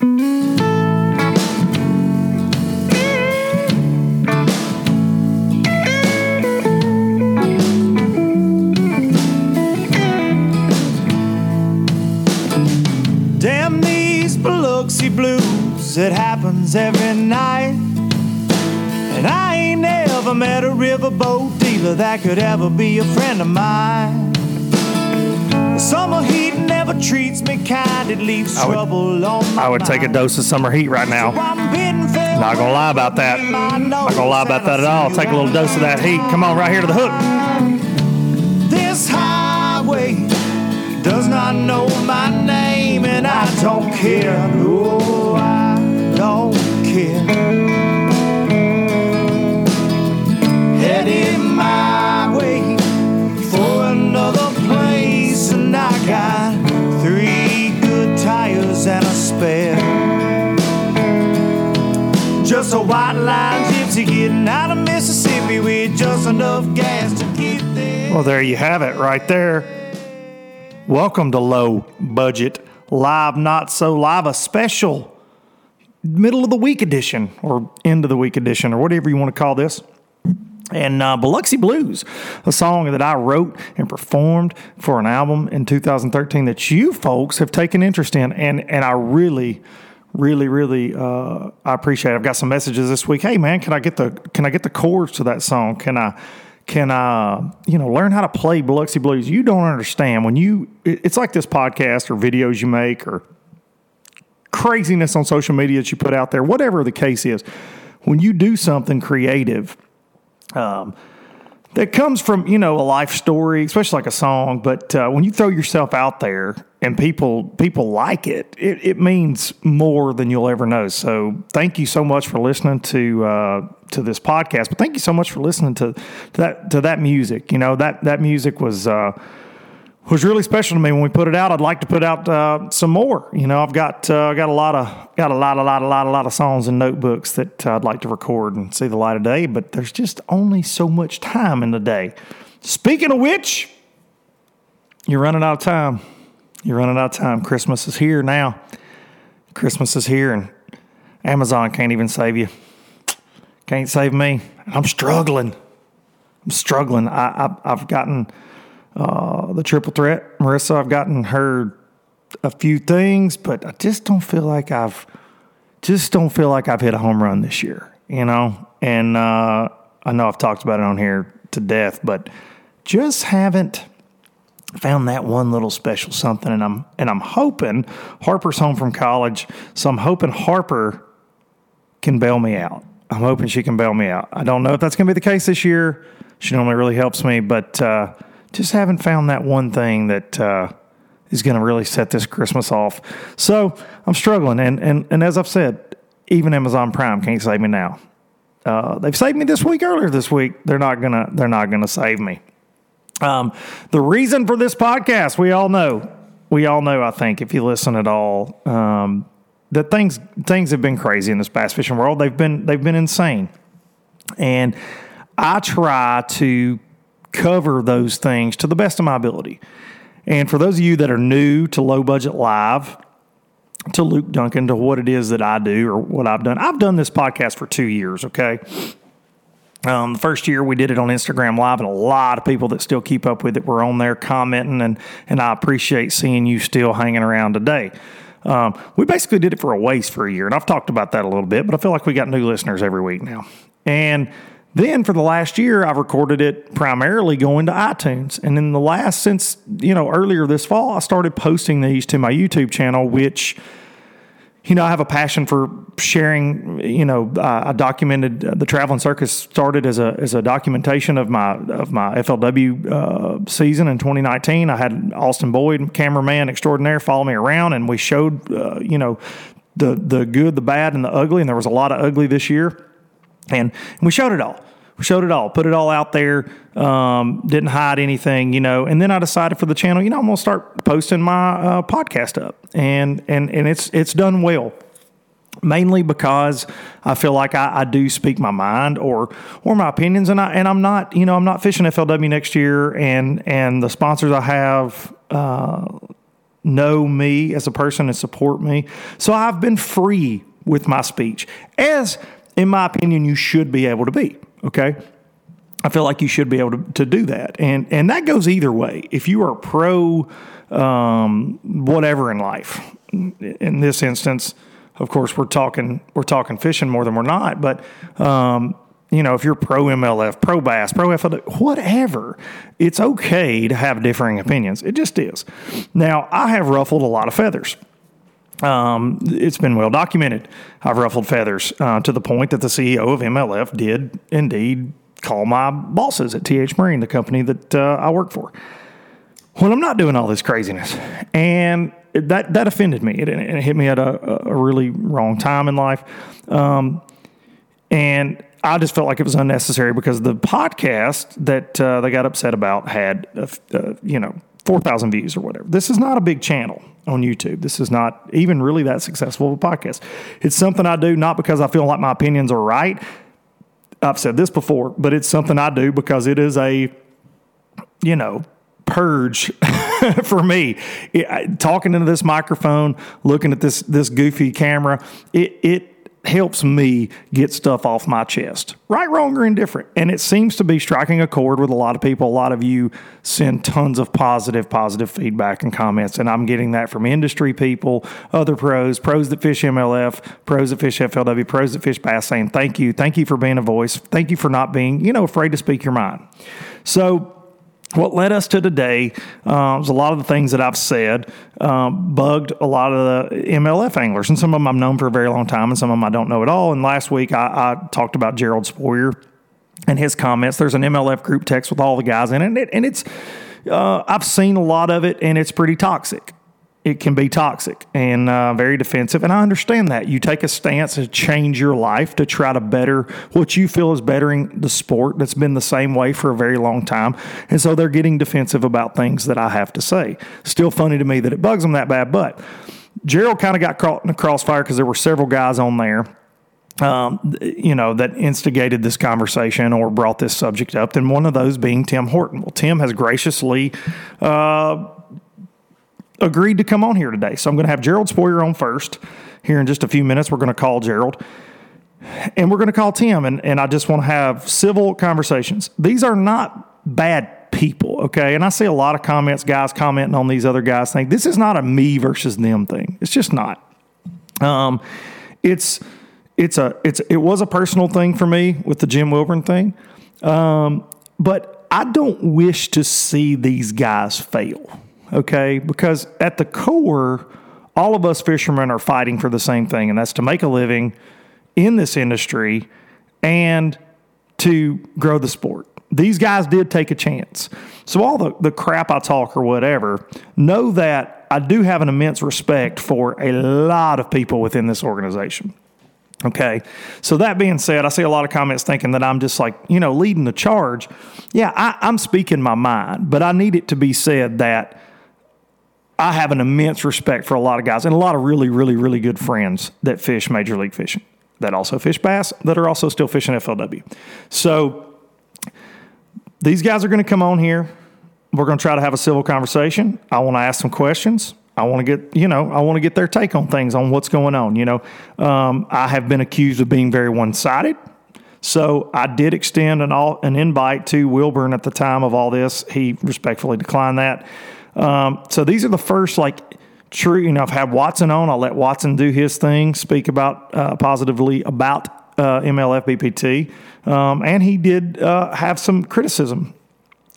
Damn these Biloxi blues, it happens every night. And I ain't never met a riverboat dealer that could ever be a friend of mine. The summer heat never treats me kind, it leaves I would- trouble on my I would take a dose of summer heat right now. So I'm bidding farewell Not gonna lie about that. Not gonna lie about that at all. Take a little dose of that heat. Come on, right here to the hook. This highway does not know my name, and I don't care. No, I and. Just a white line gypsy getting out of Mississippi with just enough gas to get there. Well, there you have it right there. Welcome to Low Budget Live, Not So Live, a special middle of the week edition or end of the week edition or whatever you want to call this. And uh, Biloxi Blues, a song that I wrote and performed for an album in 2013 that you folks have taken interest in. And, and I really, really, really, uh, I appreciate it. I've got some messages this week. Hey man, can I get the, can I get the chords to that song? Can I, can I, you know, learn how to play Biloxi Blues? You don't understand when you, it's like this podcast or videos you make or craziness on social media that you put out there, whatever the case is, when you do something creative, um, that comes from you know a life story, especially like a song. But uh, when you throw yourself out there and people people like it, it, it means more than you'll ever know. So thank you so much for listening to uh, to this podcast. But thank you so much for listening to, to that to that music. You know that that music was. Uh, was really special to me when we put it out. I'd like to put out uh, some more. You know, I've got uh, got a lot of got a lot, a lot, a lot, a lot of songs and notebooks that uh, I'd like to record and see the light of day. But there's just only so much time in the day. Speaking of which, you're running out of time. You're running out of time. Christmas is here now. Christmas is here, and Amazon can't even save you. Can't save me. I'm struggling. I'm struggling. I, I I've gotten uh, the triple threat. Marissa, I've gotten her a few things, but I just don't feel like I've just don't feel like I've hit a home run this year, you know? And uh, I know I've talked about it on here to death, but just haven't found that one little special something and I'm and I'm hoping Harper's home from college, so I'm hoping Harper can bail me out. I'm hoping she can bail me out. I don't know if that's going to be the case this year. She normally really helps me, but uh, just haven't found that one thing that uh, is going to really set this Christmas off. So I'm struggling, and and and as I've said, even Amazon Prime can't save me now. Uh, they've saved me this week earlier this week. They're not gonna they're not gonna save me. Um, the reason for this podcast, we all know, we all know. I think if you listen at all, um, that things things have been crazy in this bass fishing world. They've been they've been insane, and I try to cover those things to the best of my ability. And for those of you that are new to Low Budget Live, to Luke Dunkin, to what it is that I do or what I've done, I've done this podcast for two years, okay? Um, the first year we did it on Instagram Live, and a lot of people that still keep up with it were on there commenting, and, and I appreciate seeing you still hanging around today. Um, we basically did it for a waste for a year, and I've talked about that a little bit, but I feel like we got new listeners every week now. And then for the last year, I've recorded it primarily going to iTunes. And in the last, since, you know, earlier this fall, I started posting these to my YouTube channel, which you know, I have a passion for sharing. You know, uh, I documented uh, the traveling circus started as a as a documentation of my of my FLW uh, season in 2019. I had Austin Boyd, cameraman extraordinaire, follow me around, and we showed uh, you know the the good, the bad, and the ugly. And there was a lot of ugly this year, and, we showed it all. We showed it all, put it all out there, um, didn't hide anything, you know. And then I decided for the channel, you know, I'm gonna start posting my uh, podcast up, and and and it's it's done well. Mainly because I feel like I, I, do speak my mind or or my opinions, and I and I'm not you know I'm not fishing FLW next year, and and the sponsors I have uh, know me as a person and support me, so I've been free with my speech, as in my opinion you should be able to be. Okay. I feel like you should be able to, to do that. And, and that goes either way. If you are pro um, whatever in life, in this instance, of course, we're talking, we're talking fishing more than we're not, but, um, you know, if you're pro MLF, pro bass, pro FLW, whatever, it's okay to have differing opinions. It just is. Now, I have ruffled a lot of feathers. Um, it's been well documented. I've ruffled feathers uh, to the point that the CEO of MLF did indeed call my bosses at TH Marine, the company that uh, I work for. Well, I'm not doing all this craziness, and that that offended me. It, it hit me at a, a, really wrong time in life, um, and I just felt like it was unnecessary because the podcast that uh, they got upset about had, uh, you know, four thousand views or whatever. This is not a big channel on YouTube. This is not even really that successful of a podcast. It's something I do not because I feel like my opinions are right. I've said this before, but it's something I do because it is a, you know, purge for me. It, talking into this microphone, looking at this this goofy camera, it it helps me get stuff off my chest, right, wrong, or indifferent. And it seems to be striking a chord with a lot of people. A lot of you send tons of positive, positive feedback and comments, and I'm getting that from industry people, other pros, pros that fish MLF, pros that fish FLW, pros that fish bass, saying thank you, thank you for being a voice, thank you for not being, you know, afraid to speak your mind. So what led us to today uh, was a lot of the things that I've said um, bugged a lot of the MLF anglers, and some of them I've known for a very long time, and some of them I don't know at all. And last week I, I talked about Gerald Spohrer and his comments. There's an MLF group text with all the guys in it, and it's uh, I've seen a lot of it, and it's pretty toxic it can be toxic and uh, very defensive. And I understand that. You take a stance to change your life to try to better what you feel is bettering the sport that's been the same way for a very long time. And so they're getting defensive about things that I have to say. Still funny to me that it bugs them that bad. But Gerald kind of got caught in the crossfire because there were several guys on there. Um, you know, that instigated this conversation or brought this subject up, and one of those being Tim Horton. Well, Tim has graciously uh, agreed to come on here today. So I'm going to have Gerald Spohrer on first. Here in just a few minutes, we're going to call Gerald and we're going to call Tim. And, and I just want to have civil conversations. These are not bad people, okay? And I see a lot of comments, guys commenting on these other guys think this is not a me versus them thing. It's just not. Um, it's it's a it's it was a personal thing for me with the Jim Wilburn thing, um, but I don't wish to see these guys fail okay? Because at the core, all of us fishermen are fighting for the same thing, and that's to make a living in this industry and to grow the sport. These guys did take a chance. So, all the, the crap I talk or whatever, know that I do have an immense respect for a lot of people within this organization. Okay. So that being said, I see a lot of comments thinking that I'm just like, you know, leading the charge. Yeah, I, am speaking my mind, but I need it to be said that I have an immense respect for a lot of guys and a lot of really, really, really good friends that fish Major League Fishing, that also fish bass, that are also still fishing FLW. So these guys are going to come on here. We're going to try to have a civil conversation. I want to ask some questions. I want to get, you know, I want to get their take on things, on what's going on. You know, um, I have been accused of being very one sided. So I did extend an, all, an invite to Wilburn at the time of all this. He respectfully declined that. Um, so these are the first like true. You know, I've had Watson on. I'll let Watson do his thing, speak about uh, positively about uh, MLF BPT, um, and he did uh, have some criticism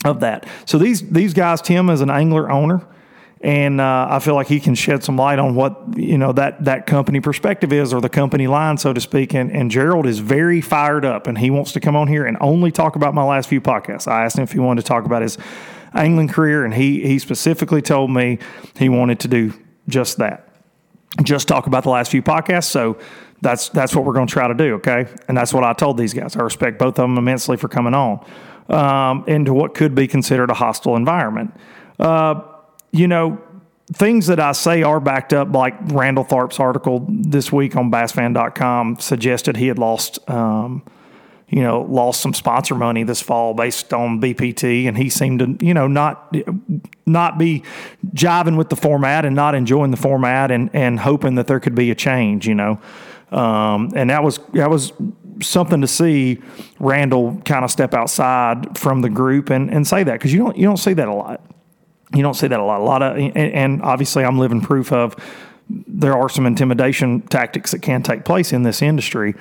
of that. So these these guys, Tim is an angler owner and uh, I feel like he can shed some light on what you know that that company perspective is, or the company line, so to speak. And, and Gerald is very fired up, and he wants to come on here and only talk about my last few podcasts. I asked him if he wanted to talk about his angling career, and he he specifically told me he wanted to do just that, just talk about the last few podcasts. So that's that's what we're going to try to do, okay? And that's what I told these guys. I respect both of them immensely for coming on um, into what could be considered a hostile environment. Uh, you know, things that I say are backed up, like Randall Tharp's article this week on bassfan.com suggested he had lost, um, you know, lost some sponsor money this fall based on BPT, and he seemed to, you know, not not be jiving with the format and not enjoying the format and and hoping that there could be a change, you know, um, and that was that was something to see Randall kind of step outside from the group and, and say that because you don't you don't see that a lot. You don't see that a lot. A lot of, and, and obviously, I'm living proof of there are some intimidation tactics that can take place in this industry.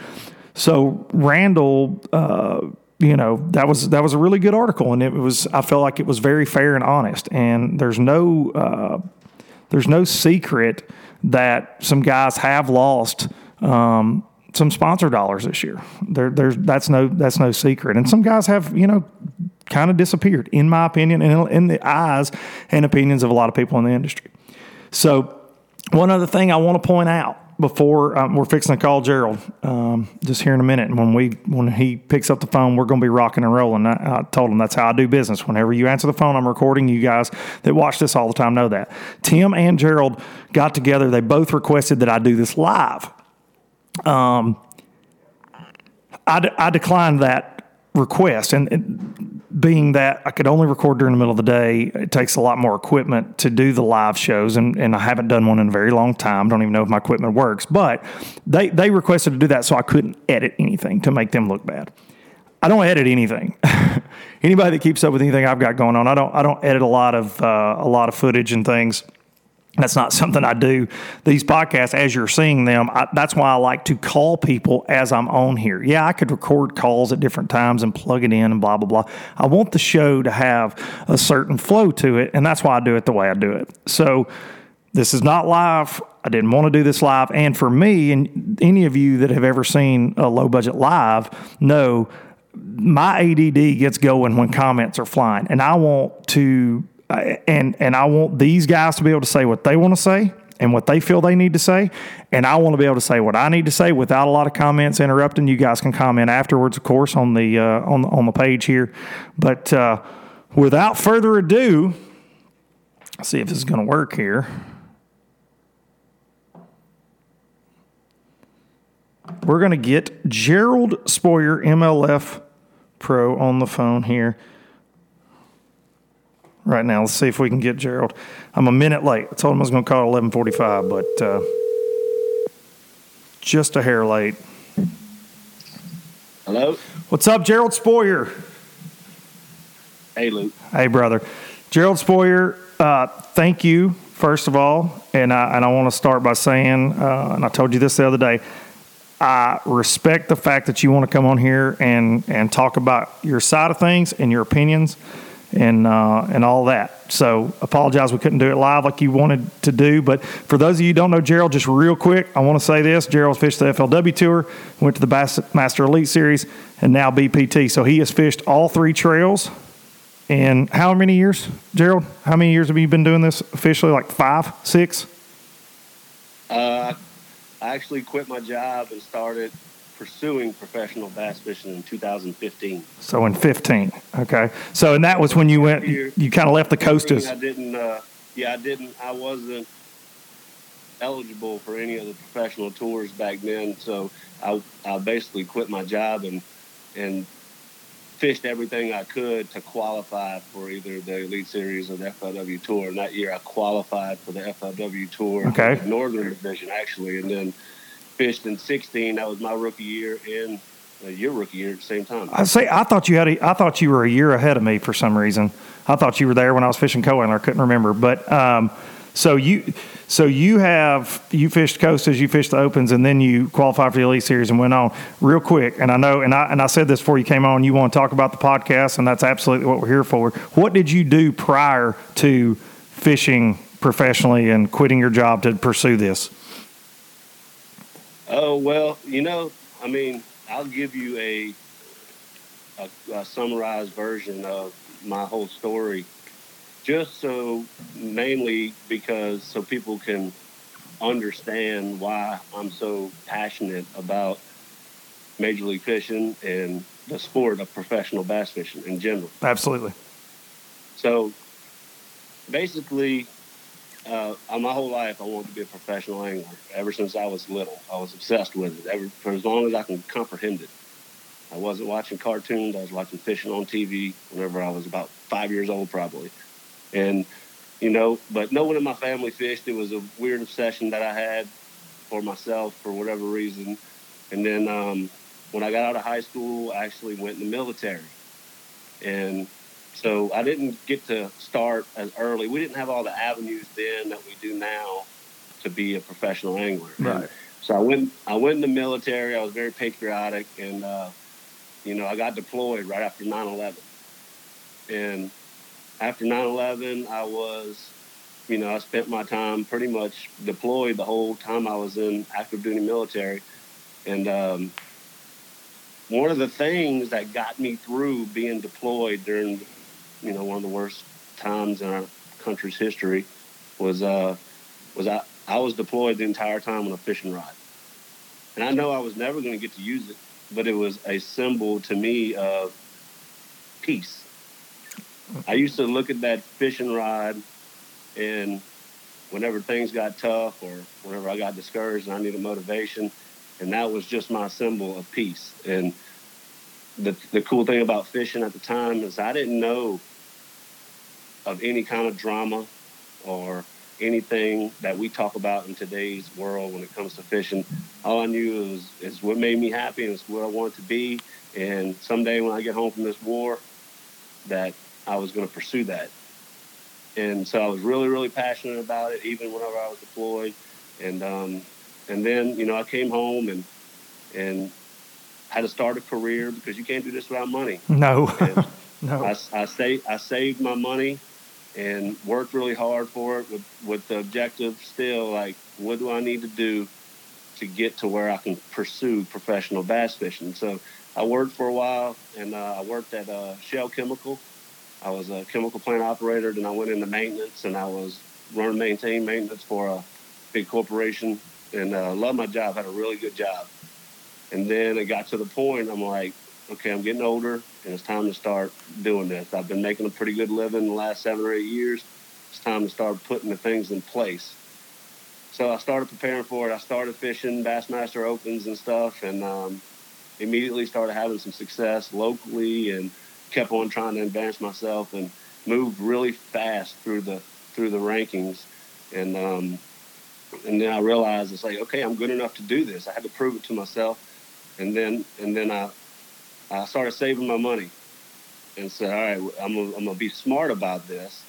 So Randall, uh, you know, that was that was a really good article, and it was I felt like it was very fair and honest. And there's no uh, there's no secret that some guys have lost um, some sponsor dollars this year. There, there's that's no that's no secret, and some guys have you know kind of disappeared, in my opinion, and in the eyes and opinions of a lot of people in the industry. So, one other thing I want to point out before um, we're fixing to call Gerald, um, just here in a minute, and when we when he picks up the phone, we're going to be rocking and rolling. I, I, told him that's how I do business. Whenever you answer the phone, I'm recording. You guys that watch this all the time know that. Tim and Gerald got together. They both requested that I do this live. Um, I, I declined that request, and, and being that I could only record during the middle of the day, it takes a lot more equipment to do the live shows, and, and I haven't done one in a very long time. Don't even know if my equipment works, but they they requested to do that, so I couldn't edit anything to make them look bad. I don't edit anything. Anybody that keeps up with anything I've got going on, I don't I don't edit a lot of uh, a lot of footage and things. That's not something I do. These podcasts, as you're seeing them, I, that's why I like to call people as I'm on here. Yeah, I could record calls at different times and plug it in and blah, blah, blah. I want the show to have a certain flow to it, and that's why I do it the way I do it. So, this is not live. I didn't want to do this live. And for me, and any of you that have ever seen a low budget live know my ADD gets going when comments are flying. And I want to and and I want these guys to be able to say what they want to say and what they feel they need to say, and I want to be able to say what I need to say without a lot of comments interrupting. You guys can comment afterwards, of course, on the uh, on on the page here. But uh, without further ado, see if this is going to work here. We're going to get Gerald Spohrer, MLF Pro, on the phone here right now. Let's see if we can get Gerald. I'm a minute late. I told him I was going to call at 11:45, but uh, just a hair late. Hello. What's up, Gerald Spohrer? Hey, Luke. Hey, brother. Gerald Spohrer. Uh, thank you first of all, and I and I want to start by saying, uh, and I told you this the other day. I respect the fact that you want to come on here and, and talk about your side of things and your opinions and uh, and all that. So apologize we couldn't do it live like you wanted to do. But for those of you don't know Gerald, just real quick, I want to say this: Gerald's fished the FLW Tour, went to the Bassmaster Elite Series, and now BPT. So he has fished all three trails. And how many years, Gerald? How many years have you been doing this officially? Like five, six? Uh, I actually quit my job and started pursuing professional bass fishing in 2015. So in 15, okay. So and that was when you went, you, you kind of left the coast. I didn't. Uh, yeah, I didn't. I wasn't eligible for any of the professional tours back then. So I, I basically quit my job and and fished everything I could to qualify for either the Elite Series or the FLW Tour. And that year I qualified for the FLW Tour, okay. Northern Division actually, and then fished in 16. That was my rookie year and uh, your rookie year at the same time. I say I thought you had a, I thought you were a year ahead of me for some reason. I thought you were there when I was fishing co I couldn't remember, but um, So you, so you have you fished Costas, you fished the opens, and then you qualified for the elite series and went on real quick. And I know, and I and I said this before you came on. You want to talk about the podcast, and that's absolutely what we're here for. What did you do prior to fishing professionally and quitting your job to pursue this? Oh well, you know, I mean, I'll give you a, a, a summarized version of my whole story just so mainly because so people can understand why I'm so passionate about Major League Fishing and the sport of professional bass fishing in general. Absolutely. So basically, uh, my whole life I wanted to be a professional angler. Ever since I was little, I was obsessed with it. Ever, for as long as I can comprehend it. I wasn't watching cartoons. I was watching fishing on TV whenever I was about five years old, probably. And, you know, but no one in my family fished. It was a weird obsession that I had for myself for whatever reason. And then um, when I got out of high school, I actually went in the military. And so I didn't get to start as early. We didn't have all the avenues then that we do now to be a professional angler. Right. So I went. I went in the military. I was very patriotic, and uh, you know, I got deployed right after 9/11. And after 9/11, I was, you know, I spent my time pretty much deployed the whole time I was in active duty military, and um, one of the things that got me through being deployed during, you know, one of the worst times in our country's history was uh, was I I was deployed the entire time on a fishing rod, and I know I was never going to get to use it, but it was a symbol to me of peace I used to look at that fishing rod, and whenever things got tough or whenever I got discouraged and I needed motivation, and that was just my symbol of peace. And the the cool thing about fishing at the time is I didn't know of any kind of drama or anything that we talk about in today's world when it comes to fishing. All I knew is is what made me happy and it's what I wanted to be. And someday when I get home from this war, that I was going to pursue that. And so I was really, really passionate about it, even whenever I was deployed. And um, and then you know I came home and and had to start a career because you can't do this without money. No, no. I, I saved I saved my money and worked really hard for it with with the objective still like what do I need to do to get to where I can pursue professional bass fishing. So I worked for a while and uh, I worked at uh, Shell Chemical I was a chemical plant operator. Then I went into maintenance, and I was running maintain maintenance for a big corporation, and uh, loved my job. Had a really good job. And then it got to the point I'm like, okay, I'm getting older, and it's time to start doing this. I've been making a pretty good living the last seven or eight years. It's time to start putting the things in place. So I started preparing for it. I started fishing Bassmaster Opens and stuff, and um, immediately started having some success locally and kept on trying to advance myself and moved really fast through the through the rankings, and um, and then I realized it's like okay, I'm good enough to do this. I had to prove it to myself, and then and then I I started saving my money, and said, all right, I'm gonna, I'm gonna be smart about this,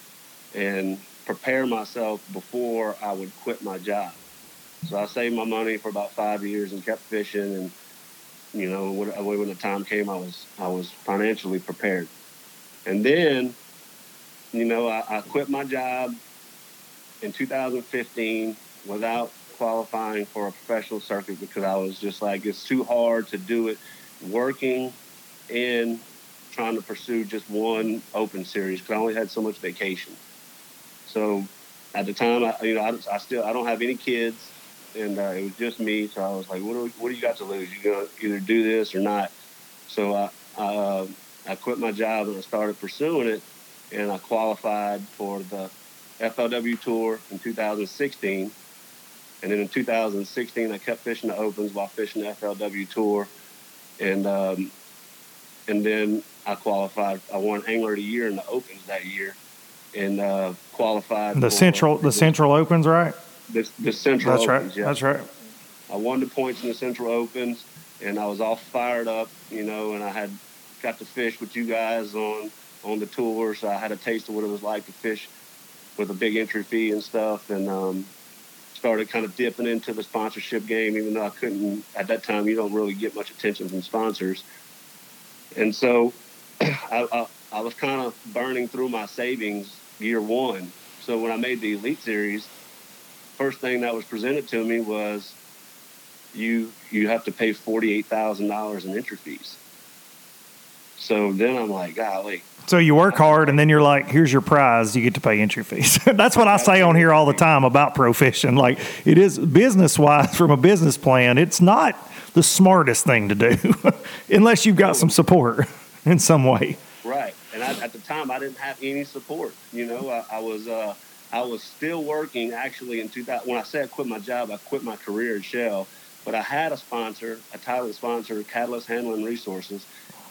and prepare myself before I would quit my job. So I saved my money for about five years and kept fishing and you know, when, when the time came, I was I was financially prepared. And then, you know, I, I quit my job in 2015 without qualifying for a professional circuit because I was just like, it's too hard to do it working and trying to pursue just one open series because I only had so much vacation. So at the time, I, you know, I, I still I don't have any kids and uh, it was just me. So I was like, "What do what do you got to lose? You gonna either do this or not?" So I I, uh, I quit my job and I started pursuing it, and I qualified for the FLW tour in 2016. And then in 2016, I kept fishing the opens while fishing the FLW tour, and um, and then I qualified. I won Angler of the Year in the opens that year, and uh, qualified. The central the Central Opens, right? the, the Central That's Opens. right. Yeah. That's right. I won the points in the Central Opens, and I was all fired up, you know, and I had got to fish with you guys on on the tour, so I had a taste of what it was like to fish with a big entry fee and stuff, and um, started kind of dipping into the sponsorship game, even though I couldn't at that time. You don't really get much attention from sponsors, and so I, I, I was kind of burning through my savings year one. So when I made the Elite Series, first thing that was presented to me was you you have to pay forty eight thousand dollars in entry fees. So then I'm like, golly. So you work hard, and then you're like, "Here's your prize. You get to pay entry fees." That's what I say on here all the time about pro fishing. Like it is business wise, from a business plan, it's not the smartest thing to do, unless you've got some support in some way. Right, and I, at the time, I didn't have any support. You know, I, I was uh, I was still working. Actually, in 2000, when I said I quit my job, I quit my career at Shell. But I had a sponsor, a title sponsor, Catalyst Handling Resources,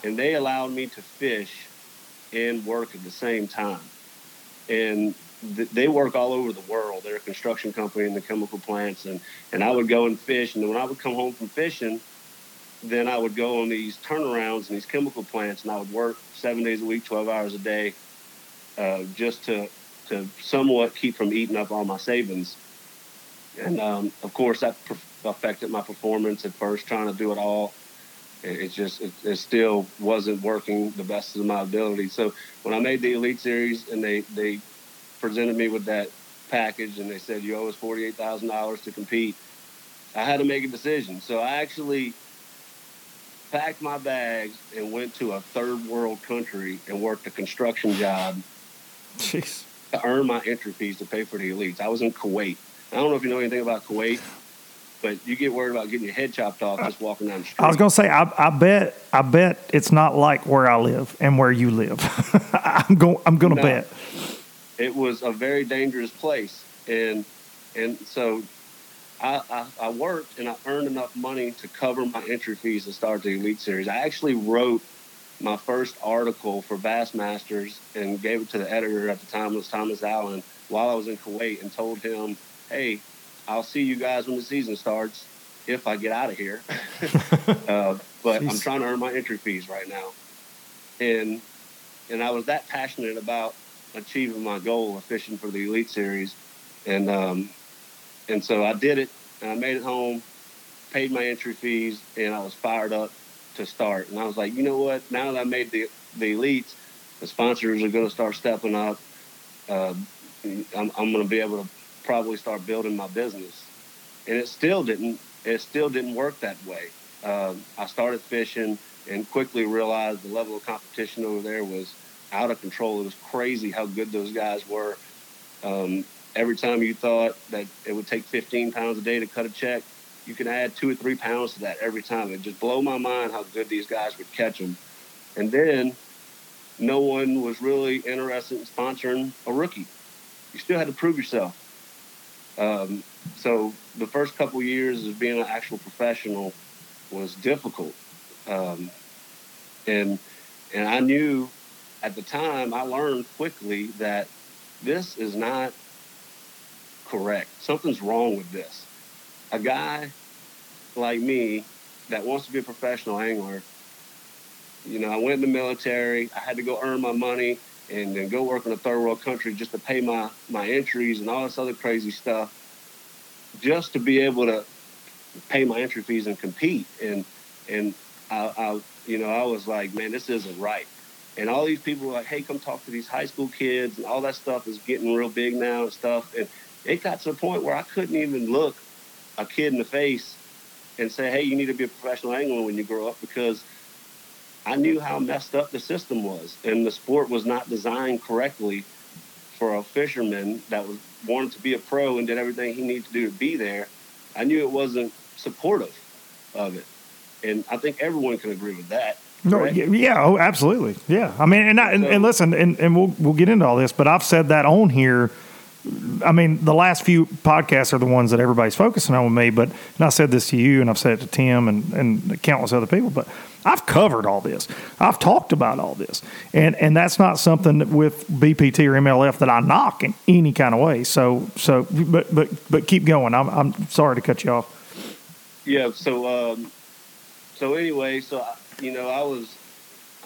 and they allowed me to fish and work at the same time. And they work all over the world. They're a construction company in the chemical plants, and and I would go and fish. And when I would come home from fishing, then I would go on these turnarounds in these chemical plants, and I would work seven days a week, twelve hours a day, uh, just to to somewhat keep from eating up all my savings. And um, of course, that affected my performance at first, trying to do it all it, just it, it, still wasn't working the best of my ability. So when I made the Elite Series and they they presented me with that package and they said you owe us forty eight thousand dollars to compete, I had to make a decision. So I actually packed my bags and went to a third world country and worked a construction job. Jeez. To earn my entry fees to pay for the elites. I was in Kuwait. I don't know if you know anything about Kuwait but you get worried about getting your head chopped off just walking down the street. I was gonna say, I, I bet, I bet it's not like where I live and where you live. I'm going, I'm gonna no, bet. It was a very dangerous place, and and so I, I, I worked and I earned enough money to cover my entry fees to start the Elite Series. I actually wrote my first article for Bassmasters and gave it to the editor at the time, was Thomas Allen, while I was in Kuwait, and told him, "Hey, I'll see you guys when the season starts if I get out of here. uh, but Jeez. I'm trying to earn my entry fees right now, and and I was that passionate about achieving my goal of fishing for the Elite Series, and um, and so I did it, and I made it home, paid my entry fees, and I was fired up to start. And I was like, you know what? Now that I made the the elites, the sponsors are going to start stepping up. Uh, I'm, I'm going to be able to probably start building my business. And it still didn't. It still didn't work that way. Um, I started fishing and quickly realized the level of competition over there was out of control. It was crazy how good those guys were. Um, every time you thought that it would take 15 pounds a day to cut a check, you can add two or three pounds to that every time. It just blow my mind how good these guys would catch them. And then no one was really interested in sponsoring a rookie. You still had to prove yourself. Um, so the first couple years of being an actual professional was difficult, um, and and I knew at the time I learned quickly that this is not correct. Something's wrong with this. A guy like me that wants to be a professional angler, you know, I went in the military. I had to go earn my money and then go work in a third world country just to pay my my entries and all this other crazy stuff, just to be able to pay my entry fees and compete. And and I, I you know I was like, man, this isn't right. And all these people were like, hey, come talk to these high school kids, and all that stuff is getting real big now and stuff. And it got to the point where I couldn't even look a kid in the face and say, hey, you need to be a professional angler when you grow up because I knew how messed up the system was, and the sport was not designed correctly for a fisherman that was wanted to be a pro and did everything he needed to do to be there. I knew it wasn't supportive of it, and I think everyone can agree with that. No, yeah, oh, absolutely, yeah. I mean, and I, and, and listen, and, and we'll we'll get into all this, but I've said that on here I mean, the last few podcasts are the ones that everybody's focusing on with me. But and I said this to you, and I've said it to Tim and, and countless other people. But I've covered all this. I've talked about all this, and and that's not something with BPT or MLF that I knock in any kind of way. So so, but but but keep going. I'm I'm sorry to cut you off. Yeah. So um, so anyway, so you know, I was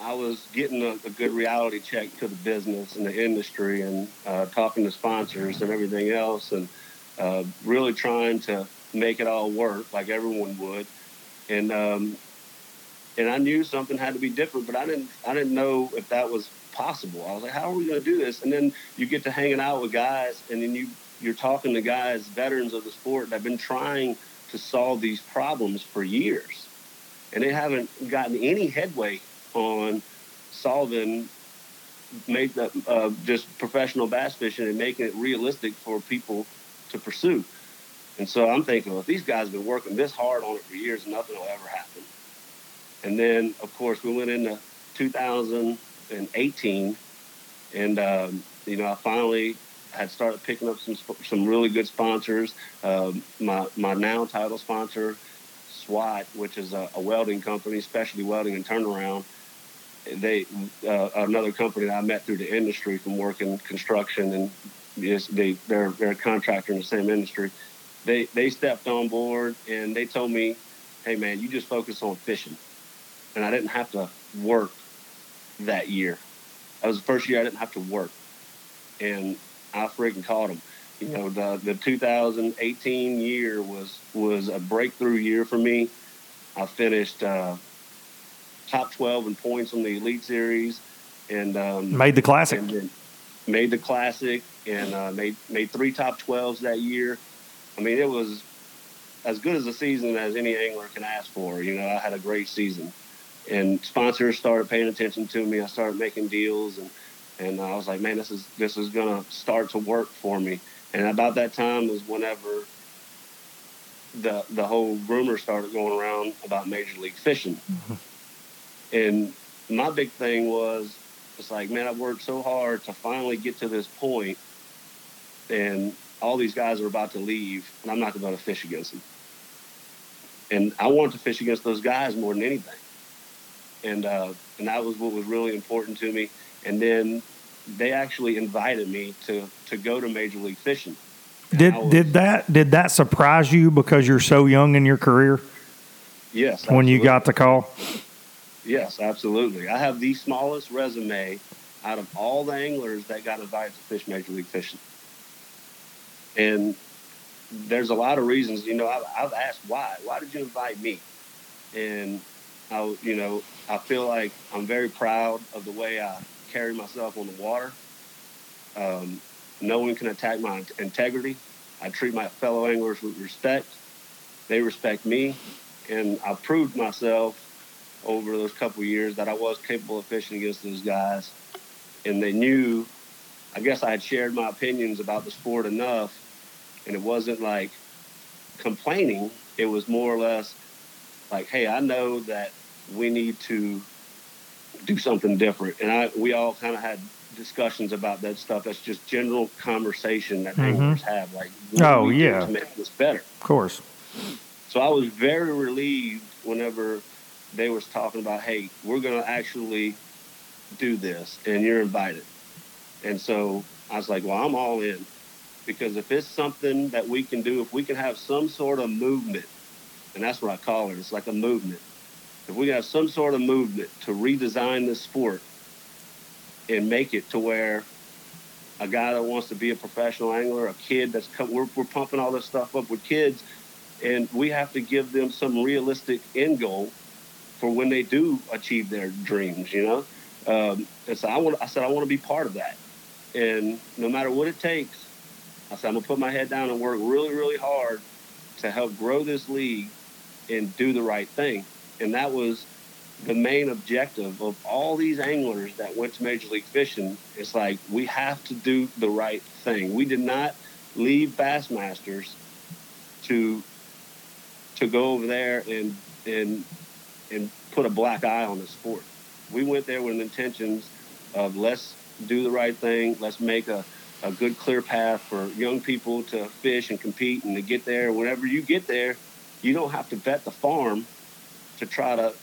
I was getting a, a, good reality check to the business and the industry, and uh, talking to sponsors and everything else, and uh, really trying to make it all work like everyone would. And um, and I knew something had to be different, but I didn't I didn't know if that was possible. I was like, how are we going to do this? And then you get to hanging out with guys, and then you you're talking to guys, veterans of the sport that have been trying to solve these problems for years, and they haven't gotten any headway on solving make the, uh, just professional bass fishing and making it realistic for people to pursue. And so I'm thinking, well, if these guys have been working this hard on it for years, nothing will ever happen. And then, of course, we went into 2018, and um, you know, I finally had started picking up some some really good sponsors. Um, my my now title sponsor, SWAT, which is a, a, welding company, specialty welding and turnaround. They uh, another company that I met through the industry from working construction and they they're they're a contractor in the same industry. They they stepped on board and they told me, "Hey man, you just focus on fishing," and I didn't have to work that year. That was the first year I didn't have to work, and I freaking caught them. You know, the the 2018 year was was a breakthrough year for me. I finished uh, top 12 in points on the Elite Series, and um, made the classic. made the classic, and uh, made made three top 12s that year. I mean, it was as good as a season as any angler can ask for. You know, I had a great season, and sponsors started paying attention to me. I started making deals, and and I was like, man, this is this is gonna start to work for me. And about that time was whenever the the whole rumor started going around about Major League Fishing. Mm-hmm. And my big thing was, it's like, man, I've worked so hard to finally get to this point, and all these guys are about to leave, and I'm not going to fish against them. And I wanted to fish against those guys more than anything. And uh, and that was what was really important to me. And then they actually invited me to to go to Major League Fishing. did was, did that did that surprise you because you're so young in your career? Yes. Absolutely. When you got the call. Yes, absolutely. I have the smallest resume out of all the anglers that got invited to fish Major League Fishing. And there's a lot of reasons, you know, I've, I've asked why. Why did you invite me? And I, you know, I feel like I'm very proud of the way I carry myself on the water. Um, no one can attack my integrity. I treat my fellow anglers with respect. They respect me, and I proved myself over those couple years that I was capable of fishing against those guys, and they knew. I guess I had shared my opinions about the sport enough, and it wasn't like complaining. It was more or less like, "Hey, I know that we need to do something different," and I we all kind of had discussions about that stuff. That's just general conversation that mm-hmm. anglers have. Like, oh yeah, to make this better. Of course. So I was very relieved whenever they was talking about, hey, we're going to actually do this, and you're invited. And so I was like, well, I'm all in because if it's something that we can do, if we can have some sort of movement, and that's what I call it, it's like a movement. If we have some sort of movement to redesign this sport and make it to where a guy that wants to be a professional angler, a kid that's we're, we're pumping all this stuff up with kids, and we have to give them some realistic end goal for when they do achieve their dreams, you know? Um, and so I, want, I said, I want to be part of that. And no matter what it takes, I said, I'm to put my head down and work really, really hard to help grow this league and do the right thing. And that was the main objective of all these anglers that went to Major League Fishing. It's like, we have to do the right thing. We did not leave Bassmasters to to go over there and and and put a black eye on the sport. We went there with intentions of let's do the right thing, let's make a, a good clear path for young people to fish and compete and to get there. Whenever you get there, you don't have to bet the farm to try to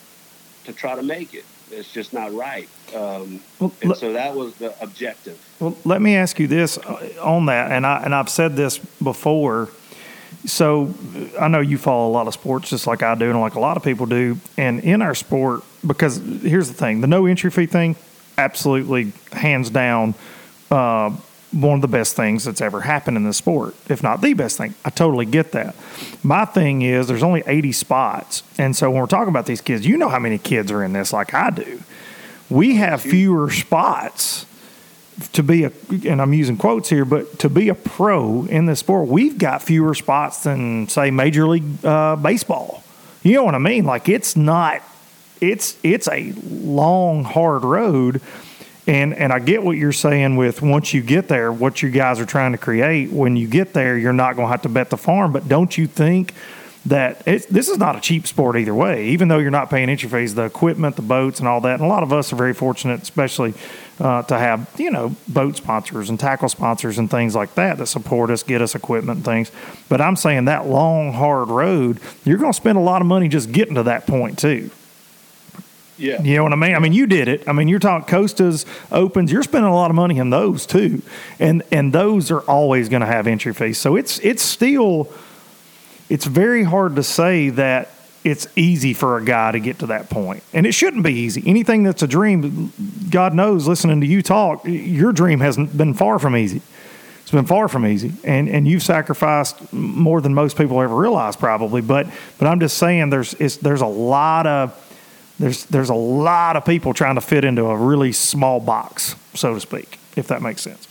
to try to make it. It's just not right. Um, well, and so that was the objective. Well, let me ask you this uh, on that, and I and I've said this before so I know you follow a lot of sports just like I do and like a lot of people do. And in our sport, because here's the thing the no entry fee thing, absolutely hands down, uh, one of the best things that's ever happened in the sport, if not the best thing. I totally get that. My thing is, there's only 80 spots. And so when we're talking about these kids, you know how many kids are in this, like I do. We have fewer spots to be a, and I'm using quotes here, but to be a pro in this sport, we've got fewer spots than, say, Major League uh, Baseball. You know what I mean? Like it's not, it's it's a long, hard road and and I get what you're saying with once you get there, what you guys are trying to create. When you get there, you're not going to have to bet the farm. But don't you think that this is not a cheap sport either way? Even though you're not paying entry fees, the equipment, the boats, and all that. And a lot of us are very fortunate, especially uh, to have you know boat sponsors and tackle sponsors and things like that that support us, get us equipment and things. But I'm saying that long, hard road, you're going to spend a lot of money just getting to that point too. Yeah. You know what I mean? I mean, you did it. I mean, you're talking Costas Opens. You're spending a lot of money on those too, and and those are always going to have entry fees. So it's it's still it's very hard to say that it's easy for a guy to get to that point. point, and it shouldn't be easy. Anything that's a dream, God knows, listening to you talk, your dream hasn't been far from easy. It's been far from easy, and and you've sacrificed more than most people ever realize, probably. But but I'm just saying, there's there's a lot of there's there's a lot of people trying to fit into a really small box, so to speak, if that makes sense.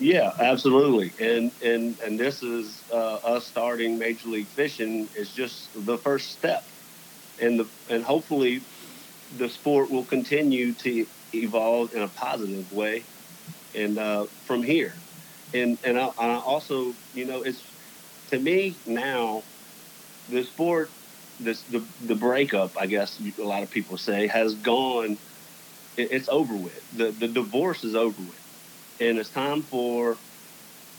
Yeah, absolutely. And and and this is uh, us starting Major League Fishing is just the first step, and the and hopefully the sport will continue to evolve in a positive way, and uh, from here, and and I, I also you know it's to me now the sport this the the breakup, I guess a lot of people say, has gone. It, it's over with. the The divorce is over with, and it's time for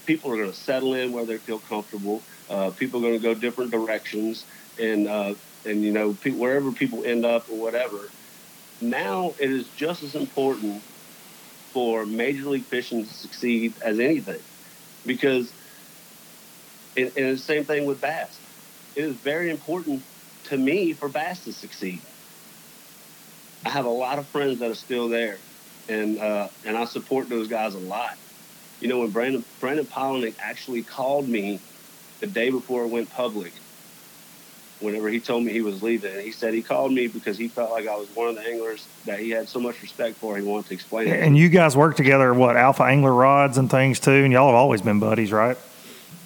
people are going to settle in where they feel comfortable. Uh, people are going to go different directions, and uh, and you know pe- wherever people end up or whatever. Now it is just as important for Major League Fishing to succeed as anything, because and, and the same thing with bass. It is very important to me for Bass to succeed. I have a lot of friends that are still there, and uh, and I support those guys a lot. You know, when Brandon Brandon Palaniuk actually called me the day before it went public, whenever he told me he was leaving, he said he called me because he felt like I was one of the anglers that he had so much respect for. He wanted to explain it. And you guys work together, what Alpha Angler rods and things too, and y'all have always been buddies, right?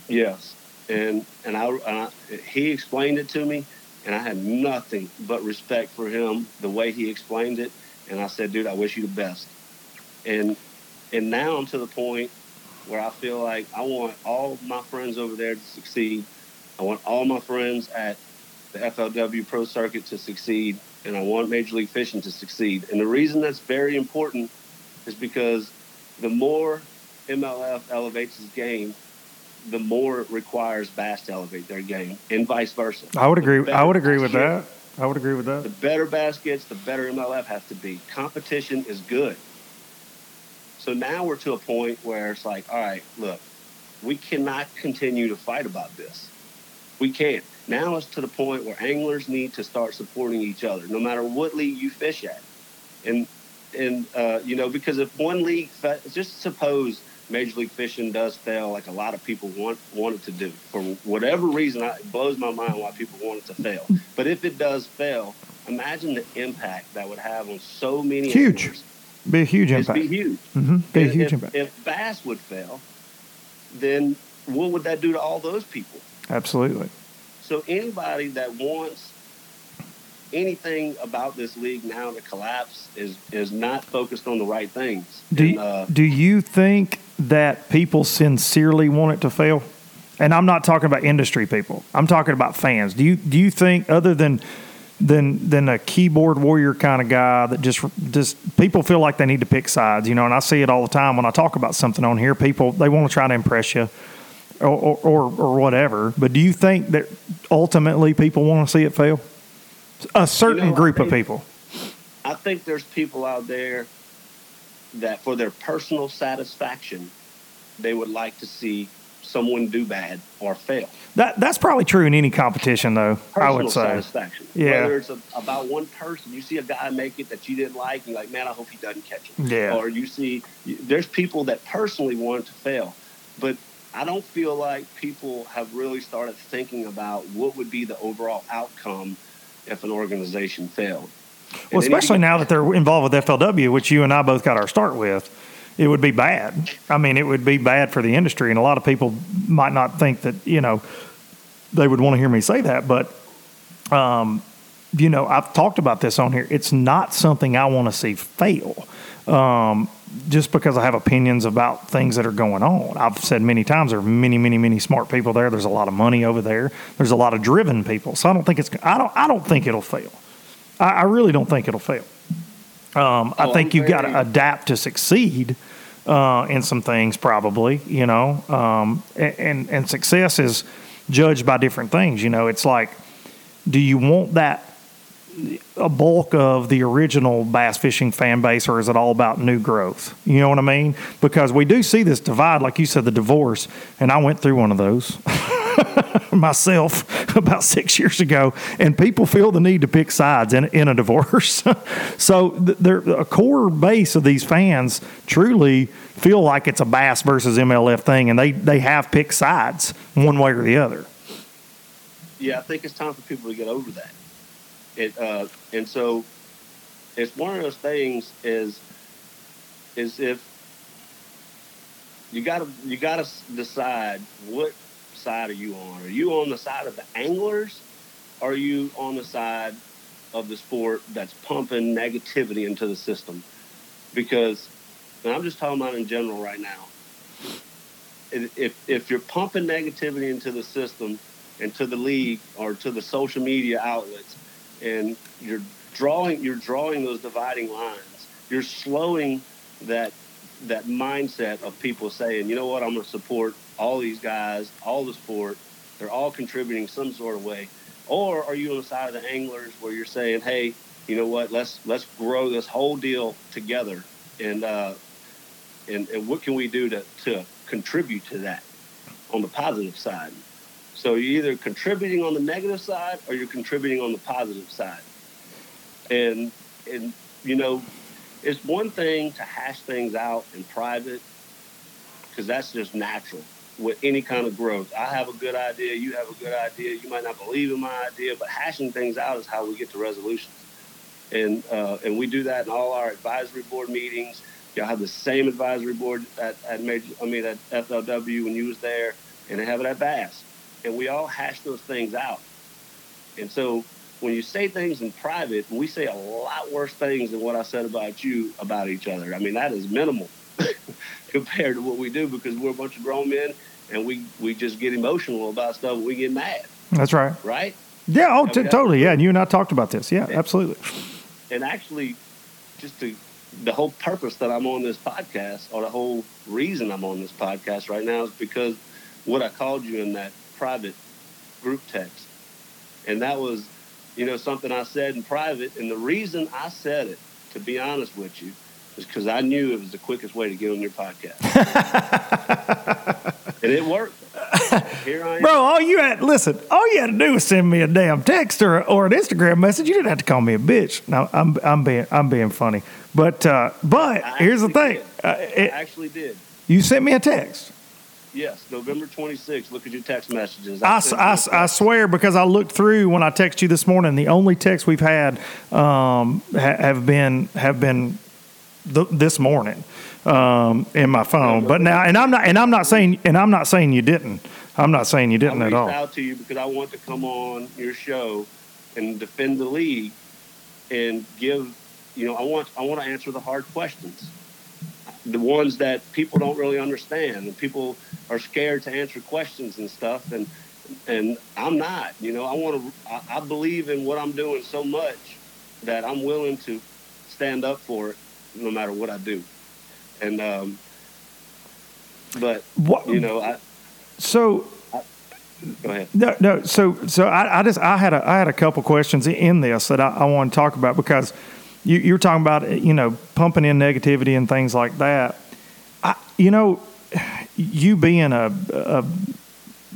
Yes, and and I, and I he explained it to me and I had nothing but respect for him, the way he explained it. And I said, dude, I wish you the best. And and now I'm to the point where I feel like I want all my friends over there to succeed. I want all my friends at the FLW Pro Circuit to succeed, and I want Major League Fishing to succeed. And the reason that's very important is because the more MLF elevates his game, the more it requires bass to elevate their game, and vice versa. I would agree. I would agree with that. I would agree with that. The better baskets, the better MLF has to be. Competition is good. So now we're to a point where it's like, all right, look, we cannot continue to fight about this. We can't. Now it's to the point where anglers need to start supporting each other, no matter what league you fish at. And and uh, you know, because if one league, just suppose Major League Fishing does fail, like a lot of people want want it to do. For whatever reason, it blows my mind why people want it to fail. But if it does fail, imagine the impact that would have on so many. Huge. Anglers. Be a huge impact. Be huge. Mm-hmm. Be a huge if, impact. If Bass would fail, then what would that do to all those people? Absolutely. So anybody that wants anything about this league now to collapse is is not focused on the right things. Do and, uh, do you think that people sincerely want it to fail? And I'm not talking about industry people. I'm talking about fans. Do you do you think other than than than a keyboard warrior kind of guy that just just people feel like they need to pick sides, you know, and I see it all the time when I talk about something on here. People they want to try to impress you or, or, or, or whatever. But do you think that ultimately people want to see it fail? A certain you know, group think, of people. I think there's people out there that for their personal satisfaction, they would like to see someone do bad or fail. That that's probably true in any competition, though. Personal I would say. satisfaction. Yeah. Whether it's a, about one person, you see a guy make it that you didn't like, and you're like, man, I hope he doesn't catch it. Yeah. Or you see, there's people that personally want to fail, but I don't feel like people have really started thinking about what would be the overall outcome if an organization failed. Well, to especially now that they're involved with FLW, which you and I both got our start with, it would be bad. I mean, it would be bad for the industry, and a lot of people might not think that you know they would want to hear me say that, but um, you know, I've talked about this on here. It's not something I want to see fail. Um, just because I have opinions about things that are going on. I've said many times there are many, many, many smart people there. There's a lot of money over there. There's a lot of driven people. So I don't think it's I don't I don't think it'll fail. I, I really don't think it'll fail. Um, I Oh, think you've got to adapt to succeed uh, in some things, probably. You know, um, and and success is judged by different things. You know, it's like, do you want that a bulk of the original bass fishing fan base, or is it all about new growth? You know what I mean? Because we do see this divide, like you said, the divorce, and I went through one of those myself about six years ago, and people feel the need to pick sides in, in a divorce. so th- there, a core base of these fans truly feel like it's a bass versus MLF thing, and they, they have picked sides one way or the other. yeah, I think it's time for people to get over that. It uh, and so it's one of those things is is if you gotta you gotta decide what side are you on? Are you on the side of the anglers? Are you on the side of the sport that's pumping negativity into the system? Because and I'm just talking about in general right now. If if you're pumping negativity into the system and to the league or to the social media outlets and you're drawing you're drawing those dividing lines. You're slowing that that mindset of people saying you know what? I'm going to support all these guys all the sport. They're all contributing some sort of way. Or are you on the side of the anglers where you're saying hey you know what? Let's let's grow this whole deal together. And uh and, and what can we do to to contribute to that on the positive side so you're either contributing on the negative side or you're contributing on the positive side. And and you know, it's one thing to hash things out in private because that's just natural with any kind of growth. I have a good idea, you have a good idea, you might not believe in my idea, but hashing things out is how we get to resolutions. And uh, and we do that in all our advisory board meetings. Y'all have the same advisory board at, at major I mean at FLW when you was there and they have it at Bass and we all hash those things out. And so when you say things in private, we say a lot worse things than what I said about you about each other. I mean, that is minimal compared to what we do because we're a bunch of grown men and we, we just get emotional about stuff and we get mad, That's right. right? Yeah, oh, t- totally. Yeah, and you and I talked about this. Yeah, absolutely. And actually, just to, the whole purpose that I'm on this podcast or the whole reason I'm on this podcast right now is because what I called you in that private group text. And that was, you know, something I said in private. And the reason I said it, to be honest with you, is because I knew it was the quickest way to get on your podcast. and it worked. Here I am. Bro, all you had listen, all you had to do was send me a damn text or, or an Instagram message. You didn't have to call me a bitch. No, I'm I'm being I'm being funny. But uh, but I here's the thing. Uh, I it, actually did. you sent me a text. Yes, November 26th. Look at your text messages. I, I, swear because I looked through when I texted you this morning. The only texts we've had um, ha- have been have been th- this morning um, in my phone. But now, and I'm not and I'm not saying and I'm not saying you didn't. I'm not saying you didn't reached at all. out to you because I want to come on your show and defend the league and give, you know, I want I want to answer the hard questions, the ones that people don't really understand, and people are scared to answer questions and stuff, and and I'm not, you know, I want to, I, I believe in what I'm doing so much that I'm willing to stand up for it no matter what I do, and um, but What, you know, I so go ahead. No, no. So, so I, I just I had a I had a couple questions in this that I, I want to talk about because you you were talking about you know pumping in negativity and things like that. I you know you being a, a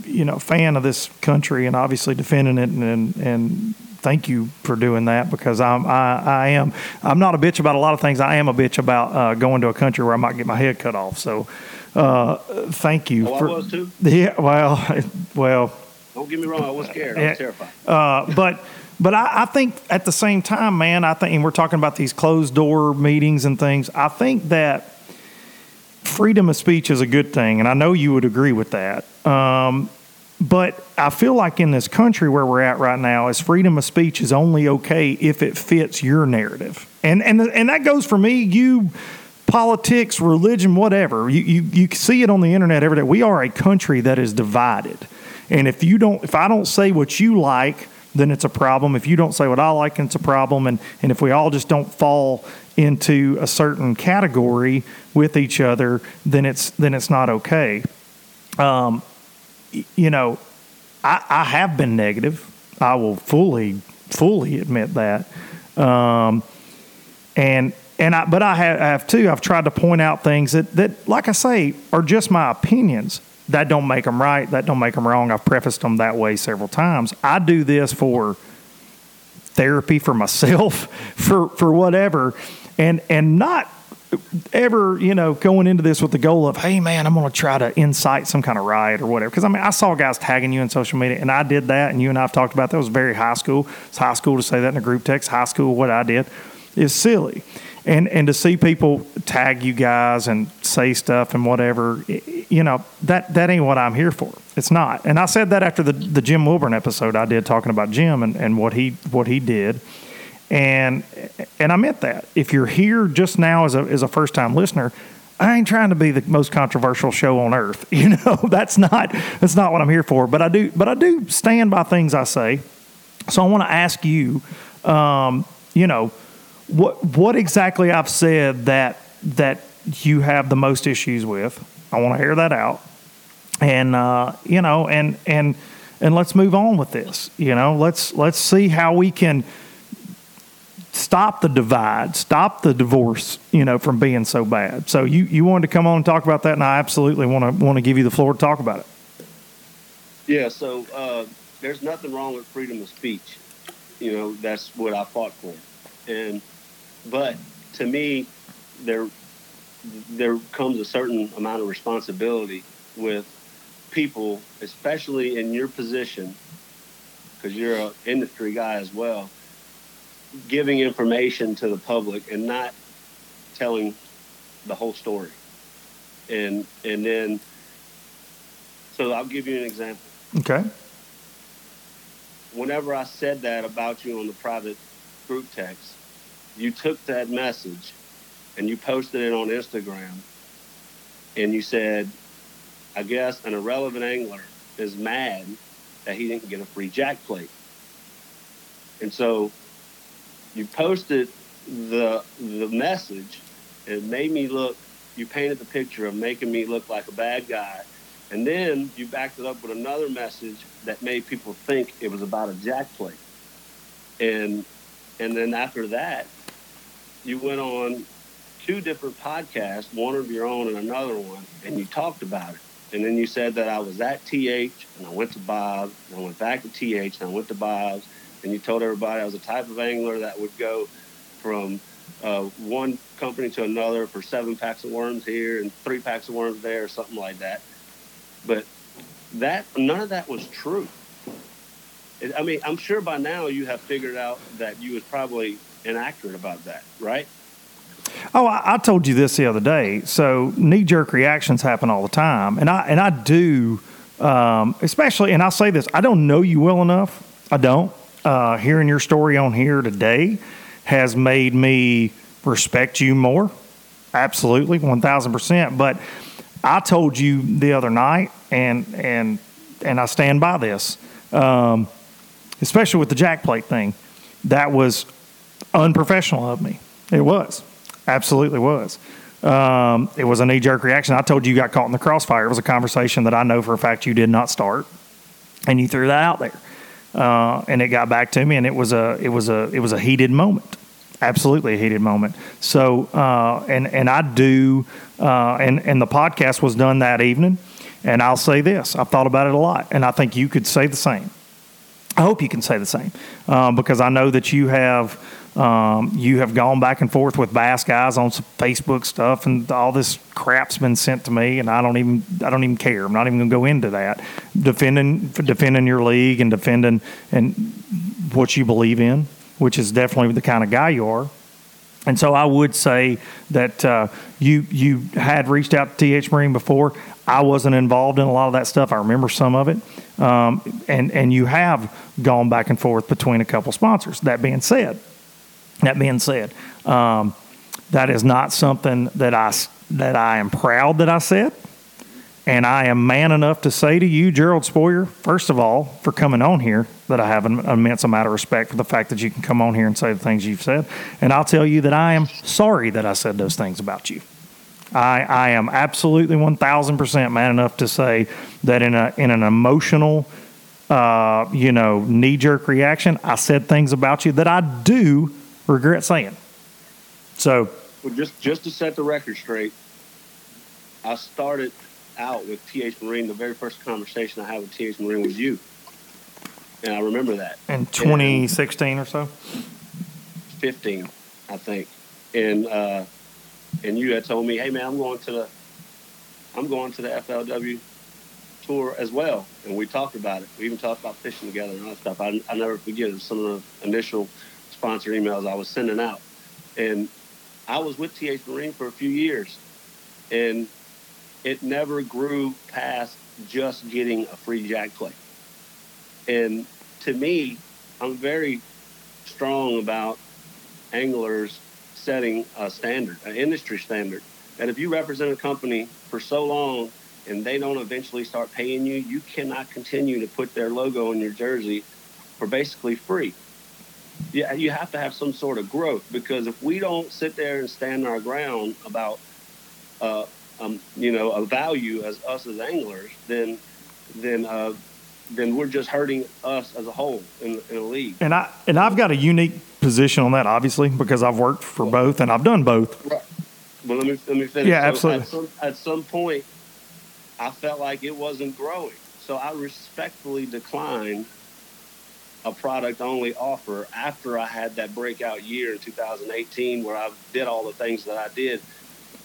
you know fan of this country and obviously defending it and and, and thank you for doing that because I'm I, I am I'm not a bitch about a lot of things. I am a bitch about uh, going to a country where I might get my head cut off. So uh, thank you. Oh, for, I was too. Yeah. Well. Well. Don't get me wrong. I was scared. I was terrified. Uh, but but I, I think at the same time, man, I think and we're talking about these closed door meetings and things. I think that freedom of speech is a good thing, and I know you would agree with that. Um, but I feel like in this country where we're at right now, is freedom of speech is only okay if it fits your narrative, and and and that goes for me, you. Politics, religion, whatever. You, you you see it on the internet every day. We are a country that is divided. And if you don't, if I don't say what you like, then it's a problem. If you don't say what I like, it's a problem. And and if we all just don't fall into a certain category with each other, then it's then it's not okay. Um, you know, I, I have been negative. I will fully fully admit that. Um, and and I, but I have, I have too. I've tried to point out things that, that, like I say, are just my opinions. That don't make them right. That don't make them wrong. I've prefaced them that way several times. I do this for therapy for myself, for for whatever, and and not ever you know going into this with the goal of hey man i'm going to try to incite some kind of riot or whatever because i mean i saw guys tagging you in social media and i did that and you and i've talked about that it was very high school it's high school to say that in a group text high school what i did is silly and and to see people tag you guys and say stuff and whatever you know that that ain't what i'm here for it's not and i said that after the the jim wilburn episode i did talking about jim and, and what he what he did and and I meant that. If you're here just now as a as a first time listener, I ain't trying to be the most controversial show on earth. You know, that's not that's not what I'm here for. But I do but I do stand by things I say. So I want to ask you, um, you know, what what exactly I've said that that you have the most issues with. I want to hear that out, and uh, you know, and and and let's move on with this. You know, let's let's see how we can stop the divide, stop the divorce, you know, from being so bad. So you, you wanted to come on and talk about that, and I absolutely want to want to give you the floor to talk about it. Yeah, so uh, there's nothing wrong with freedom of speech. You know, that's what I fought for. And but to me, there there comes a certain amount of responsibility with people, especially in your position, because you're an industry guy as well, giving information to the public and not telling the whole story. And and then so I'll give you an example Okay. whenever I said that about you on the private group text, you took that message and you posted it on Instagram and you said, I guess an irrelevant angler is mad that he didn't get a free jack plate. And so you posted the the message. It made me look you painted the picture of making me look like a bad guy. And then you backed it up with another message that made people think it was about a jack plate. And and then after that, you went on two different podcasts, one of your own and another one, and you talked about it. And then you said that I was at TH and I went to Bob, and I went back to TH and I went to Bob's, and you told everybody I was a type of angler that would go from uh, one company to another for seven packs of worms here and three packs of worms there, or something like that. But that none of that was true. I mean, I'm sure by now you have figured out that you was probably inaccurate about that, right? Oh, I, I told you this the other day. So knee jerk reactions happen all the time, and I and I do, um, especially. And I'll say this: I don't know you well enough. I don't. Uh, hearing your story on here today has made me respect you more. Absolutely, one thousand percent. But I told you the other night, and and and I stand by this. Um, especially with the jack plate thing, that was unprofessional of me. It was. Absolutely was. Um, it was a knee jerk reaction. I told you you got caught in the crossfire. It was a conversation that I know for a fact you did not start, and you threw that out there, uh, and it got back to me, and it was a it was a it was a heated moment. absolutely a heated moment. So, uh, and and I do, uh, and and the podcast was done that evening. And I'll say this: I've thought about it a lot, and I think you could say the same. I hope you can say the same um, because I know that you have. Um, you have gone back and forth with Bass guys on some Facebook stuff, and all this crap's been sent to me, and I don't even I don't even care. I'm not even going to go into that. Defending defending your league and defending and what you believe in, which is definitely the kind of guy you are. And so I would say that uh, you you had reached out to TH Marine before. I wasn't involved in a lot of that stuff. I remember some of it, um, and and you have gone back and forth between a couple sponsors. That being said, that being said, um, that is not something that I that I am proud that I said. And I am man enough to say to you, Gerald Spohrer, first of all, for coming on here, that I have an immense amount of respect for the fact that you can come on here and say the things you've said. And I'll tell you that I am sorry that I said those things about you. I, I am absolutely 1000% man enough to say that in, a, in an emotional, uh, you know, knee jerk reaction, I said things about you that I do regret saying. So, well, just just to set the record straight, I started out with TH Marine. The very first conversation I had with TH Marine was you, and I remember that in 2016 and or so. 15, I think, and uh, and you had told me, "Hey man, I'm going to the I'm going to the FLW tour as well," and we talked about it. We even talked about fishing together and all that stuff. I I never forget some of the initial sponsor emails I was sending out, and I was with TH Marine for a few years, and it never grew past just getting a free jack plate. And to me, I'm very strong about anglers setting a standard, an industry standard. That if you represent a company for so long and they don't eventually start paying you, you cannot continue to put their logo on your jersey for basically free. Yeah, you have to have some sort of growth because if we don't sit there and stand our ground about uh, um, you know, a value as us as anglers, then then uh, then we're just hurting us as a whole in, in the league. And I and I've got a unique position on that, obviously, because I've worked for well, both and I've done both. Right. Well, let me let me finish. Yeah, so absolutely. At some, at some point, I felt like it wasn't growing, so I respectfully declined a product only offer after I had that breakout year in 2018 where I did all the things that I did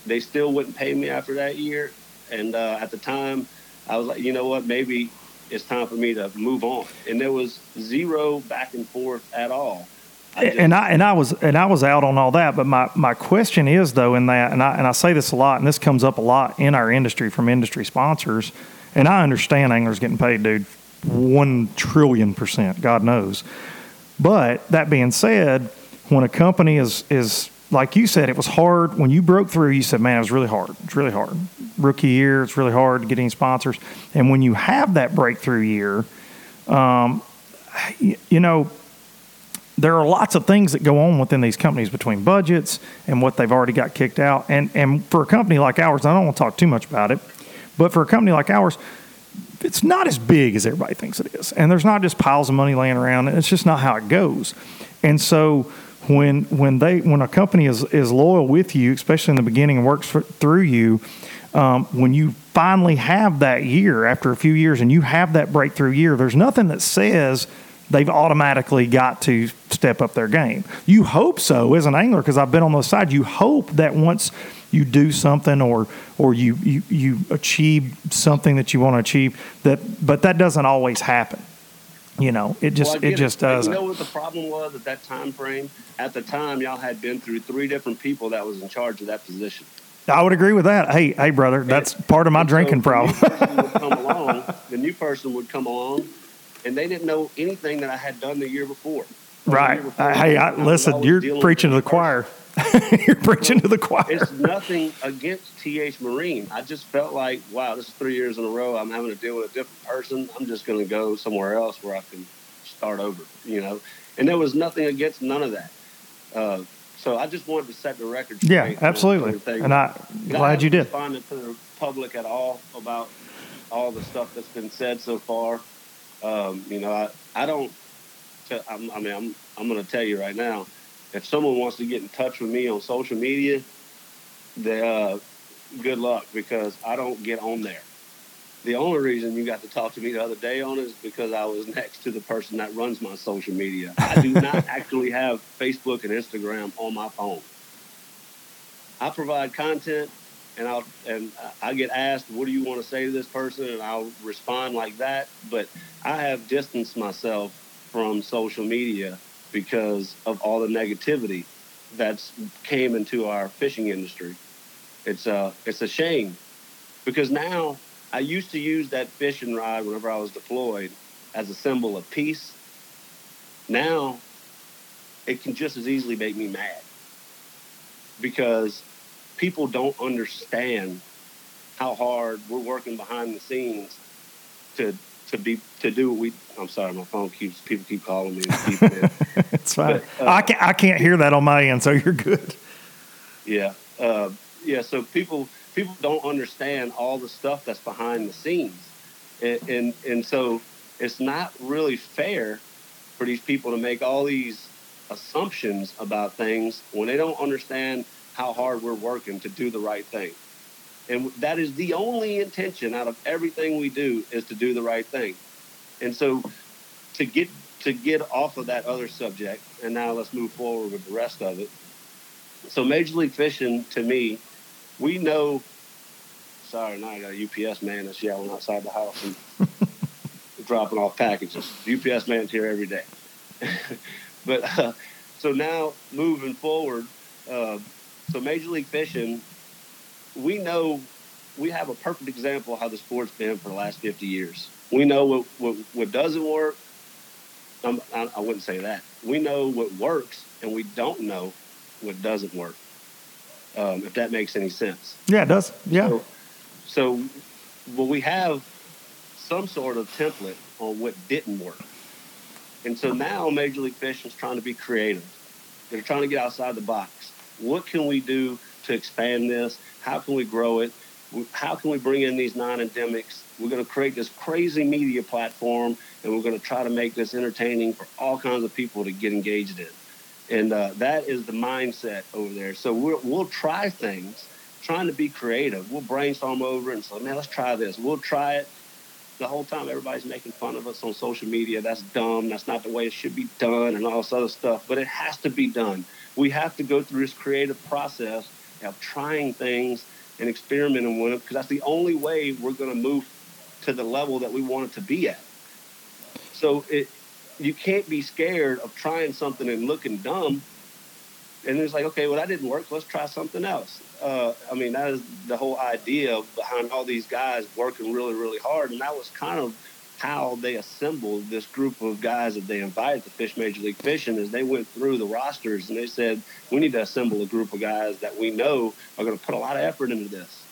they still wouldn't pay me after that year. And uh, at the time, I was like, you know what, maybe it's time for me to move on. And there was zero back and forth at all. I just, and I and I was and I was out on all that, but my, my question is though in that, and I and I say this a lot, and this comes up a lot in our industry from industry sponsors, and I understand anglers getting paid, dude, one trillion percent, God knows. But that being said, when a company is is like you said, it was hard when you broke through. You said, "Man, it was really hard. It's really hard. Rookie year, it's really hard to get any sponsors." And when you have that breakthrough year, um, you, you know, there are lots of things that go on within these companies between budgets and what they've already got kicked out. And and for a company like ours, I don't want to talk too much about it, but for a company like ours, it's not as big as everybody thinks it is. And there's not just piles of money laying around. It's just not how it goes. And so when when they when a company is is loyal with you, especially in the beginning and works for, through you, um, when you finally have that year after a few years and you have that breakthrough year, there's nothing that says they've automatically got to step up their game. You hope so as an angler because I've been on the side. You hope that once you do something or or you, you you achieve something that you want to achieve that but that doesn't always happen you know, it just well, it just it. doesn't. You know what the problem was at that time frame? At the time, y'all had been through three different people that was in charge of that position. I would agree with that. Hey, hey, brother, that's and, part of my drinking so problem. The new, come along, the new person would come along, and they didn't know anything that I had done the year before. Right. Uh, hey, I, listen, you're preaching to the choir. You're preaching to the choir. It's nothing against TH Marine. I just felt like, wow, this is three years in a row. I'm having to deal with a different person. I'm just going to go somewhere else where I can start over, you know. And there was nothing against none of that. Uh, so I just wanted to set the record straight. Yeah, absolutely. And I'm glad you did. Responded to the public at all about all the stuff that's been said so far. Um, you know, I, I don't. I mean, I'm I'm going to tell you right now if someone wants to get in touch with me on social media, they, uh, good luck because I don't get on there. The only reason you got to talk to me the other day on it is because I was next to the person that runs my social media. I do not actually have Facebook and Instagram on my phone. I provide content and I'll and I get asked, "What do you want to say to this person?" and I'll respond like that. But I have distanced myself from social media because of all the negativity that's came into our fishing industry. It's a it's a shame because now I used to use that fishing rod whenever I was deployed as a symbol of peace. Now it can just as easily make me mad because people don't understand how hard we're working behind the scenes to to be to do what we. I'm sorry, my phone keeps people keep calling me. it's fine. But, uh, I can't I can't hear that on my end, so you're good. Yeah, uh, yeah. So people people don't understand all the stuff that's behind the scenes, and and, and so it's not really fair for these people to make all these assumptions about things when they don't understand how hard we're working to do the right thing. And that is the only intention out of everything we do is to do the right thing. And so to get to get off of that other subject, and now let's move forward with the rest of it. So Major League Fishing to me, we know sorry, now I got a UPS man that's yelling outside the house and dropping off packages. UPS man's here every day. but uh, so now moving forward, uh, so Major League Fishing, we know we have a perfect example of how the sport's been for the last 50 years. We know what, what, what doesn't work. I, I wouldn't say that. We know what works, and we don't know what doesn't work. Um, if that makes any sense. Yeah, it does. Yeah. So, so, well, we have some sort of template on what didn't work. And so now Major League Fishing is trying to be creative. They're trying to get outside the box. What can we do to expand this? How can we grow it? How can we bring in these non-endemics? We're going to create this crazy media platform, and we're going to try to make this entertaining for all kinds of people to get engaged in. And uh, that is the mindset over there. So we will try things, trying to be creative. We'll brainstorm over it and say, man, let's try this. We'll try it. The whole time everybody's making fun of us on social media. That's dumb. That's not the way it should be done and all this other stuff. But it has to be done we have to go through this creative process of trying things and experimenting with them because that's the only way we're going to move to the level that we want it to be at. So it, you can't be scared of trying something and looking dumb. And it's like, okay, well, that didn't work. Let's try something else. Uh, I mean, that is the whole idea behind all these guys working really, really hard. And that was kind of how they assembled this group of guys that they invited to fish Major League Fishing is they went through the rosters and they said, we need to assemble a group of guys that we know are going to put a lot of effort into this,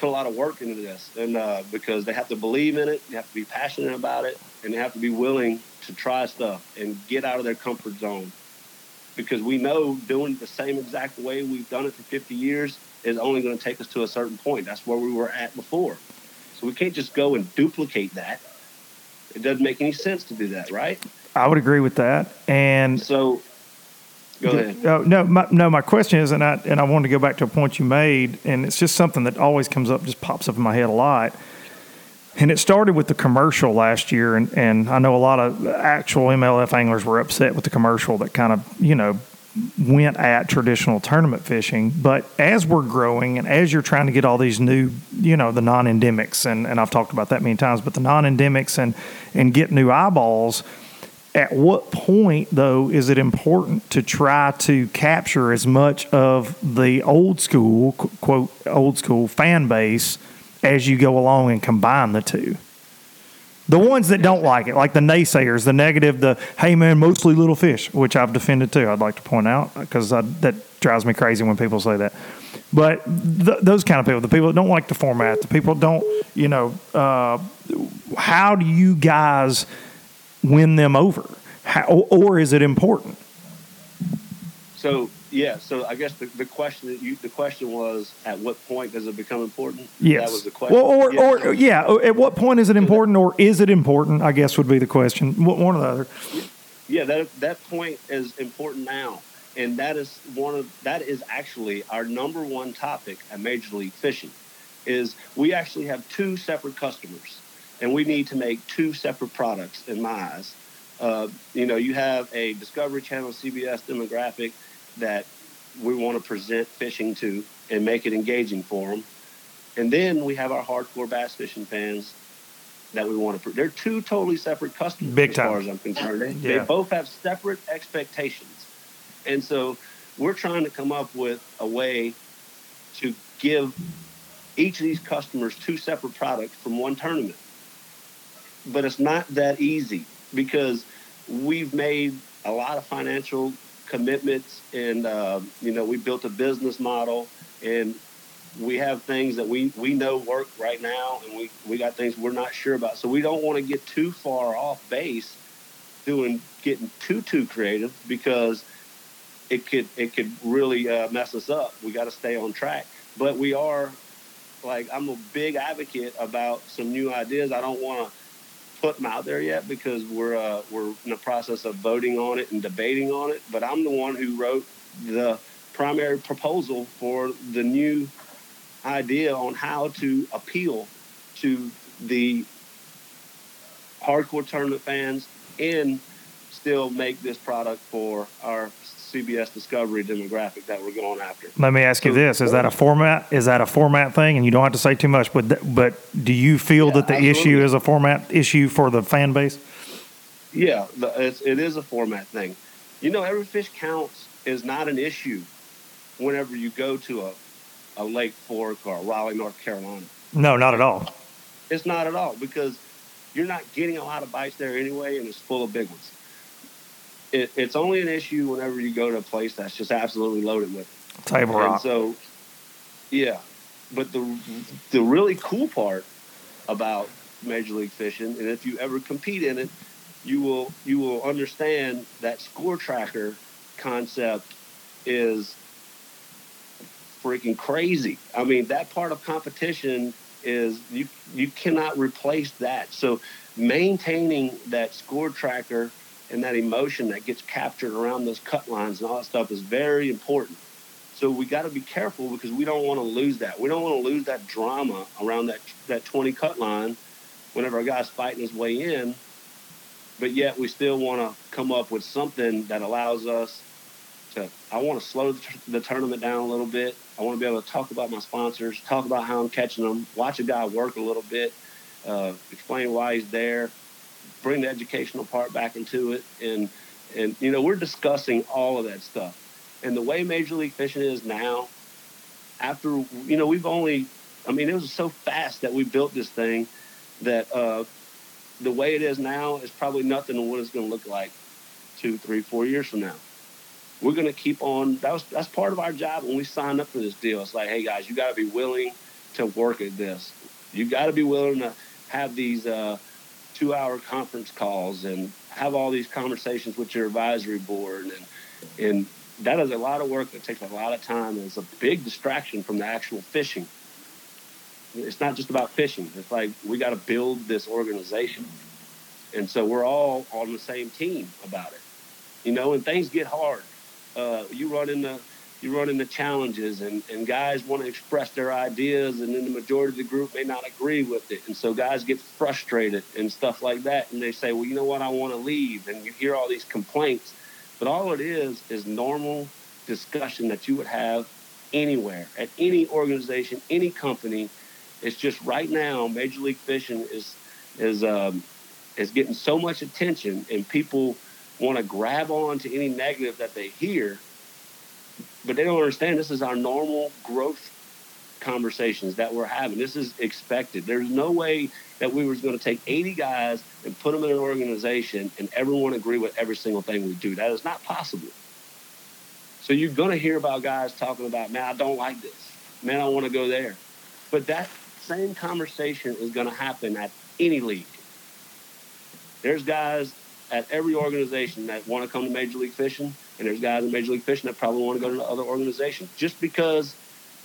put a lot of work into this. And uh, because they have to believe in it, they have to be passionate about it, and they have to be willing to try stuff and get out of their comfort zone. Because we know doing it the same exact way we've done it for 50 years is only going to take us to a certain point. That's where we were at before. So we can't just go and duplicate that. It doesn't make any sense to do that, right? I would agree with that. And so, go ahead. Oh, no, my, no. My question is, and I and I want to go back to a point you made, and it's just something that always comes up, just pops up in my head a lot. And it started with the commercial last year, and, and I know a lot of actual MLF anglers were upset with the commercial that kind of, you know, went at traditional tournament fishing. But as we're growing and as you're trying to get all these new, you know, the non endemics, and, and I've talked about that many times, but the non endemics and, and get new eyeballs, at what point, though, is it important to try to capture as much of the old school, quote, old school fan base as you go along and combine the two? The ones that don't like it, like the naysayers, the negative, the hey man, mostly little fish, which I've defended too. I'd like to point out because that drives me crazy when people say that. But th- those kind of people, the people that don't like the format, the people don't, you know, uh, how do you guys win them over? How, or is it important? So yeah, so I guess the, the question that you the question was at what point does it become important? Yes. That was the question. Well, or, yeah. or yeah, at what point is it important or is it important? I guess would be the question. One or the other. yeah, that that point is important now, and that is one of that is actually our number one topic at Major League Fishing, is we actually have two separate customers, and we need to make two separate products in my eyes. Uh, you know, you have a Discovery Channel CBS demographic that we want to present fishing to and make it engaging for them, and then we have our hardcore bass fishing fans that we want to. They're two totally separate customers, Big as time. far as I'm concerned. They, Yeah. they both have separate expectations, and so we're trying to come up with a way to give each of these customers two separate products from one tournament. But it's not that easy because we've made a lot of financial commitments, and uh, you know we built a business model, and we have things that we we know work right now, and we we got things we're not sure about. So we don't want to get too far off base doing getting too too creative because it could it could really uh, mess us up. We got to stay on track, but we are like I'm a big advocate about some new ideas. I don't want to put them out there yet because we're uh, we're in the process of voting on it and debating on it. But I'm the one who wrote the primary proposal for the new idea on how to appeal to the hardcore tournament fans and still make this product for our CBS Discovery demographic that we're going after. Let me ask you this: Is that a format? Is that a format thing? And you don't have to say too much, but th- but do you feel Yeah, that the issue is a format issue for the fan base? Yeah, the, it's, it is a format thing. You know, every fish counts is not an issue whenever you go to a, a Lake Fork or Raleigh, North Carolina. No, not at all. It's not at all because you're not getting a lot of bites there anyway, and it's full of big ones. It, it's only an issue whenever you go to a place that's just absolutely loaded with it. Table And rock. so, yeah, but the the really cool part about Major League Fishing, and if you ever compete in it, you will you will understand that score tracker concept is freaking crazy. I mean, that part of competition is you you cannot replace that. So maintaining that score tracker and that emotion that gets captured around those cut lines and all that stuff is very important. So we got to be careful because we don't want to lose that. We don't want to lose that drama around that that 20 cut line whenever a guy's fighting his way in. But yet we still want to come up with something that allows us to. I want to slow the, tournament down a little bit. I want to be able to talk about my sponsors, talk about how I'm catching them, watch a guy work a little bit, uh, explain why he's there, bring the educational part back into it, and and you know we're discussing all of that stuff. And the way Major League Fishing is now, after you know we've only, I mean it was so fast that we built this thing that uh, the way it is now is probably nothing to what it's going to look like two, three, four years from now. We're going to keep on. That was that's part of our job when we signed up for this deal. It's like, hey guys, you got to be willing to work at this. You got to be willing to have these uh, two-hour conference calls and have all these conversations with your advisory board, and and that is a lot of work that takes a lot of time. and It's a big distraction from the actual fishing. It's not just about fishing. It's like we got to build this organization, and so we're all on the same team about it. You know, and things get hard. Uh, you run into you run into challenges, and, and guys want to express their ideas, and then the majority of the group may not agree with it, and so guys get frustrated and stuff like that, and they say, well, you know what, I want to leave, and you hear all these complaints, but all it is is normal discussion that you would have anywhere at any organization, any company. It's just right now, Major League Fishing is is um, is getting so much attention, and people want to grab on to any negative that they hear, but they don't understand this is our normal growth conversations that we're having. This is expected. There's no way that we was going to take 80 guys and put them in an organization and everyone agree with every single thing we do. That is not possible. So you're going to hear about guys talking about, man, I don't like this. Man, I want to go there. But that same conversation is going to happen at any league. There's guys at every organization that want to come to Major League Fishing, and there's guys in Major League Fishing that probably want to go to other organizations just because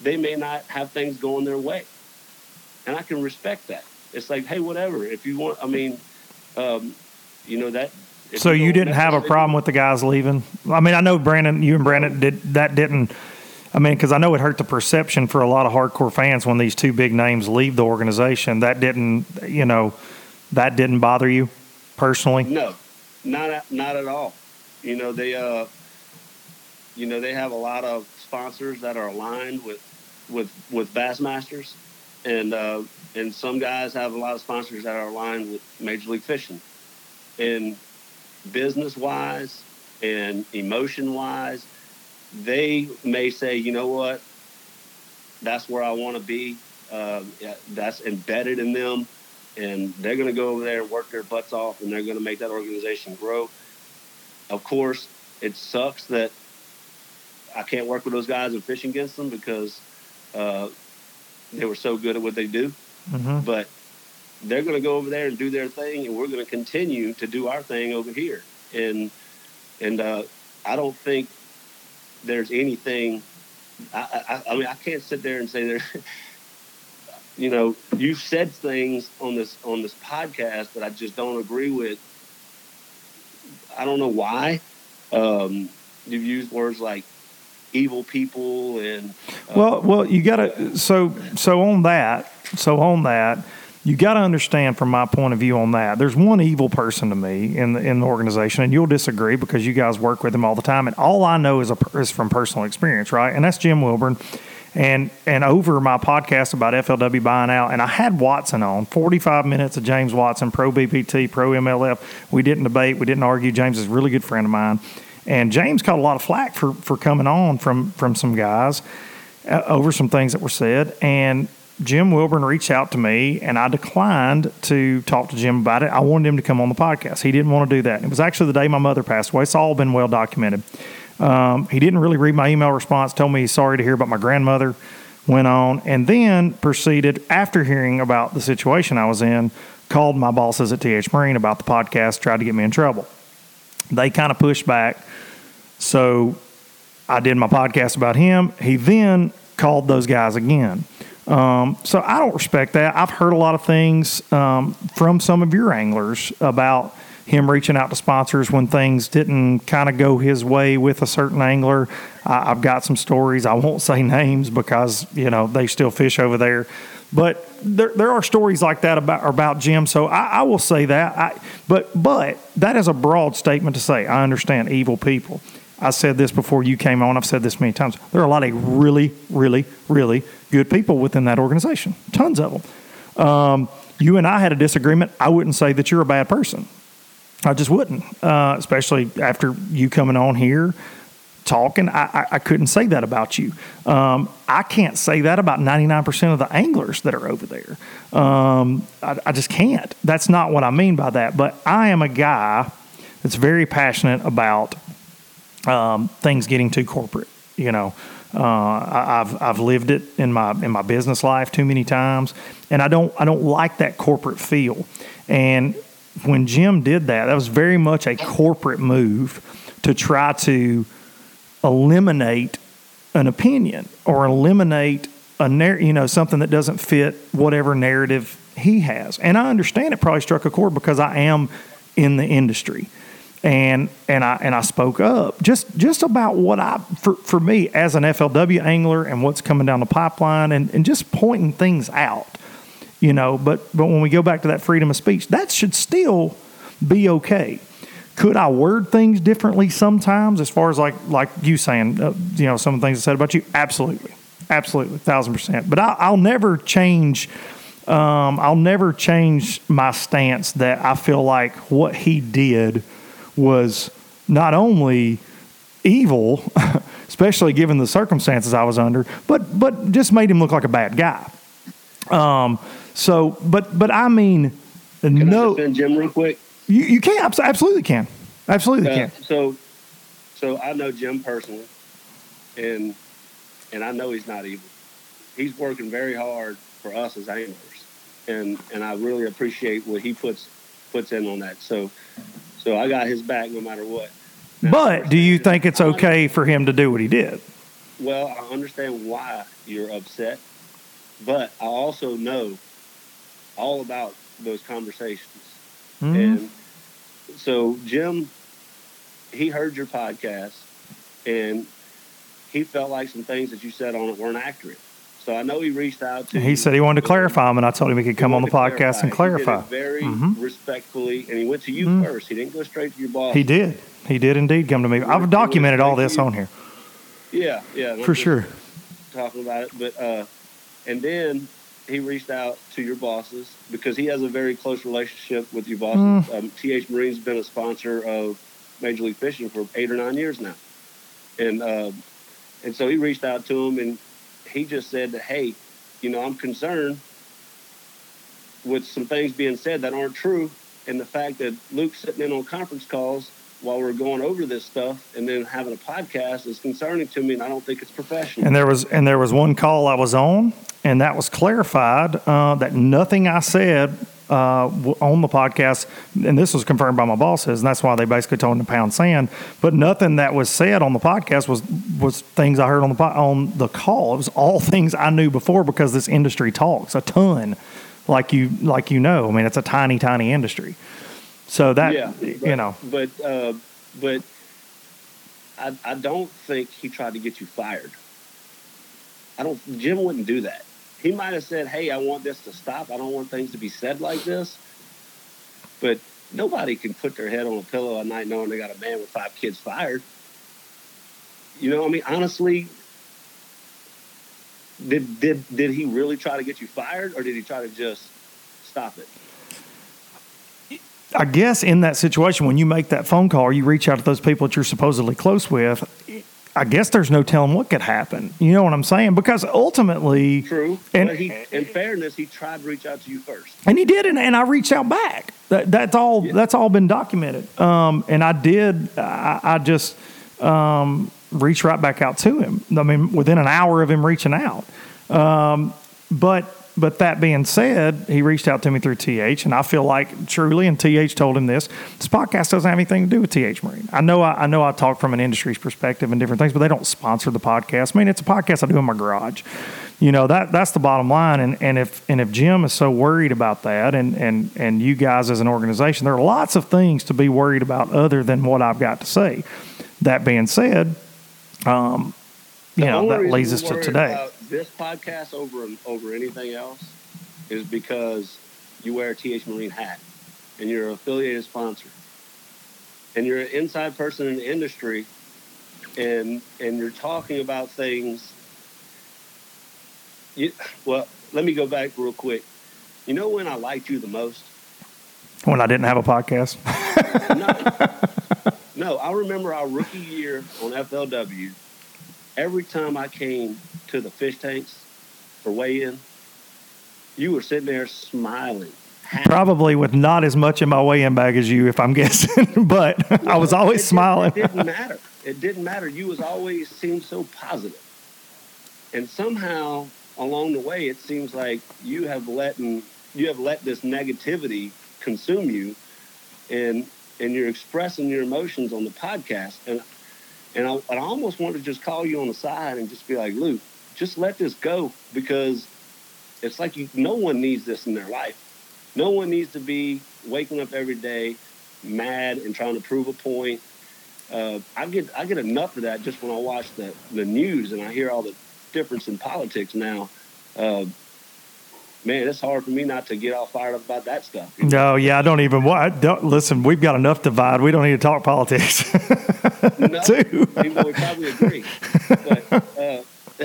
they may not have things going their way. And I can respect that. It's like, hey, whatever. If you want, I mean, um, you know that So you don't didn't have a problem with the guys leaving? I mean, I know Brandon, you and Brandon did that didn't. I mean, because I know it hurt the perception for a lot of hardcore fans when these two big names leave the organization. That didn't, you know, that didn't bother you personally. No, not at, not at all. You know they uh, you know they have a lot of sponsors that are aligned with with with Bassmasters, and uh, and some guys have a lot of sponsors that are aligned with Major League Fishing, and business wise and emotion wise, they may say, you know what, that's where I want to be. Uh, that's embedded in them and they're going to go over there and work their butts off and they're going to make that organization grow. Of course, it sucks that I can't work with those guys and fish against them because uh, they were so good at what they do. hmm But they're going to go over there and do their thing, and we're going to continue to do our thing over here. And and uh, I don't think there's anything. I, I, I mean, I can't sit there and say there. You know, you've said things on this on this podcast that I just don't agree with. I don't know why. Um, you've used words like evil people and uh, Well, well, you got to so so on that. So on that, you got to understand from my point of view on that. There's one evil person to me in the in the organization, and you'll disagree because you guys work with him all the time, and all I know is a is from personal experience, right? And that's Jim Wilburn. And and over my podcast about FLW buying out, and I had Watson on 45 minutes of James Watson, pro BPT, pro MLF. We didn't debate, we didn't argue. James is a really good friend of mine, and James caught a lot of flack for for coming on from from some guys uh, over some things that were said. And Jim Wilburn reached out to me, and I declined to talk to Jim about it. I wanted him to come on the podcast. He didn't want to do that. It was actually the day my mother passed away. It's all been well documented. Um, he didn't really read my email response, told me he's sorry to hear about my grandmother, went on, and then proceeded, after hearing about the situation I was in, called my bosses at TH Marine about the podcast, tried to get me in trouble. They kind of pushed back. So I did my podcast about him. He then called those guys again. Um, so I don't respect that. I've heard a lot of things um, from some of your anglers about him reaching out to sponsors when things didn't kind of go his way with a certain angler. I, I've got some stories. I won't say names because you know they still fish over there. But there, there are stories like that about about Jim. So I, I will say that. I, but but that is a broad statement to say. I understand evil people. I said this before you came on. I've said this many times. There are a lot of really, really, really good people within that organization. Tons of them. Um, you and I had a disagreement. I wouldn't say that you're a bad person. I just wouldn't, uh, especially after you coming on here talking. I, I, I couldn't say that about you. Um, I can't say that about 99% of the anglers that are over there. Um, I, I just can't. That's not what I mean by that. But I am a guy that's very passionate about um, things getting too corporate. You know, uh, I, I've I've lived it in my in my business life too many times, and I don't I don't like that corporate feel. And when Jim did that, that was very much a corporate move to try to eliminate an opinion or eliminate a narr- you know something that doesn't fit whatever narrative he has. And I understand it probably struck a chord because I am in the industry. And and I and I spoke up just just about what I for, for me as an FLW angler and what's coming down the pipeline and, and just pointing things out. You know, but but when we go back to that freedom of speech, that should still be okay. Could I word things differently sometimes, as far as like like you saying, uh, you know, some of the things I said about you? Absolutely, absolutely, thousand percent. But I, I'll never change. Um, I'll never change my stance that I feel like what he did was not only evil, especially given the circumstances I was under, but but just made him look like a bad guy. Um, so, but but I mean, Can I no, defend Jim real quick? You, you can abs- absolutely can, absolutely Uh, can. so, so I know Jim personally, and and I know he's not evil. He's working very hard for us as anglers, and and I really appreciate what he puts puts in on that. So, so I got his back no matter what. Now, But do you think it's okay for him to do what he did? Well, I understand why you're upset, but I also know all about those conversations. Mhm. And so Jim, he heard your podcast, and he felt like some things that you said on it weren't accurate. So I know he reached out to. He said he wanted to clarify them, and I told him he could come He on the podcast and He clarify. did it very Mhm. respectfully, and he went to you Mhm. first. He didn't go straight to your boss. He did. He did indeed come to me. I've documented all this on here Yeah, yeah. for sure. Talking about it, but uh, and then he reached out to your bosses because he has a very close relationship with your bosses. Mm. Um, TH Marine's been a sponsor of Major League Fishing for eight or nine years now, and uh, and so he reached out to him and he just said that hey, you know, I'm concerned with some things being said that aren't true, and the fact that Luke's sitting in on conference calls while we're going over this stuff and then having a podcast is concerning to me, and I don't think it's professional. And there was and there was one call I was on, and that was clarified uh, that nothing I said uh, on the podcast, and this was confirmed by my bosses, and that's why they basically told him to pound sand. But nothing that was said on the podcast was was things I heard on the po- on the call. It was all things I knew before because this industry talks a ton, like you like you know. I mean, it's a tiny tiny industry. So that yeah, you know, but uh, but I, I don't think he tried to get you fired. I don't. Jim wouldn't do that. He might have said, "Hey, I want this to stop. I don't want things to be said like this." But nobody can put their head on a pillow at night knowing they got a man with five kids fired. You know, what I mean, honestly, did did did he really try to get you fired, or did he try to just stop it? I guess in that situation, when you make that phone call or you reach out to those people that you're supposedly close with, I guess there's no telling what could happen. You know what I'm saying? Because ultimately, True. And- but he, in fairness, he tried to reach out to you first. and he did, and, and I reached out back. That, that's all. Yeah. That's all been documented. Um, and I did. I, I just um, reached right back out to him. I mean, within an hour of him reaching out. Um, but but that being said, he reached out to me through TH, and I feel like truly, and TH told him this. This podcast doesn't have anything to do with TH Marine. I know. I, I know. I talk from an industry's perspective and different things, but they don't sponsor the podcast. I mean, it's a podcast I do in my garage. You know that that's the bottom line. And and if and if Jim is so worried about that, and and and you guys as an organization, there are lots of things to be worried about other than what I've got to say. That being said, um, you know that leads us to today. This podcast over over anything else is because you wear a TH Marine hat and you're an affiliated sponsor, and you're an inside person in the industry, and and you're talking about things. You, well, let me go back real quick. You know when I liked you the most? When I didn't have a podcast, No, no. I remember our rookie year on FLW. Every time I came to the fish tanks for weigh-in, you were sitting there smiling. happy. probably with not as much in my weigh-in bag as you, if I'm guessing. but I was always It didn't- smiling. It didn't matter. It didn't matter. You was always seemed so positive. positive, and somehow along the way, it seems like you have let you have let this negativity consume you, and and you're expressing your emotions on the podcast. And and I, and I almost want to just call you on the side and just be like, Luke, just let this go because it's like you, no one needs this in their life. No one needs to be waking up every day mad and trying to prove a point. Uh, I get I get enough of that just when I watch the, the news and I hear all the difference in politics now. Uh, man, it's hard for me not to get all fired up about that stuff. No, yeah, I don't even. wa- I don't, listen, we've got enough divide. We don't need to talk politics. No, Too. people would probably agree. But, uh,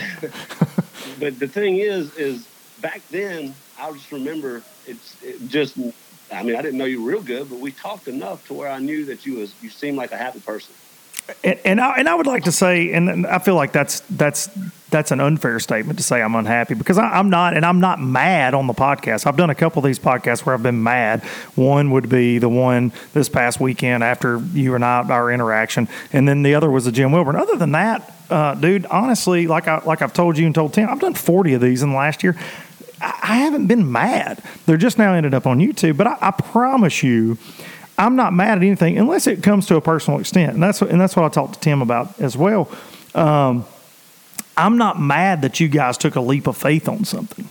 but the thing is, is back then, I just remember it's it just. I mean, I didn't know you real good, but we talked enough to where I knew that you was you seemed like a happy person. And, I and I would like to say, and I feel like that's that's that's an unfair statement to say I'm unhappy because I, I'm not, and I'm not mad on the podcast. I've done a couple of these podcasts where I've been mad. One would be the one this past weekend after you and I our interaction, and then the other was the Jim Wilburn. Other than that, uh, dude, honestly, like I like I've told you and told Tim, I've done 40 of these in the last year. I I haven't been mad. They're just now ended up on YouTube, but I, I promise you. I'm not mad at anything unless it comes to a personal extent, and that's what, and that's what I talked to Tim about as well. Um, I'm not mad that you guys took a leap of faith on something.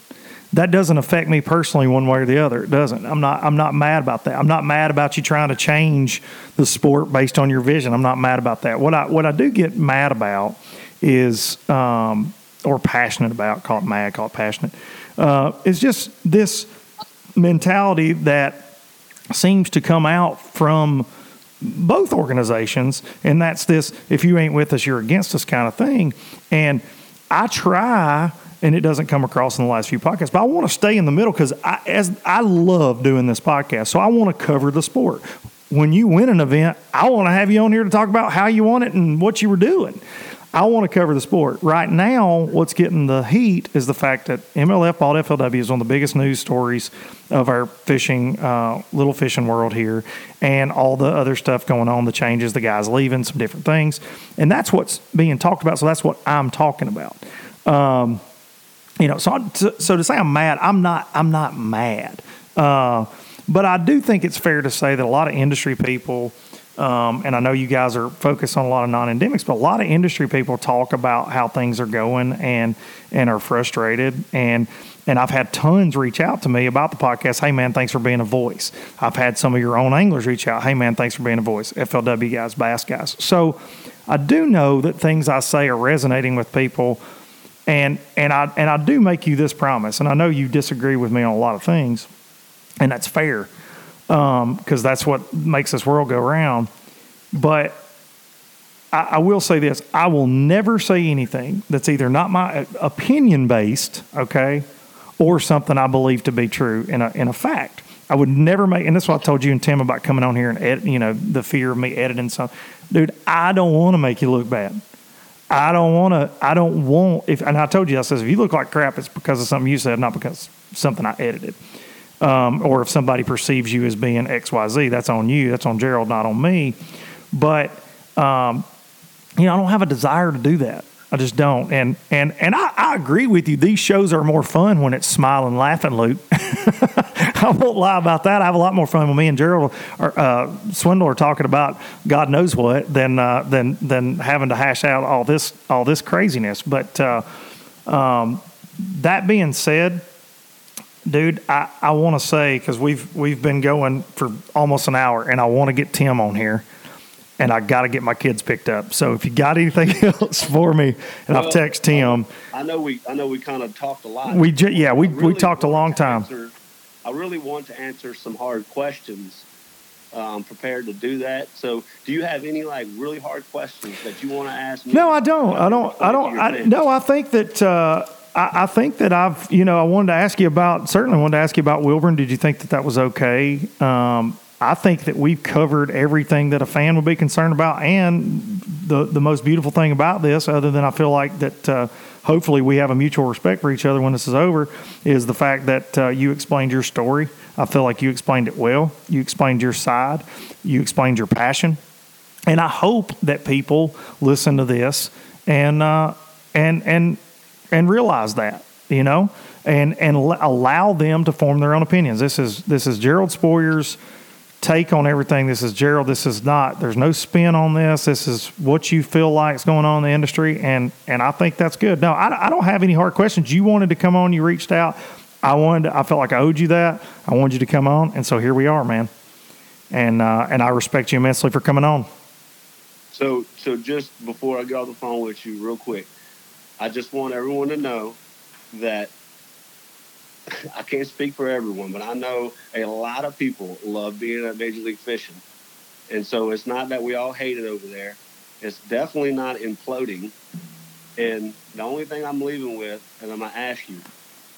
that doesn't affect me personally one way or the other. It doesn't. I'm not. I'm not mad about that. I'm not mad about you trying to change the sport based on your vision. I'm not mad about that. What I what I do get mad about is, um, or passionate about. Call it mad. Call it passionate. Uh, just this mentality that seems to come out from both organizations, and that's this: if you ain't with us, you're against us, kind of thing. And I try and it doesn't come across in the last few podcasts. But I want to stay in the middle because I, as I love doing this podcast, so I want to cover the sport. When you win an event, I want to have you on here to talk about how you won it and what you were doing. I want to cover the sport. Right now, what's getting the heat is the fact that MLF bought FLW is one of the biggest news stories of our fishing, uh, little fishing world here, and all the other stuff going on, the changes, the guys leaving, some different things. And that's what's being talked about. So that's what I'm talking about. Um, you know, so I, so to say I'm mad, I'm not. I'm not mad. Uh, but I do think it's fair to say that a lot of industry people, um, and I know you guys are focused on a lot of non-endemics, but a lot of industry people talk about how things are going and and are frustrated and. And I've had tons reach out to me about the podcast. Hey, man, thanks for being a voice. I've had some of your own anglers reach out. Hey, man, thanks for being a voice. FLW guys, bass guys. So I do know that things I say are resonating with people and and I and I do make you this promise, and I know you disagree with me on a lot of things, and that's fair, because um, that's what makes this world go round. But I, I, will say this: I will never say anything that's either not my opinion based, okay, or something I believe to be true in a in a fact. I would never make, and that's what I told you and Tim about coming on here and edit, you know, the fear of me editing something. Dude, I don't want to make you look bad. I don't want to. I don't want. If and I told you, I says if you look like crap, it's because of something you said, not because something I edited. Um, or if somebody perceives you as being X, Y, Z, that's on you. That's on Gerald, not on me. But um, you know, I don't have a desire to do that. I just don't. And and and I, I agree with you. These shows are more fun when it's smiling, laughing, Luke. I won't lie about that. I have a lot more fun with me and Gerald or uh, Swindle are talking about God knows what than uh, than than having to hash out all this all this craziness. But uh, um, that being said, dude, I, I want to say because we've we've been going for almost an hour, and I want to get Tim on here and I got to get my kids picked up. So if you got anything else for me, and well, I've texted Tim. I know we I know we kind of talked a lot. We ju- yeah we really we talked a long time. Answer, I really want to answer some hard questions. I'm prepared to do that. So, do you have any like really hard questions that you want to ask me? No, I don't. I don't. I don't. I, no, I think that. Uh, I, I, think that I've, you know, I wanted to ask you about, certainly wanted to ask you about Wilburn. Did you think that that was okay? Um, I think that we've covered everything that a fan would be concerned about. And the, the most beautiful thing about this, other than I feel like that uh, hopefully we have a mutual respect for each other when this is over, is the fact that uh, you explained your story. I feel like you explained it well. You explained your side, you explained your passion. And I hope that people listen to this and, uh, and, and, and realize that, you know, and, and allow them to form their own opinions. This is, this is Gerald Spohrer's take on everything. This is Gerald. This is not. There's no spin on this. This is what you feel like is going on in the industry, and and I think that's good. No, I, I don't have any hard questions. You wanted to come on. You reached out. I wanted. I felt like I owed you that. I wanted you to come on, and so here we are, man. And uh, and I respect you immensely for coming on. So so just before I get off the phone with you, real quick, I just want everyone to know that I can't speak for everyone, but I know a lot of people love being at Major League Fishing. And so it's not that we all hate it over there. It's definitely not imploding. And the only thing I'm leaving with, and I'm going to ask you,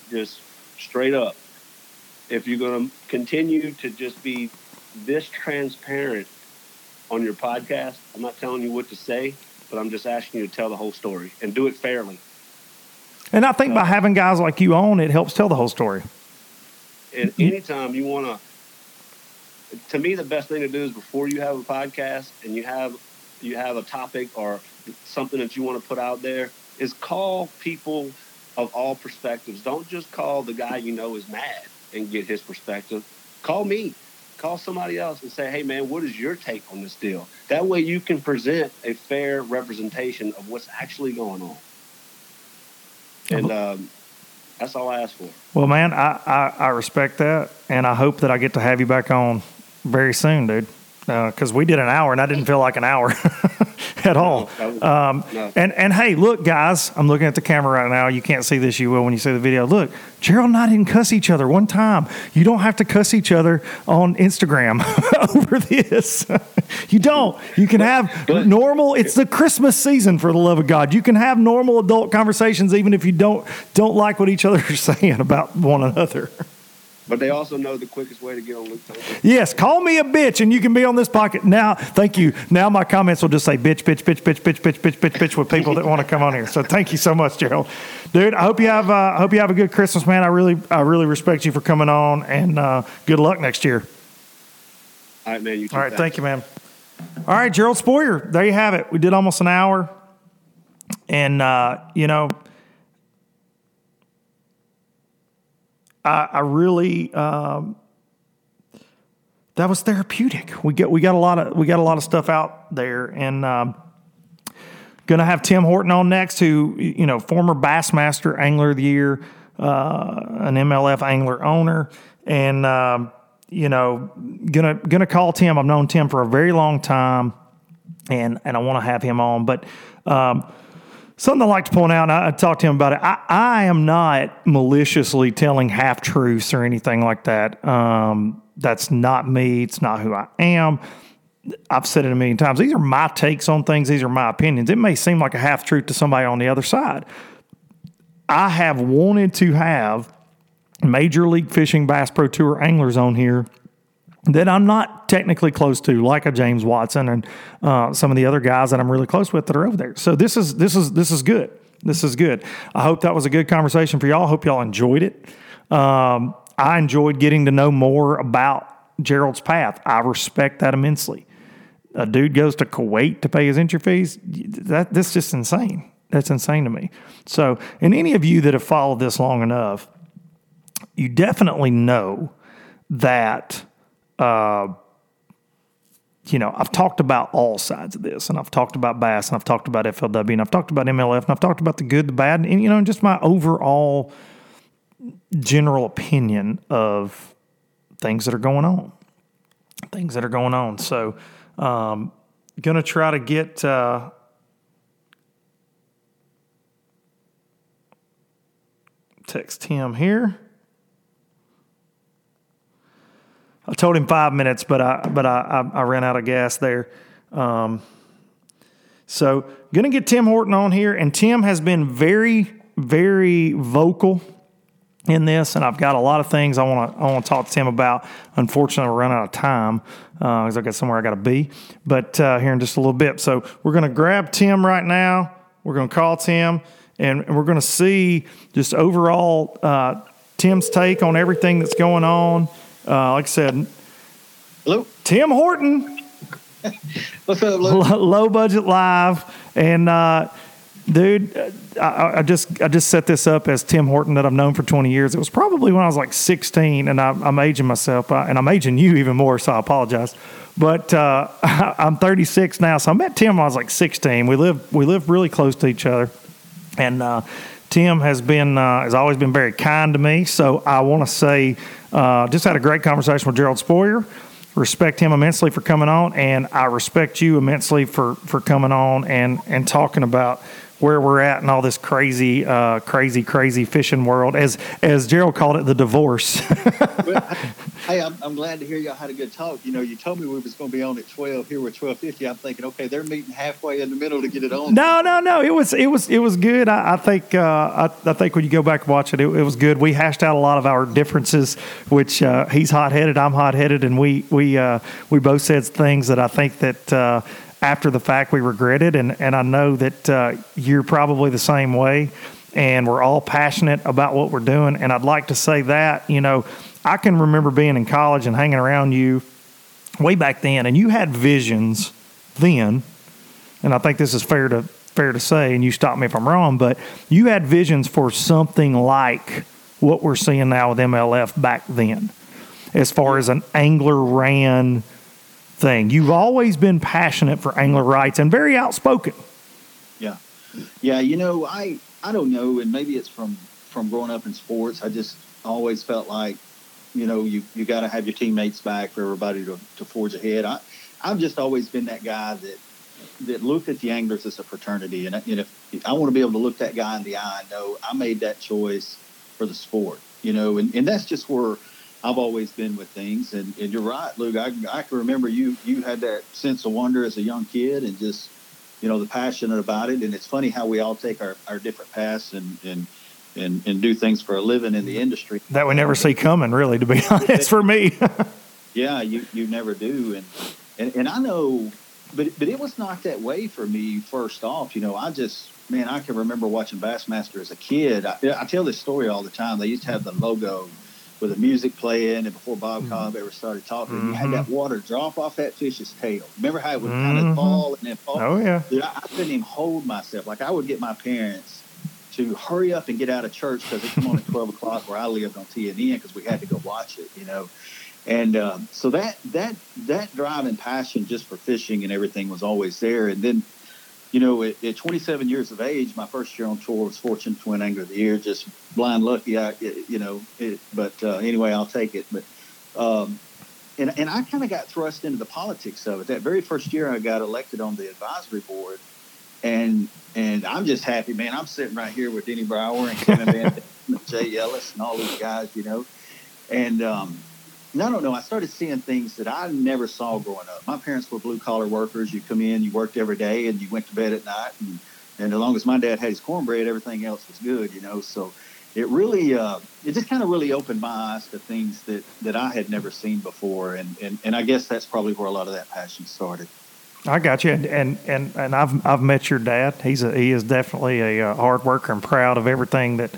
just straight up, if you're going to continue to just be this transparent on your podcast, I'm not telling you what to say, but I'm just asking you to tell the whole story and do it fairly. And I think by uh, having guys like you on, it helps tell the whole story. And anytime you want to, to me, the best thing to do is before you have a podcast and you have you have a topic or something that you want to put out there, is call people of all perspectives. Don't just call the guy you know is mad and get his perspective. Call me. Call somebody else and say, hey, man, what is your take on this deal? That way you can present a fair representation of what's actually going on. And um, That's all I ask for. Well, man, I, I, I respect that, and I hope that I get to have you back on very soon, dude. Because uh, we did an hour, and I didn't feel like an hour at all. Um. And and hey, look, guys, I'm looking at the camera right now. You can't see this, you will when you see the video. Look, Gerald and I didn't cuss each other one time. You don't have to cuss each other on Instagram over this. you don't. You can have normal. It's the Christmas season, for the love of God. You can have normal adult conversations, even if you don't don't like what each other are saying about one another. But they also know the quickest way to get on Luke Yes, call me a bitch and you can be on this pocket. Now, thank you. Now my comments will just say bitch, bitch, bitch, bitch, bitch, bitch, bitch, bitch, bitch with people that want to come on here. So thank you so much, Gerald. Dude, I hope you have uh, I hope you have a good Christmas, man. I really I really respect you for coming on and uh, good luck next year. All right, man. You All right, thank you, man. All right, Gerald Spohrer. There you have it. We did almost an hour. And uh, you know, I, I really um, that was therapeutic. We get we got a lot of we got a lot of stuff out there, and um, going to have Tim Horton on next, who you know former Bassmaster Angler of the Year, uh, an MLF angler owner, and um, you know gonna gonna call Tim. I've known Tim for a very long time, and and I want to have him on, but. Um, Something I like to point out, and I, I talked to him about it. I, I am not maliciously telling half truths or anything like that. Um, that's not me. It's not who I am. I've said it a million times. These are my takes on things. These are my opinions. It may seem like a half truth to somebody on the other side. I have wanted to have Major League Fishing Bass Pro Tour anglers on here that I'm not technically close to, like a James Watson and uh, some of the other guys that I'm really close with that are over there. So this is this is this is good. This is good. I hope that was a good conversation for y'all. I hope y'all enjoyed it. Um, I enjoyed getting to know more about Gerald's path. I respect that immensely. A dude goes to Kuwait to pay his entry fees. That that's just insane. That's insane to me. So, and any of you that have followed this long enough, you definitely know that uh, you know, I've talked about all sides of this, and I've talked about bass, and I've talked about FLW, and I've talked about MLF, and I've talked about the good, the bad, and you know, just my overall general opinion of things that are going on, things that are going on. So, um, gonna try to get. Uh, text him here. I told him five minutes, but I but I I, I ran out of gas there. Um, so gonna get Tim Horton on here, and Tim has been very very vocal in this, and I've got a lot of things I want to I want to talk to Tim about. Unfortunately, we're running out of time because uh, I got somewhere I got to be. But uh, here in just a little bit, so we're gonna grab Tim right now. We're gonna call Tim, and we're gonna see just overall uh, Tim's take on everything that's going on. Uh, like I said, hello, Tim Horton. What's up, Luke? Low budget live, and uh, dude, I, I, just I just set this up as Tim Horton that I've known for 20 years. It was probably when I was like 16, and I, am aging myself, uh, and I'm aging you even more, so I apologize. But uh, I'm 36 now, so I met Tim when I was like 16. We live we live really close to each other, and uh, Tim has been uh, has always been very kind to me. So I want to say uh, just had a great conversation with Gerald Spohrer. Respect him immensely for coming on, and I respect you immensely for, for coming on and, and talking about where we're at and all this crazy, uh, crazy, crazy fishing world, as as Gerald called it, the divorce. well, hey, I'm, I'm, glad to hear y'all had a good talk. You know, you told me we was going to be on at twelve. Here we're twelve fifty. I'm thinking, okay, they're meeting halfway in the middle to get it on. No, no, no. It was it was it was good. I, I think uh, I, I, think when you go back and watch it, it, it, was good. We hashed out a lot of our differences, which uh, he's hot headed, I'm hot headed, and we we uh, we both said things that I think that uh, after the fact we regret it. And, and I know that uh, you're probably the same way. And we're all passionate about what we're doing. And I'd like to say that, you know, I can remember being in college and hanging around you way back then, and you had visions then. And I think this is fair to fair to say, and you stop me if I'm wrong, but you had visions for something like what we're seeing now with MLF back then, as far as an angler ran thing. You've always been passionate for angler rights and very outspoken. Yeah, yeah. You know, I I don't know, and maybe it's from from growing up in sports. I just always felt like, you know, you, you got to have your teammates back for everybody to, to forge ahead. I, I've just always been that guy that that looked at the anglers as a fraternity, and, and if I want to be able to look that guy in the eye and know I made that choice for the sport, you know, and, and that's just where I've always been with things. And, and you're right, Luke. I, I can remember you you had that sense of wonder as a young kid, and just you know the passionate about it. And it's funny how we all take our, our different paths and and and, and do things for a living in the industry that we never see coming. Really, to be honest, for me. yeah, you you never do, and and, and I know, but but it was not that way for me. First off, you know, I just man, I can remember watching Bassmaster as a kid. I, I tell this story all the time. They used to have the logo with the music playing, and before Bob mm-hmm. Cobb ever started talking, mm-hmm. you had that mm-hmm. water drop off that fish's tail. Remember how it would mm-hmm. kind of fall and then fall? Oh yeah. Dude, I, I couldn't even hold myself. Like I would get my parents to hurry up and get out of church because it come on at twelve o'clock where I lived on TNN because we had to go watch it. You know. And um, so that that that drive and passion just for fishing and everything was always there. And then you know, at, at, 27 years of age, my first year on tour was fortunate to win Angler of the Year. Just blind lucky, I, you know. It, but uh, anyway, I'll take it. But um, and and I kind of got thrust into the politics of it. That very first year, I got elected on the advisory board, and and I'm just happy, man. I'm sitting right here with Denny Brauer and Kevin Van and Jay Yelas and all these guys, you know, and um, I don't know. I started seeing things that I never saw growing up. My parents were blue collar workers. You come in, you worked every day, and you went to bed at night. And, and as long as my dad had his cornbread, everything else was good, you know. So it really, uh, it just kind of really opened my eyes to things that, that I had never seen before. And, and, and I guess that's probably where a lot of that passion started. I got you, and and and, and I've I've met your dad. He's a he is definitely a, a uh, hard worker and proud of everything that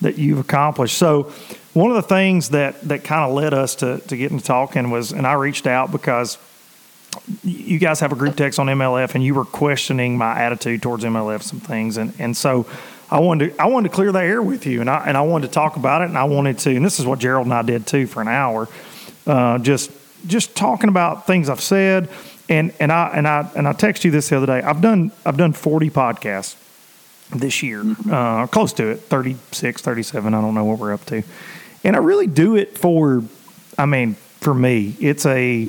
that you've accomplished. So, one of the things that that kind of led us to to getting to talking was, and I reached out because you guys have a group text on MLF, and you were questioning my attitude towards MLF, some things, and and so. I wanted to I wanted to clear the air with you, and I and I wanted to talk about it, and I wanted to, and this is what Gerald and I did too for an hour, uh, just just talking about things I've said, and and I and I and I text you this the other day. I've done I've done forty podcasts, this year, mm-hmm. uh, close to it, 36, 37. I don't know what we're up to. And I really do it for, I mean, for me, it's a.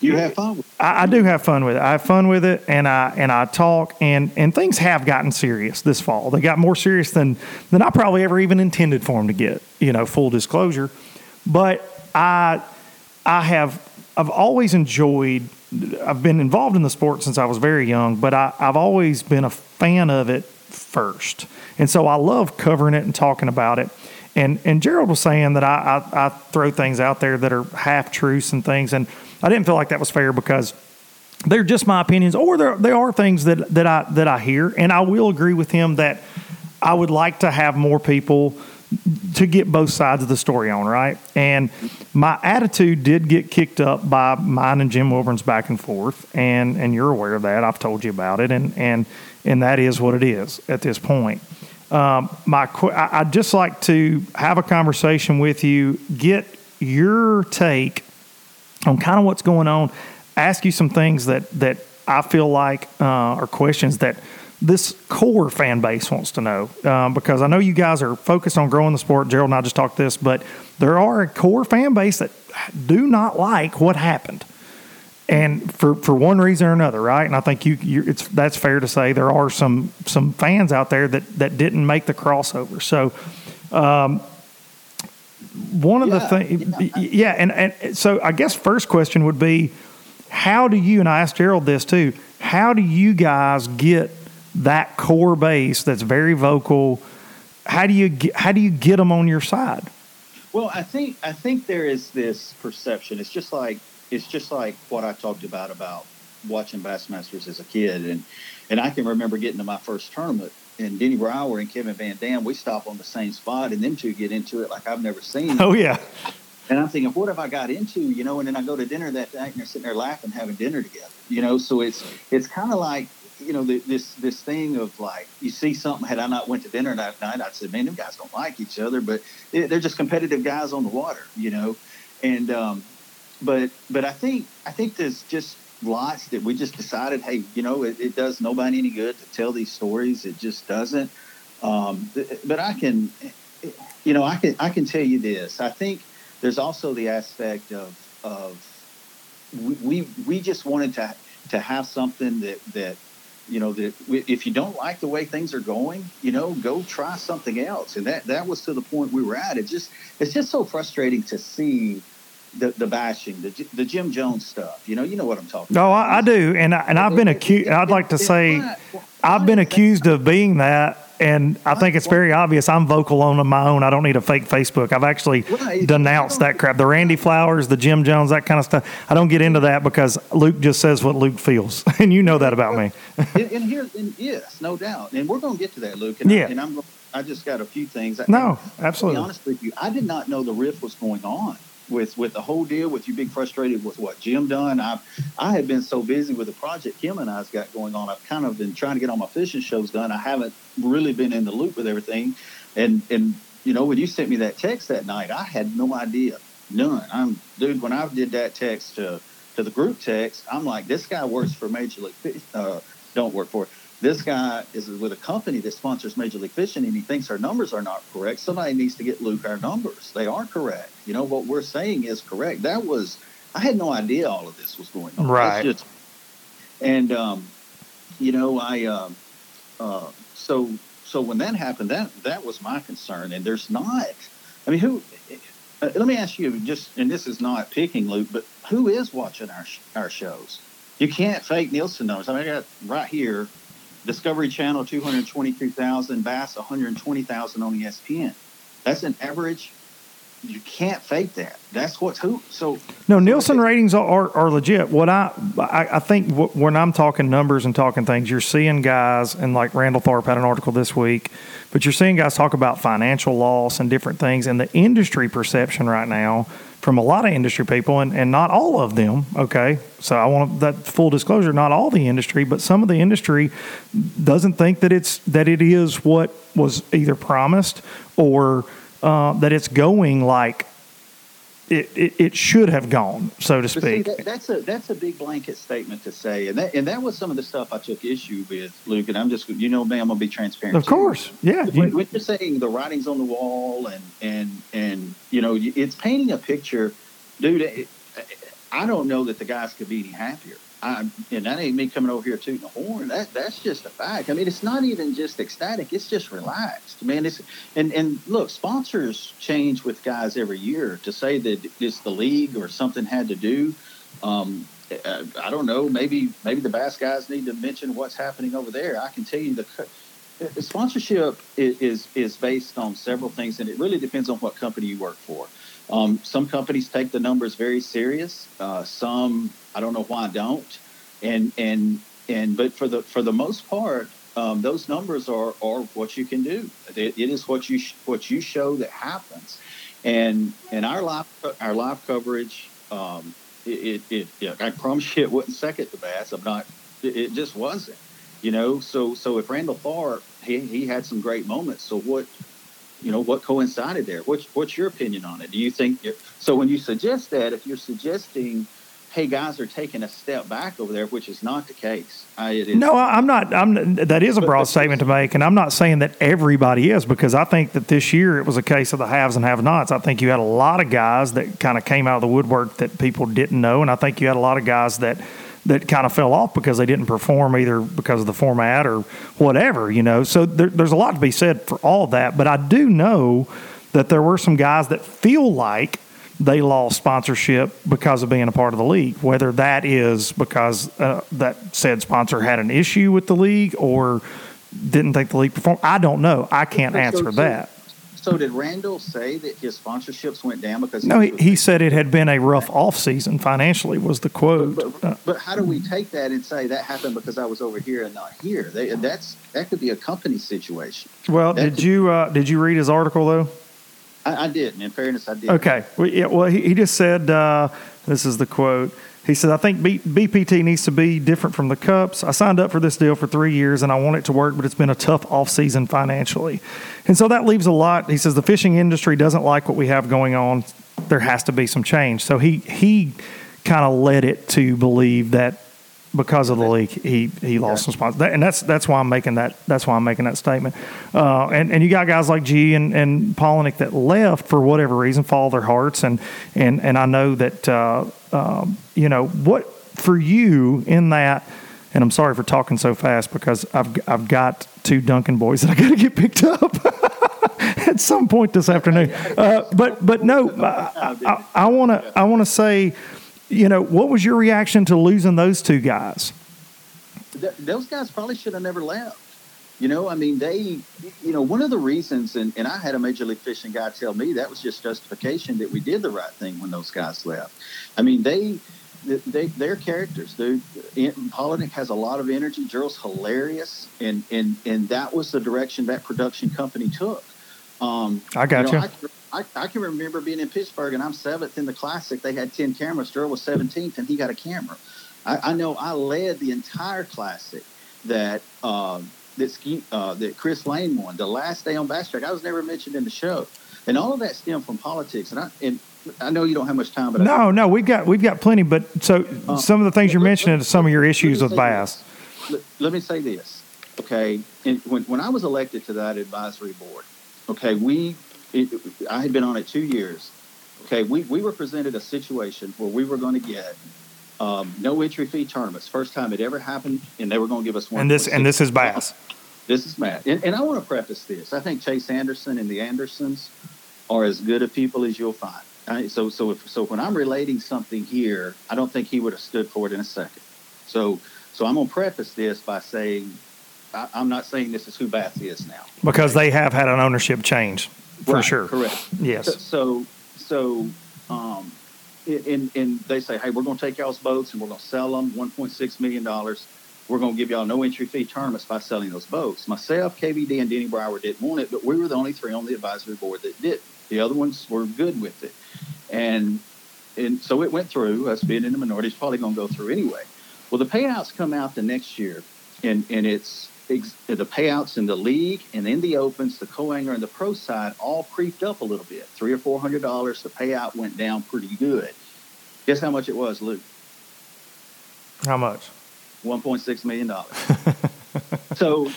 You have fun. With it. I, I do have fun with it. I have fun with it, and I and I talk, and and things have gotten serious this fall. They got more serious than than I probably ever even intended for them to get. You know, full disclosure. But I I have I've always enjoyed. I've been involved in the sport since I was very young, but I, I've always been a fan of it first. And so I love covering it and talking about it. And and Gerald was saying that I, I, I throw things out there that are half truths and things, and I didn't feel like that was fair because they're just my opinions, or there they are things that that I that I hear, and I will agree with him that I would like to have more people to get both sides of the story on, right? And my attitude did get kicked up by mine and Jim Wilburn's back and forth, and and you're aware of that. I've told you about it, and and and that is what it is at this point. Um, my, I'd just like to have a conversation with you, get your take on kind of what's going on, ask you some things that that I feel like uh, are questions that this core fan base wants to know um, because I know you guys are focused on growing the sport. Gerald and I just talked this, but there are a core fan base that do not like what happened and for for one reason or another, right? And I think you it's that's fair to say there are some some fans out there that that didn't make the crossover. So, um, one of yeah, the things, yeah, yeah, and and so I guess first question would be, how do you and I asked Gerald this too? How do you guys get that core base that's very vocal? How do you get, how do you get them on your side? Well, I think I think there is this perception. It's just like it's just like what I talked about about watching Bassmasters as a kid, and and I can remember getting to my first tournament, and Denny Brauer and Kevin Van Dam, we stop on the same spot, and them two get into it like I've never seen. Oh yeah. And I'm thinking, what have I got into? You know, and then I go to dinner that night, and they're sitting there laughing, having dinner together. You know, so it's it's kind of like you know this this thing of like you see something. Had I not went to dinner that night, I'd say, man, them guys don't like each other, but they're just competitive guys on the water. You know, and um, but but I think I think there's just lots that we just decided, hey, you know, it, it does nobody any good to tell these stories. It just doesn't. Um, but I can, you know, I can I can tell you this. I think there's also the aspect of of we we, just wanted to to have something that that you know that if you don't like the way things are going you know go try something else and that that was to the point we were at it just it's just so frustrating to see the, the bashing the, the jim jones stuff you know you know what i'm talking no, about I, I do, and I, and I've been accused. I'd like to say I've been accused of being that, and I think it's very obvious. I'm vocal on my own. I don't need a fake Facebook. I've actually denounced that crap. The Randy Flowers, the Jim Jones, that kind of stuff. I don't get into that because Luke just says what Luke feels, and you know that about me. and, and here, and yes, no doubt, and we're going to get to that, Luke. And, Yeah. I, and I'm, I just got a few things. No, absolutely. be honest with you, I did not know the riff was going on with with the whole deal. With you being frustrated with what Jim done, I I had been so busy with the project Kim and I's got going on. I've kind of been trying to get all my fishing shows done. I haven't really been in the loop with everything, and and you know when you sent me that text that night, I had no idea, none. I'm dude. When I did that text to to the group text, I'm like, this guy works for Major League. Uh, don't work for it. This guy is with a company that sponsors Major League Fishing, and he thinks our numbers are not correct. Somebody needs to get Luke our numbers. They are correct. You know what we're saying is correct. That was I had no idea all of this was going on. Right. just- and um, you know, I um, uh, so so when that happened, that that was my concern. And there's not. I mean, who? Uh, let me ask you just, and this is not picking Luke, but who is watching our sh- our shows? You can't fake Nielsen numbers. I mean, I got right here, Discovery Channel two hundred twenty-three thousand, Bass one hundred twenty thousand on ESPN. That's an average. You can't fake that. That's what's who. So No, Nielsen ratings are, are, are legit. What I I, I think when I'm talking numbers and talking things, you're seeing guys, and like Randall Tharp had an article this week, but you're seeing guys talk about financial loss and different things, and the industry perception right now from a lot of industry people, and, and not all of them. Okay, so I want that full disclosure. Not all the industry, but some of the industry doesn't think that it's that it is what was either promised or uh, that it's going like it, it, it should have gone, so to But see, speak. that, that's a that's a big blanket statement to say, and that and that was some of the stuff I took issue with, Luke. And I'm just, you know, man, I'm gonna be transparent. Of course, yeah. When, you- when you're saying the writings on the wall and and and you know, it's painting a picture, dude. It, I don't know that the guys could be any happier. I, and that ain't me coming over here tooting the horn. That that's just a fact. I mean, it's not even just ecstatic. It's just relaxed, man. It's and and look, sponsors change with guys every year. To say that it's the league or something had to do, um, I don't know. Maybe maybe the bass guys need to mention what's happening over there. I can tell you the. the Sponsorship is, is is based on several things, and it really depends on what company you work for. Um, some companies take the numbers very serious. Uh, some I don't know why I don't. And and and but for the for the most part, um, those numbers are are what you can do. It, it is what you sh- what you show that happens. And and our live our live coverage, um, it, it, it I promise you it wasn't second to Bass. I'm not. It, it just wasn't. You know. So so if Randall Tharp, he he had some great moments. So what you know what coincided there what's what's your opinion on it do you think so when you suggest that if you're suggesting hey guys are taking a step back over there which is not the case I, it is, No, I'm not. I'm. That is a broad statement to make, and I'm not saying that everybody is because I think that this year it was a case of the haves and have-nots. I think you had a lot of guys that kind of came out of the woodwork that people didn't know, and I think you had a lot of guys that that kind of fell off because they didn't perform either because of the format or whatever, you know. So there, there's a lot to be said for all that, but I do know that there were some guys that feel like they lost sponsorship because of being a part of the league. Whether that is because uh, that said sponsor had an issue with the league or didn't think the league performed, I don't know. I can't answer so- that. so did randall say that his sponsorships went down because No, was he, he said it had been a rough off season financially. Was the quote? but, Uh, but, but how do we take that and say that happened because I was over here and not here? They, that's that could be a company situation. well, that did could- you uh, did you read his article though? I, I did, and in fairness, I did. Okay. Well, yeah, well he, he just said, uh, this is the quote. He said, I think B, BPT needs to be different from the Cups. I signed up for this deal for three years and I want it to work, but it's been a tough offseason financially. And so that leaves a lot. He says, the fishing industry doesn't like what we have going on. There has to be some change. So he, he kind of led it to believe that because of the leak, he he lost some spots, that, and that's that's why I'm making that that's why I'm making that statement. Uh, and and you got guys like G and and Palaniuk that left for whatever reason, follow their hearts, and and and I know that uh, um, you know what for you in that. And I'm sorry for talking so fast because I've I've got two Dunkin boys that I got to get picked up at some point this afternoon. Uh, but but no, I want to I want to say you know, what was your reaction to losing those two guys? Th- those guys probably should have never left. You know, I mean, they, you know, one of the reasons, and, and I had a Major League Fishing guy tell me that was just justification that we did the right thing when those guys left. I mean, they, they, they're characters. They, Palaniuk has a lot of energy. Gerald's hilarious, and and and that was the direction that production company took. Um, I got you. Know, you. I, I, I can remember being in Pittsburgh and I'm seventh in the classic. They had 10 cameras. Gerald was 17th and he got a camera. I, I know I led the entire classic that, um, that, uh, that Chris Lane won the last day on Bass Track. I was never mentioned in the show. And all of that stemmed from politics. And I, and I know you don't have much time, but no, no, we've got we've got plenty. But so uh, some of the things you're mentioning are some of your issues with bass. Let, let, me say this, okay? And when when I was elected to that advisory board, okay, we it, I had been on it two years. Okay, we, we were presented a situation where we were going to get um, no entry fee tournaments. First time it ever happened, and they were going to give us one. And this and this is Bass. This is Matt, and, and I want to preface this. I think Chase Anderson and the Andersons are as good of people as you'll find. Right? So so if, so when I'm relating something here, I don't think he would have stood for it in a second. So so I'm going to preface this by saying I, am not saying this is who Bass is now because they have had an ownership change for right, sure. Correct. Yes. So, so, um, and, and they say, hey, we're going to take y'all's boats and we're going to sell them $1.6 million. We're going to give y'all no entry fee tournaments by selling those boats. Myself, KVD, and Denny Brauer didn't want it, but we were the only three on the advisory board that did. The other ones were good with it. And, and so it went through, us being in the minority, it's probably going to go through anyway. Well, the payouts come out the next year, and, and it's the payouts in the league and in the opens, the co-angler and the pro side all creeped up a little bit, three or four hundred dollars. The payout went down pretty good. Guess how much it was, Luke? How much? One point six million dollars. so,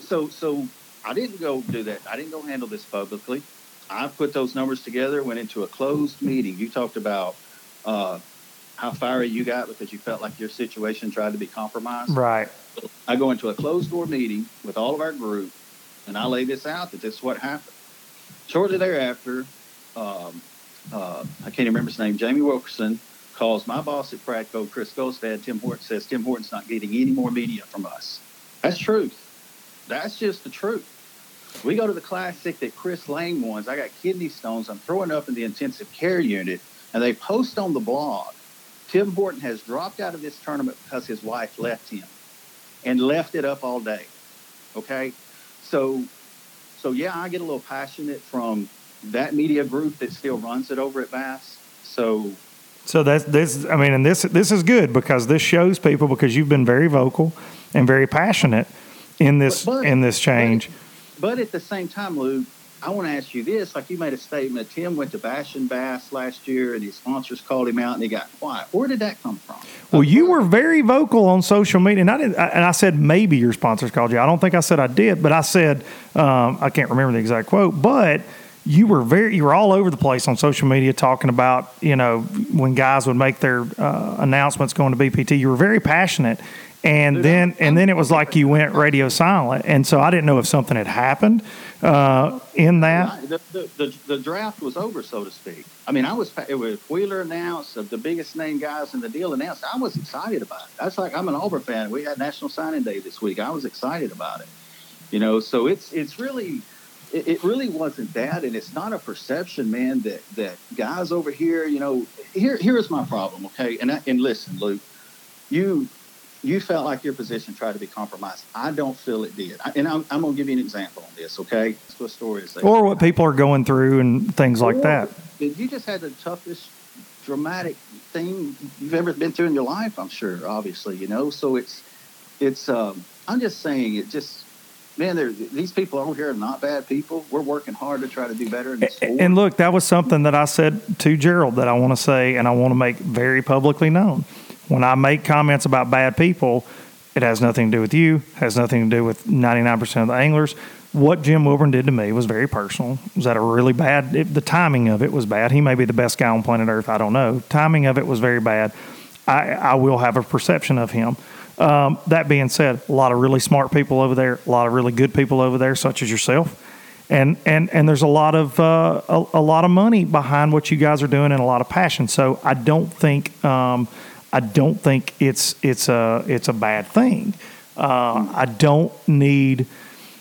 so, so I didn't go do that. I didn't go handle this publicly. I put those numbers together, went into a closed meeting. You talked about uh, how fiery you got because you felt like your situation tried to be compromised. Right. I go into a closed door meeting with all of our group, and I lay this out that this is what happened. Shortly thereafter, um, uh, I can't even remember his name, Jamie Wilkerson calls my boss at Pradco, Chris Golstad, Tim Horton, says Tim Horton's not getting any more media from us. That's truth. That's just the truth. We go to the classic that Chris Lane won. I got kidney stones. I'm throwing up in the intensive care unit, and they post on the blog Tim Horton has dropped out of this tournament because his wife left him and left it up all day. Okay. So, so yeah, I get a little passionate from that media group that still runs it over at Bass. So, so that's this. I mean, and this this is good because this shows people because you've been very vocal and very passionate in this but, but, in this change. But, but at the same time, Lou, I want to ask you this: like you made a statement, Tim went to Bash and Bass last year, and his sponsors called him out, and he got quiet. Where did that come from? Well, you were very vocal on social media, and I didn't. and I said maybe your sponsors called you. I don't think I said I did, but I said um, I can't remember the exact quote, but you were very you were all over the place on social media talking about you know when guys would make their uh, announcements going to BPT. You were very passionate, and Dude, then I'm, and then it was like you went radio silent, and so I didn't know if something had happened uh, in that. The, the, the, the, draft was over, so to speak. I mean, I was it was Wheeler announced the biggest name guys in the deal announced. I was excited about it. That's like I'm an Auburn fan. We had National Signing Day this week. I was excited about it. You know, so it's it's really it, it really wasn't that, and it's not a perception, man. That that guys over here, you know, here here is my problem. Okay, and I, and listen, Luke, you you felt like your position tried to be compromised. I don't feel it did. I, and I'm, I'm going to give you an example on this, okay? That's what story is. Or what people are going through and things like that. You just had the toughest dramatic thing you've ever been through in your life, I'm sure, obviously, you know? So it's, it's, um, I'm just saying it just, man, these people over here are not bad people. We're working hard to try to do better. In and look, that was something that I said to Gerald that I want to say and I want to make very publicly known When I make comments about bad people, it has nothing to do with you, has nothing to do with 99% of the anglers. What Jim Wilburn did to me was very personal. Was that a really bad? It, the timing of it was bad. He may be the best guy on planet Earth. I don't know. Timing of it was very bad. I, I will have a perception of him. Um, that being said, a lot of really smart people over there, a lot of really good people over there, such as yourself, and and and there's a lot of uh, a, a, lot of money behind what you guys are doing and a lot of passion. So I don't think um, I don't think it's it's a it's a bad thing. Uh, I don't need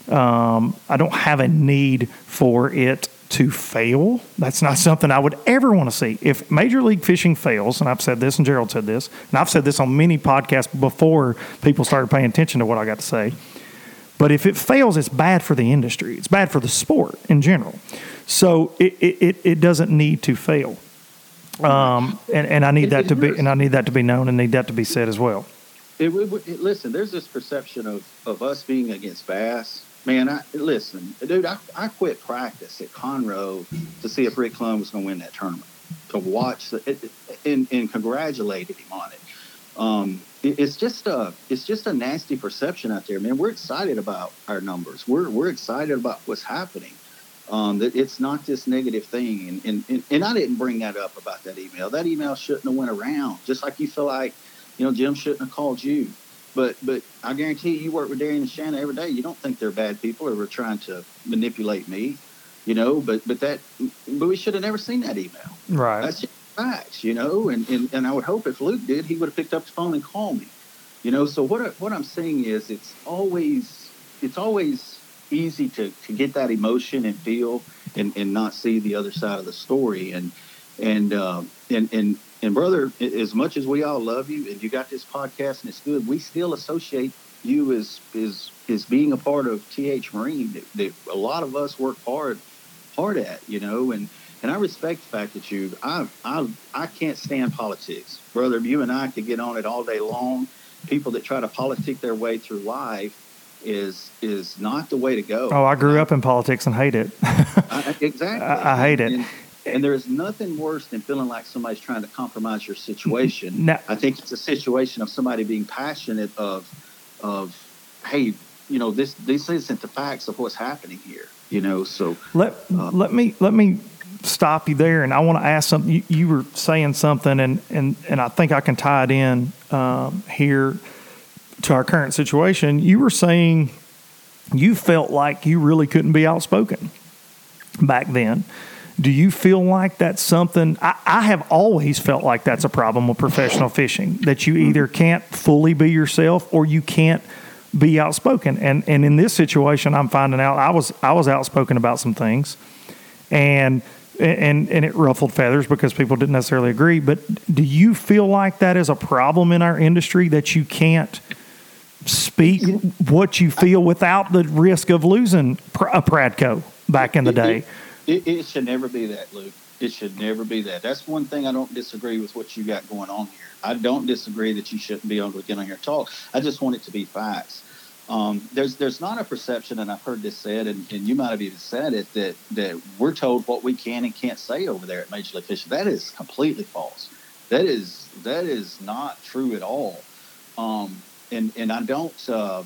um, I don't have a need for it to fail. That's not something I would ever want to see. If Major League Fishing fails, and I've said this and Gerald said this, and I've said this on many podcasts before people started paying attention to what I got to say. But if it fails, it's bad for the industry. It's bad for the sport in general. So it, it, it doesn't need to fail. Um, and, and I need that to be and I need that to be known and need that to be said as well. It, it, listen, there's this perception of, of us being against bass Man, I listen, dude. I, I quit practice at Conroe to see if Rick Clunn was going to win that tournament. To watch the, it, and, and congratulated him on it. Um, it, it's just a it's just a nasty perception out there, man. We're excited about our numbers. We're we're excited about what's happening. Um, that it's not this negative thing, and, and, and and I didn't bring that up about that email. That email shouldn't have went around. Just like you feel like, you know, Jim shouldn't have called you. But but I guarantee you, you work with Darian and Shanna every day. You don't think they're bad people or were trying to manipulate me, you know. But but that but we should have never seen that email. Right. That's just facts, you know. And, and and I would hope if Luke did, he would have picked up the phone and called me, you know. So what what I'm saying is, it's always it's always easy to to get that emotion and feel and and not see the other side of the story and and uh, and and and brother, as much as we all love you and you got this podcast and it's good, we still associate you as as as being a part of TH Marine that, that a lot of us work hard hard at, you know, and and I respect the fact that you I I I can't stand politics. Brother, you and I could get on it all day long. People that try to politic their way through life is is not the way to go. Oh, I grew up in politics and hate it. I, exactly. I, I hate it. And, and there is nothing worse than feeling like somebody's trying to compromise your situation. No. I think it's a situation of somebody being passionate of, of, hey, you know, this this isn't the facts of what's happening here. You know, so let uh, let me let me stop you there, and I want to ask something. You, you, were saying something, and and and I think I can tie it in um, here to our current situation. You were saying you felt like you really couldn't be outspoken back then. Do you feel like that's something? I, I, have always felt like that's a problem with professional fishing that you either can't fully be yourself or you can't be outspoken. And and in this situation, I'm finding out I was I was outspoken about some things, and and and it ruffled feathers because people didn't necessarily agree. But do you feel like that is a problem in our industry that you can't? Speak what you feel without the risk of losing a Pradco back in the day. It, it, should never be that, Luke. It should never be that. That's one thing I don't disagree with what you got going on here. I don't disagree that you shouldn't be able to get on here and talk. I just want it to be facts. Um, there's there's not a perception, and I've heard this said, and, and you might have even said it that that we're told what we can and can't say over there at Major League Fishing. That is completely false. That is that is not true at all. Um, and and I don't. Uh,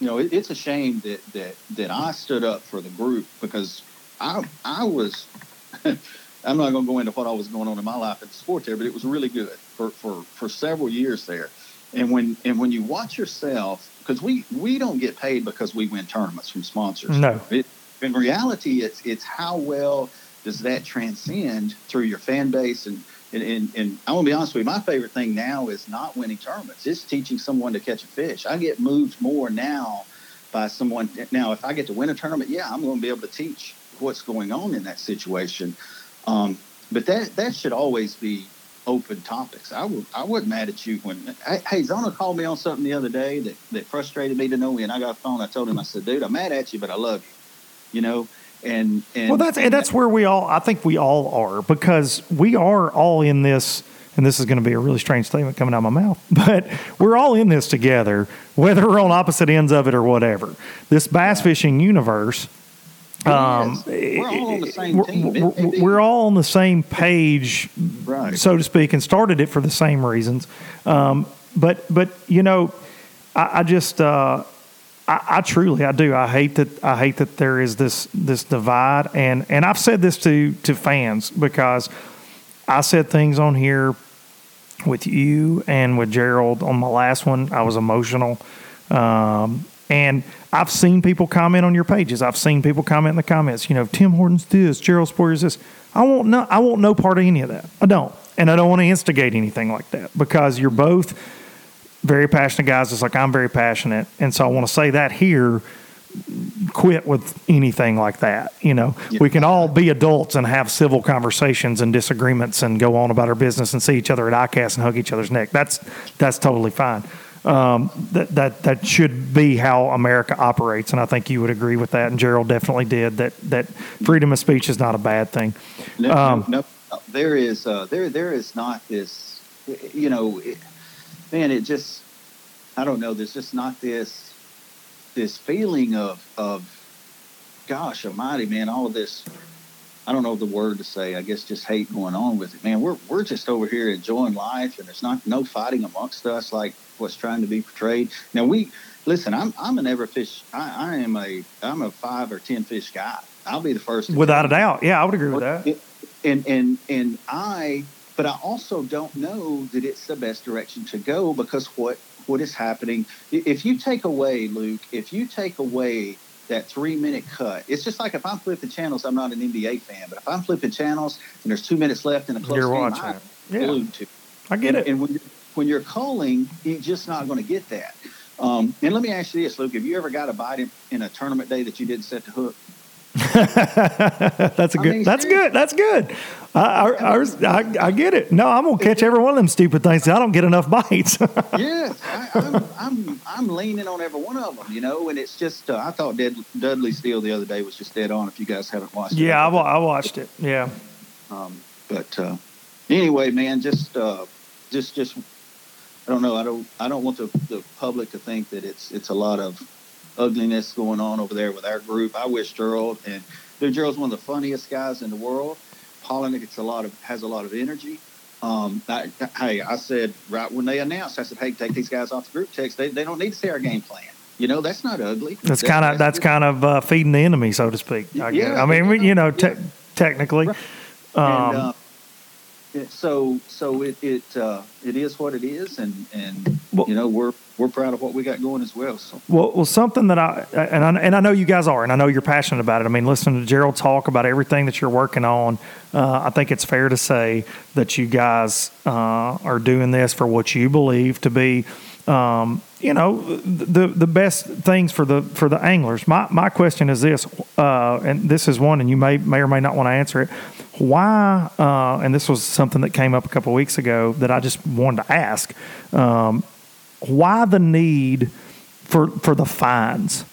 you know, it, it's a shame that that that I stood up for the group because I I was I'm not going to go into what all was going on in my life at the sport there, but it was really good for for for several years there. And when and when you watch yourself, because we we don't get paid because we win tournaments from sponsors. No. It, in reality, it's it's how well does that transcend through your fan base and and, and, and I want to be honest with you, my favorite thing now is not winning tournaments. It's teaching someone to catch a fish. I get moved more now by someone. Now, if I get to win a tournament, yeah, I'm going to be able to teach what's going on in that situation. Um, but that that should always be open topics. I would I wasn't mad at you when hey Zona called me on something the other day that, that frustrated me to know me and I got a phone. I told him I said, dude, I'm mad at you, but I love you. You know, and, and well, that's and that's where we all I think we all are because we are all in this. And this is going to be a really strange statement coming out of my mouth, but we're all in this together, whether we're on opposite ends of it or whatever. This bass fishing universe Um, We're all on the same we're, we're- we're all on the same page, Right. so to speak, and started it for the same reasons. Um, but but you know, I, I just uh, I, I truly I do. I hate that I hate that there is this this divide, and and I've said this to to fans because I said things on here with you and with Gerald on my last one. I was emotional. Um, and I've seen people comment on your pages. I've seen people comment in the comments, you know, Tim Horton's this, Gerald Spohrer's this. I won't no I want no part of any of that. I don't. And I don't want to instigate anything like that because you're both very passionate guys, just like I'm very passionate. And so I want to say that here quit with anything like that. You know, we can all be adults and have civil conversations and disagreements and go on about our business and see each other at ICAST and hug each other's neck. That's that's totally fine. Um, that that that should be how America operates, and I think you would agree with that. And Gerald definitely did that. That freedom of speech is not a bad thing. No, Um, no, no, there is uh, there there is not this, you know, man. It just, I don't know. There's just not this this feeling of of, gosh Almighty, man. All of this, I don't know the word to say. I guess just hate going on with it, man. We're we're just over here enjoying life, and there's not no fighting amongst us like what's trying to be portrayed. Now we listen. I'm I'm an ever fish. I, I am a I'm a five or ten fish guy. I'll be the first. Without a doubt, yeah, I would agree with that. And and and I, but I also don't know that it's the best direction to go because what what is happening? If you take away Luke, if you take away that three minute cut, it's just like if I'm flipping channels. I'm not an NBA fan, but if I'm flipping channels and there's two minutes left in a close You're game, watching I'm. Yeah. glued to. I get it. And when you're, when you're calling, you're just not going to get that. Um, and let me ask you this, Luke: Have you ever got a bite in, in a tournament day that you didn't set the hook? that's a good. mean, that's good. That's good. I, I, I, I, I get it. No, I'm gonna catch every one of them stupid things. I don't get enough bites. yes, I, I'm, I'm, I'm leaning on every one of them, you know, and it's just, uh, I thought Dud Dudley Steele the other day was just dead on if you guys haven't watched it. yeah, I, I watched it. Yeah. Um, but uh, anyway, man, just, uh, just, just, I don't know. I don't, I don't want the, the public to think that it's, it's a lot of ugliness going on over there with our group. I wish Gerald and dude, Gerald's one of the funniest guys in the world. Polinick, it's a lot of, has a lot of energy. Um, I, hey, I said right when they announced, I said, hey, take these guys off the group text. They, they don't need to see our game plan. You know, that's not ugly. That's kind of that's good. kind of uh, feeding the enemy, so to speak. I, guess. Yeah, I mean, we- you know, te- yeah. technically. Right. Um, and, uh, so so it it uh, it is what it is, and and Well- you know we're we're proud of what we got going as well. So Well, well, something that I and I and I know you guys are, and I know you're passionate about it. I mean, listening to Gerald talk about everything that you're working on, uh, I think it's fair to say that you guys uh, are doing this for what you believe to be, um, you know, the the best things for the for the anglers. My my question is this, uh, and this is one, and you may may or may not want to answer it. Why? Uh, and this was something that came up a couple weeks ago that I just wanted to ask. Um, why the need for for the fines?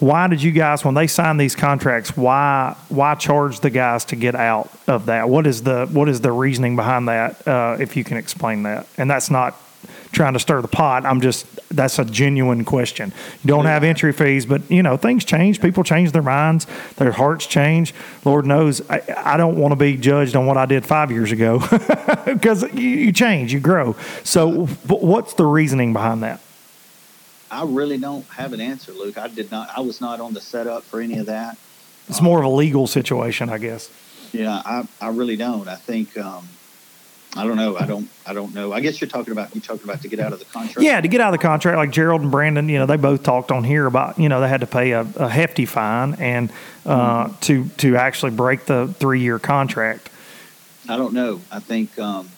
Why did you guys, when they signed these contracts, why why charge the guys to get out of that? What is the what is the reasoning behind that? Uh, if you can explain that, and that's not trying to stir the pot. I'm just that's a genuine question. You don't have entry fees, but you know things change. People change their minds. Their hearts change. Lord knows, I, I don't want to be judged on what I did five years ago because you, you change, you grow. So, what's the reasoning behind that? I really don't have an answer, Luke. I did not. I was not on the setup for any of that. It's more of a legal situation, I guess. Yeah, I I really don't. I think. Um, I don't know. I don't. I don't know. I guess you're talking about you talking about to get out of the contract. Yeah, to get out of the contract, like Gerald and Brandon, you know, they both talked on here about, you know, they had to pay a, a hefty fine and uh, to to actually break the three year contract. I don't know. I think um,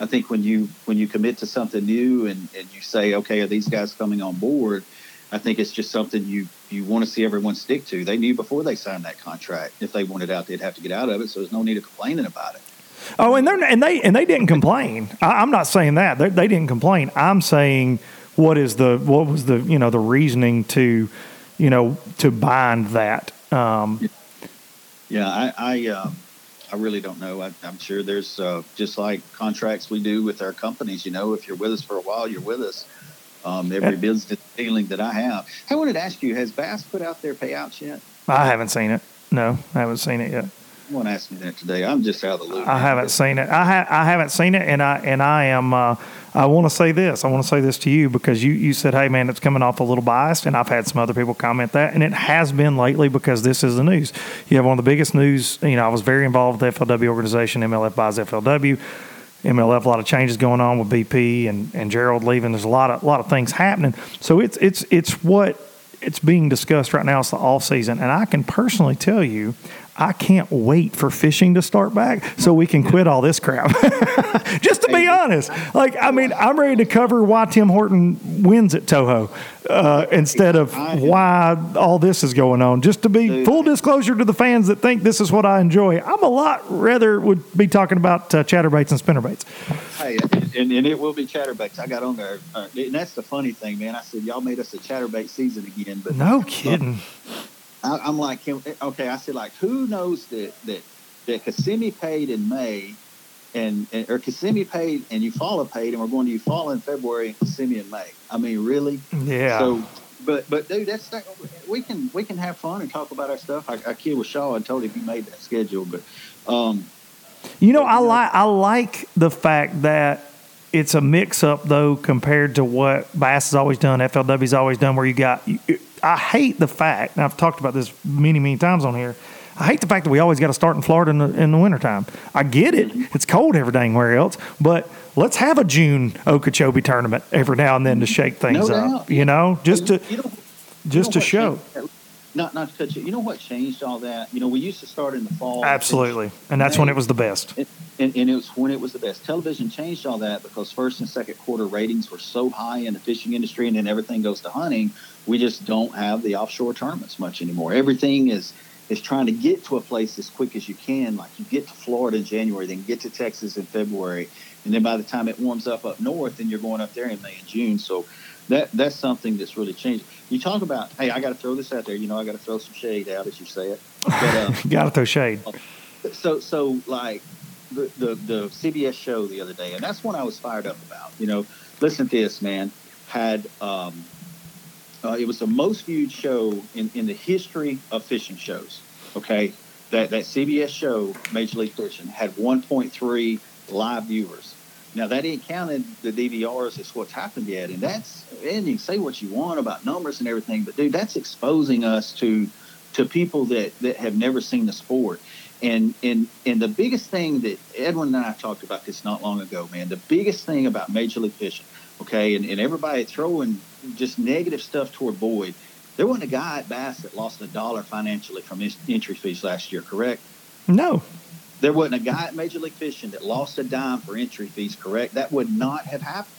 I think when you when you commit to something new and, and you say, okay, are these guys coming on board? I think it's just something you you want to see everyone stick to. They knew before they signed that contract if they wanted out, they'd have to get out of it. So there's no need of complaining about it. Oh, and they and they and they didn't complain. I, I'm not saying that they, they didn't complain. I'm saying what is the what was the you know the reasoning to you know to bind that. Um, Yeah, I I, um, I really don't know. I, I'm sure there's uh, just like contracts we do with our companies. You know, if you're with us for a while, you're with us. Um, every business feeling that I have. I wanted to ask you: Has Bass put out their payouts yet? I haven't seen it. No, I haven't seen it yet. Someone asked me that today. I'm just out of the loop. I haven't seen it. I ha- I haven't seen it, and I and I am. Uh, I want to say this. I want to say this to you because you you said, "Hey, man, it's coming off a little biased," and I've had some other people comment that, and it has been lately because this is the news. You have one of the biggest news. You know, I was very involved with the FLW organization. MLF buys FLW. MLF, a lot of changes going on with BP and, and Gerald leaving. There's a lot of a lot of things happening. So it's it's it's what it's being discussed right now. It's the off season, and I can personally tell you, I can't wait for fishing to start back so we can quit all this crap. Just to be honest, like I mean, I'm ready to cover why Tim Horton wins at Toho uh, instead of why all this is going on. Just to be full disclosure to the fans that think this is what I enjoy, I'm a lot rather would be talking about uh, chatterbaits and spinnerbaits. Hey, and, and it will be chatterbaits. I got on there, uh, and that's the funny thing, man. I said y'all made us a chatterbait season again, but no kidding. I, I'm like, okay. I said, like, who knows that that that Kissimmee paid in May, and, and or Kissimmee paid and Eufaula paid, and we're going to Eufaula in February and Kissimmee in May. I mean, really? Yeah. So, but but dude, that's that, we can we can have fun and talk about our stuff. I, I kid with Shaw I told him he made that schedule, but um, you know, I like I like the fact that it's a mix up though compared to what Bass has always done, FLW's always done, where you got. I hate the fact, and I've talked about this many many times on here. I hate the fact that we always got to start in Florida in the, in the wintertime. I get it; it's cold every dang where else, but let's have a June Okeechobee tournament every now and then to shake things No up. You know, just to you know, just you to show. changed- Not not to cut you. You know what changed all that? You know, we used to start in the fall. Absolutely, and that's when it was the best. And, and, and it was when it was the best. Television changed all that because first and second quarter ratings were so high in the fishing industry, and then everything goes to hunting. We just don't have the offshore tournaments much anymore. Everything is is trying to get to a place as quick as you can. Like you get to Florida in January, then get to Texas in February, and then by the time it warms up up north, then you're going up there in May and June. So that that's something that's really changed. You talk about, hey, I got to throw this out there. You know, I got to throw some shade out, as you say it. But, uh, Got to throw shade. so so like the, the the CBS show the other day, and that's one I was fired up about. You know, listen to this, man. Had um, uh, it was the most viewed show in, in the history of fishing shows. Okay, that that CBS show, Major League Fishing, had 1.3 live viewers. Now that ain't counted the DVRs as what's happened yet, and that's and you can say what you want about numbers and everything, but dude, that's exposing us to to people that that have never seen the sport. And and and the biggest thing that Edwin and I talked about this not long ago, man. The biggest thing about Major League Fishing, okay, and, and everybody throwing just negative stuff toward Boyd. There wasn't a guy at Bass that lost a dollar financially from his entry fees last year, correct? No, There wasn't a guy at Major League Fishing that lost a dime for entry fees, correct? That would not have happened.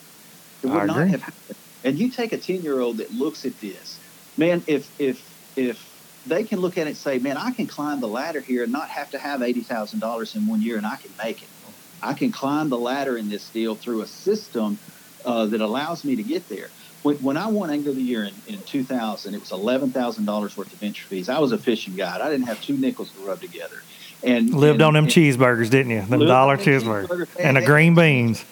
It would not have happened. And you take a ten year old that looks at this, man. If if if they can look at it and say, man, I can climb the ladder here and not have to have eighty thousand dollars in one year, and I can make it. I can climb the ladder in this deal through a system uh, that allows me to get there. When, when I won Angler of the Year in, in 2000, it was $11,000 worth of entry fees. I was a fishing guide. I didn't have two nickels to rub together. And lived and- on them and- cheeseburgers, didn't you? Them Lived dollar on them cheeseburgers cheeseburgers. and the green beans.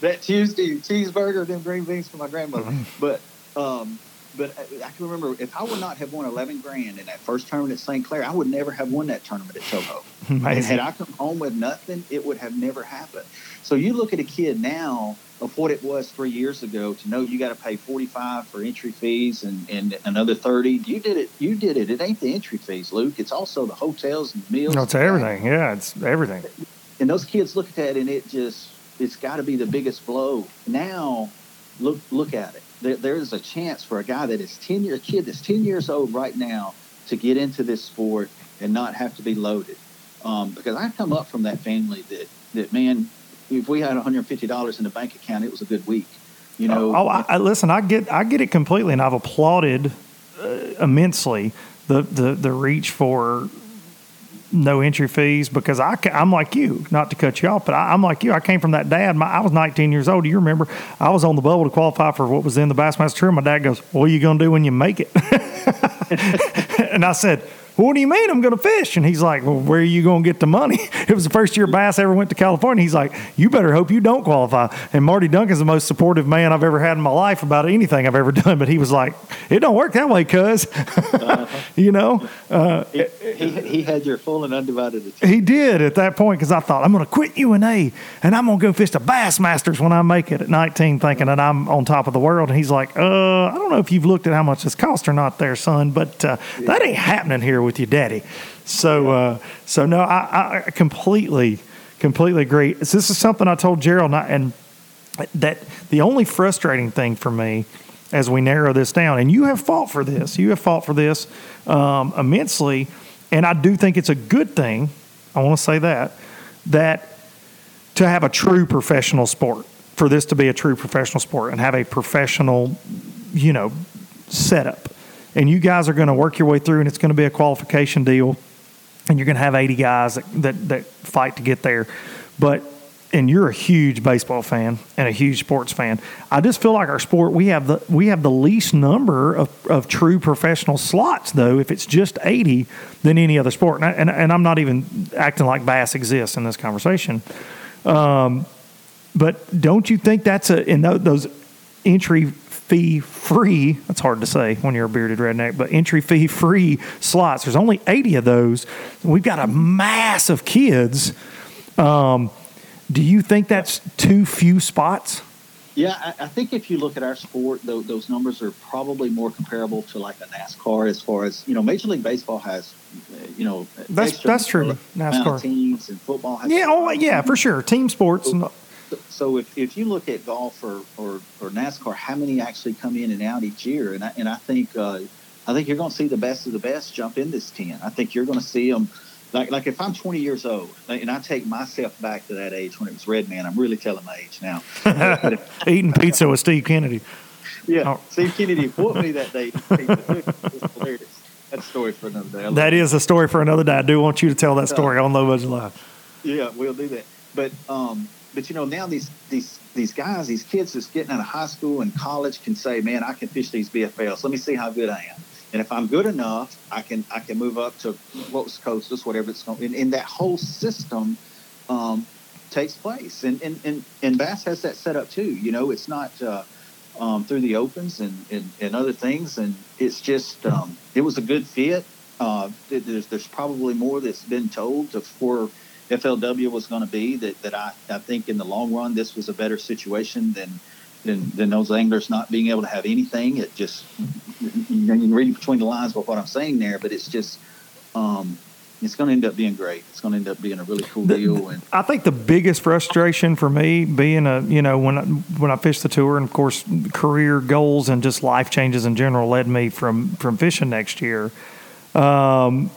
that Tuesday cheeseburger, them green beans for my grandmother. But um, but I, I can remember if I would not have won eleven grand in that first tournament at St. Clair, I would never have won that tournament at Toho. And had I come home with nothing, it would have never happened. So you look at a kid now of what it was three years ago to know you got to pay forty five for entry fees and, and another thirty. You did it. You did it. It ain't the entry fees, Luke. It's also the hotels and the meals. No, it's everything. Yeah, it's everything. and those kids look at that and it just it's got to be the biggest blow now look look at it there, there's a chance for a guy that is 10 year a kid that's 10 years old right now to get into this sport and not have to be loaded um, because i come up from that family that that man if we had $150 in the bank account it was a good week you know Oh, I, I, listen, I get, I get it completely, and I've applauded uh, immensely the, the the reach for no entry fees because I, I'm like you, not to cut you off, but I, I'm like you. I came from that dad. My, I was 19 years old. Do you remember? I was on the bubble to qualify for what was in the Bassmaster Tour. My dad goes, "What are you going to do when you make it?" and I said, what do you mean I'm going to fish? And he's like, well, where are you going to get the money? It was the first year Bass ever went to California. He's like, you better hope you don't qualify. And Marty Dunkin's the most supportive man I've ever had in my life about anything I've ever done. But he was like, it don't work that way, cuz. Uh-huh. you know? Uh, he, he, he, had your full and undivided attention. He did at that point because I thought, I'm going to quit UNA and I'm going to go fish the Bassmasters when I make it at 19, thinking that I'm on top of the world. And he's like, uh, I don't know if you've looked at how much this cost or not there, son, but uh, yeah. that ain't happening here with your daddy. So, uh, so no, I, I, completely, completely agree. This is something I told Gerald, and, I, and that the only frustrating thing for me as we narrow this down, and you have fought for this, you have fought for this um, immensely, and I do think it's a good thing. I want to say that that to have a true professional sport, for this to be a true professional sport, and have a professional, you know, setup. And you guys are going to work your way through, and it's going to be a qualification deal and you're going to have 80 guys that, that, that fight to get there. But and you're a huge baseball fan and a huge sports fan. I just feel like our sport we have the we have the least number of, of true professional slots though. If it's just 80 than any other sport, and, I, and, and I'm not even acting like bass exists in this conversation. Um, but don't you think that's a in those entry fee free, that's hard to say when you're a bearded redneck, but entry fee free slots. There's only 80 of those. We've got a mass of kids. Um, do you think that's too few spots? Yeah, I, I, think if you look at our sport, those, those numbers are probably more comparable to like a NASCAR as far as, you know, Major League Baseball has, you know, that's, that's true. NASCAR. Teams and football has. Yeah, oh, yeah, for sure. Team sports. So if, if you look at golf or, or, or, NASCAR, how many actually come in and out each year? And I, and I think uh, I think you're going to see the best of the best jump in this ten. I think you're going to see them. Like, like if I'm 20 years old and I take myself back to that age when it was Red Man, I'm really telling my age now. Eating pizza with Steve Kennedy. Yeah, oh. Steve Kennedy whooped me that day. It's hilarious. That's a story for another day. That is a story for another day. I do want you to tell that story on Low Budget Live. Yeah, we'll do that. But um, but you know now these these these guys, these kids that's getting out of high school and college can say, "Man, I can fish these BFLs. Let me see how good I am." And if I'm good enough, I can I can move up to what's Costas, whatever it's going. And that whole system um, takes place, and, and and and Bass has that set up too. You know, it's not uh, um, through the opens and, and, and other things, and it's just um, it was a good fit. Uh, there's there's probably more that's been told to for FLW was going to be. That, that I, I think in the long run, this was a better situation than than, than those anglers not being able to have anything. It just you, know, you can read between the lines with what I'm saying there, but it's just um, it's going to end up being great. It's going to end up being a really cool the, deal. And I think the biggest frustration for me, being a you know when I, when I fished the tour, and of course career goals and just life changes in general, led me from from fishing next year. Um,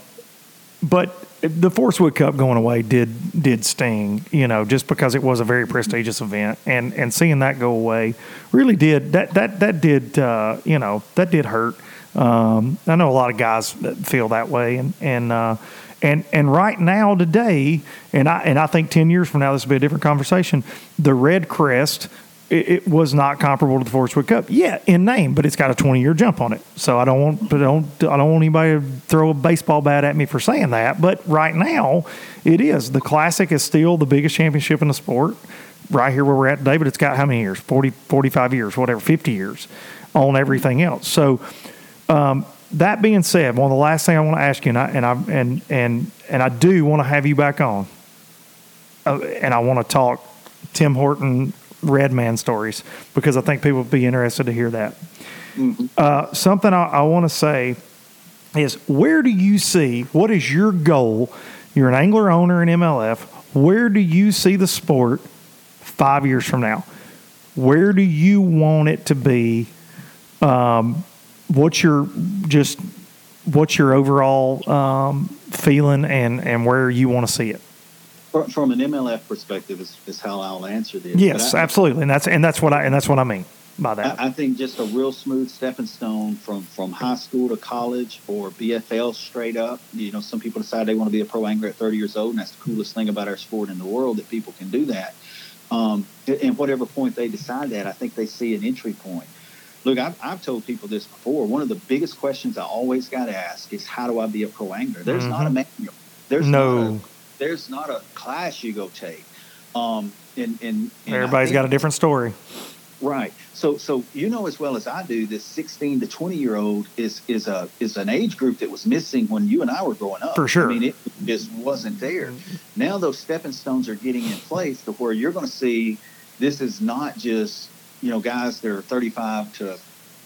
but the Forrest Wood Cup going away did did sting, you know, just because it was a very prestigious event, and and seeing that go away really did that that that did uh, you know that did hurt. Um, I know a lot of guys feel that way, and and uh, and and right now today, and I and I think ten years from now this will be a different conversation. The REDCREST it, it, was not comparable to the Forrest Wood Cup. Yeah, in name, but it's got a 20 year jump on it. So I don't want, but I don't, I don't want anybody to throw a baseball bat at me for saying that. But right now, it is. The Classic is still the biggest championship in the sport. Right here where we're at today, but it's got how many years? 40, 45 years, whatever, 50 years on everything else. So, um, that being said, one of the last thing I want to ask you, and I and I and and, and I do want to have you back on, uh, and I want to talk Tim Horton Red Man stories because I think people would be interested to hear that. Mm-hmm. Uh, something I, I want to say is where do you see, what is your goal? You're an angler owner in MLF. Where do you see the sport five years from now? Where do you want it to be? Um, what's your just what's your overall um, feeling and and where you want to see it? From an MLF perspective is, is how I'll answer this. Yes, I, absolutely, and that's and that's what I and that's what I mean by that. I, I, think just a real smooth stepping stone from from high school to college or BFL straight up. You know, some people decide they want to be a pro angler at 30 years old, and that's the coolest thing about our sport in the world that people can do that. Um, and whatever point they decide that, I think they see an entry point. look, I've, I've told people this before. One of the biggest questions I always got to ask is, how do I be a pro angler? There's not a manual. There's No. There's not a class you go take. Um, and, and, and Everybody's think- got a different story. Right. So so you know as well as I do, this 16 to 20 year old is is a is an age group that was missing when you and I were growing up. For sure. I mean, it just wasn't there. Now those stepping stones are getting in place to where you're going to see this is not just you know guys that are 35 to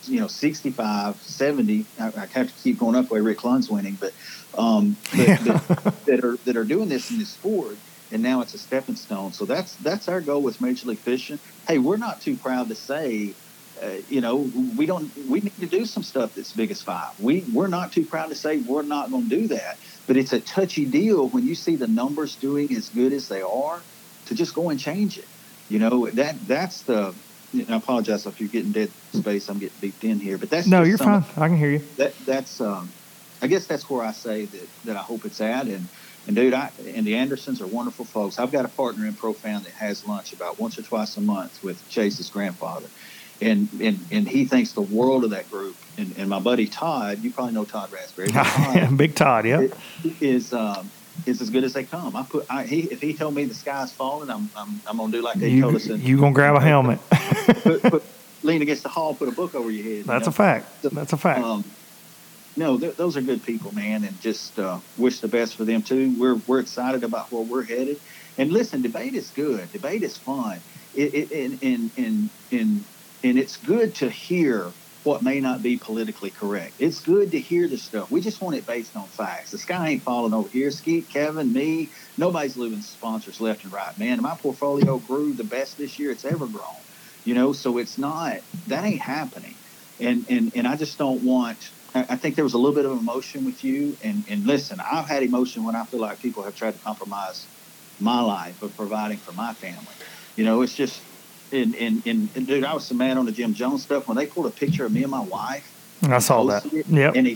you know 65, 70. I, I have to keep going up the way Rick Clunn's winning, but um, that, that, that are that are doing this in this sport and now it's a stepping stone. So that's that's our goal with Major League Fishing. Hey, we're not too proud to say, uh, you know, we don't we need to do some stuff that's big as five. We we're not too proud to say we're not going to do that. But it's a touchy deal when you see the numbers doing as good as they are to just go and change it. You know that that's the. I apologize if you're getting dead space. I'm getting beeped in here, but that's No, you're fine. I can hear you. that that's um, I guess that's where I say that that I hope it's at. And and dude, I and the Andersons are wonderful folks. I've got a partner in Profound that has lunch about once or twice a month with Chase's grandfather, and and and he thinks the world of that group. And, and my buddy Todd, you probably know Todd Raspberry. Todd Big Todd, yeah. is um, is as good as they come. I put I, he if he told me the sky's falling, I'm I'm, I'm gonna do like they told us. In, you gonna grab a helmet? put, put, lean against the hall, put a book over your head. you That's know? a fact. That's a fact. Um, no, th- those are good people, man, and just uh, wish the best for them too. We're we're excited about where we're headed. And listen, debate is good. Debate is fun. It, it and, and and and and it's good to hear what may not be politically correct. It's good to hear the stuff. We just want it based on facts. The sky ain't falling over here. Skeet, Kevin, me, nobody's losing sponsors left and right. Man, my portfolio grew the best this year it's ever grown. You know, so it's not that ain't happening. And and and I just don't want I think there was a little bit of emotion with you. And, and listen, I've had emotion when I feel like people have tried to compromise my life of providing for my family. You know, it's just, and, and, and, and dude, I was so mad on the Jim Jones stuff when they pulled a picture of me and my wife. I saw that. posted it, Yep. And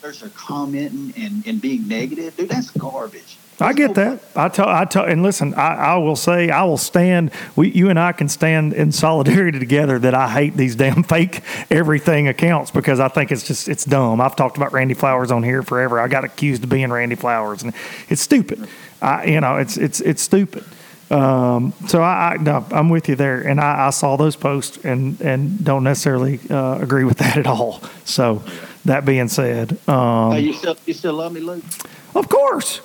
eliters are commenting and, and being negative. Dude, that's garbage. I get that. I tell, I tell, and listen, I, I will say, I will stand. We, you and I can stand in solidarity together. That I hate these damn fake everything accounts because I think it's just it's dumb. I've talked about Randy Flowers on here forever. I got accused of being Randy Flowers, and it's stupid. I, you know, it's it's it's stupid. Um, so I, I no, I'm with you there, and I, I saw those posts and and don't necessarily uh, agree with that at all. So that being said, um, Hey, you still, you still love me, Luke? of course.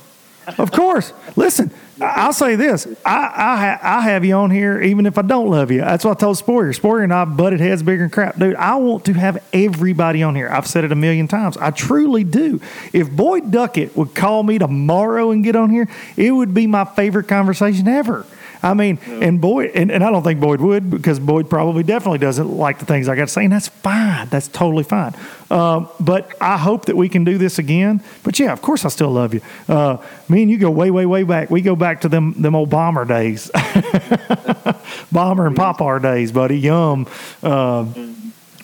Of course. Listen, I'll say this. I I, I have you on here even if I don't love you. That's what I told Spohrer. Spohrer and I butted heads bigger than crap. Dude, I want to have everybody on here. I've said it a million times. I truly do. If Boyd Duckett would call me tomorrow and get on here, it would be my favorite conversation ever. I mean, and Boyd, and, and I don't think Boyd would because Boyd probably definitely doesn't like the things I got to say, and that's fine. That's totally fine. Um, but I hope that we can do this again. But yeah, of course, I still love you. Uh, me and you go way, way, way back. We go back to them them old bomber days, bomber and pop Popar days, buddy. Yum. Uh,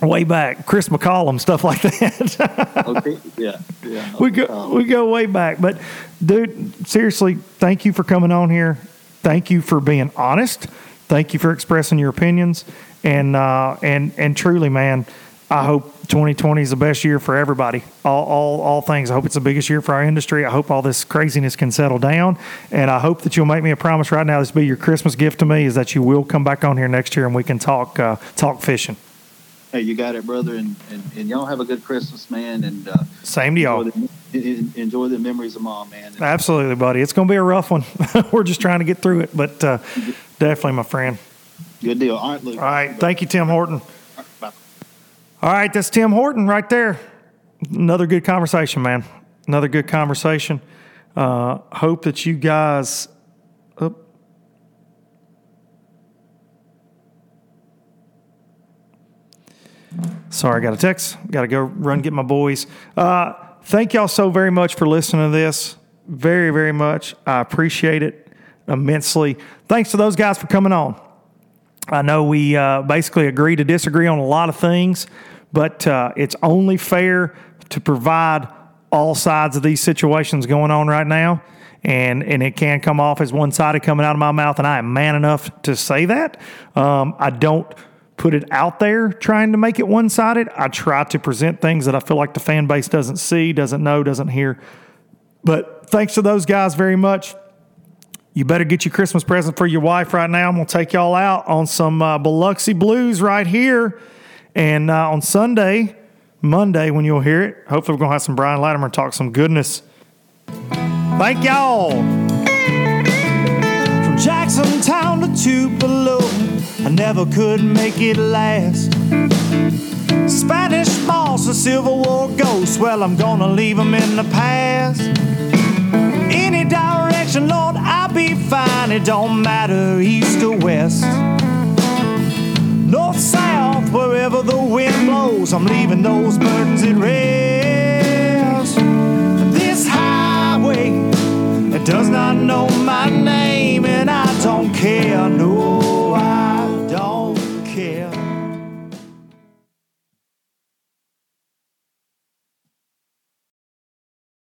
way back, Chris McCollum, stuff like that. Okay. Yeah. Yeah. we go we go way back. But dude, seriously, thank you for coming on here. Thank you for being honest. Thank you for expressing your opinions. And uh, and and truly, man, I hope 2020 is the best year for everybody. All all all things. I hope it's the biggest year for our industry. I hope all this craziness can settle down. And I hope that you'll make me a promise right now. This will be your Christmas gift to me. Is that you will come back on here next year and we can talk uh, talk fishing. Hey, you got it, brother. And, and, and y'all have a good Christmas, man. And uh, Same to y'all. enjoy, the, enjoy the memories of mom, man. And, Absolutely, buddy. It's going to be a rough one. We're just trying to get through it, but uh, definitely, my friend. good deal. All right, Luke. All right. Thank you, Tim Horton. Bye. All right. That's Tim Horton right there. Another good conversation, man. Another good conversation. Uh, hope that you guys. Sorry, I got a text. Got to go run get my boys. Uh, thank y'all so very much for listening to this. Very, very much. I appreciate it immensely. Thanks to those guys for coming on. I know we uh, basically agree to disagree on a lot of things, but uh, it's only fair to provide all sides of these situations going on right now. And, and it can come off as one sided coming out of my mouth, and I am man enough to say that. Um, I don't put it out there trying to make it one sided. I try to present things that I feel like the fan base doesn't see, doesn't know, doesn't hear. But thanks to those guys very much. You better get your Christmas present for your wife right now. I'm going to take y'all out on some uh, Biloxi Blues right here. And uh, on Sunday, Monday, when you'll hear it, hopefully we're going to have some Brian Latimer talk some goodness. Thank y'all. Jackson Town to Tupelo, I never could make it last. Spanish moss and Civil War ghosts, well, I'm gonna leave them in the past. Any direction, Lord, I'll be fine. It don't matter east or west. North, south, wherever the wind blows, I'm leaving those burdens at rest. does not know my name, and I don't care. No, I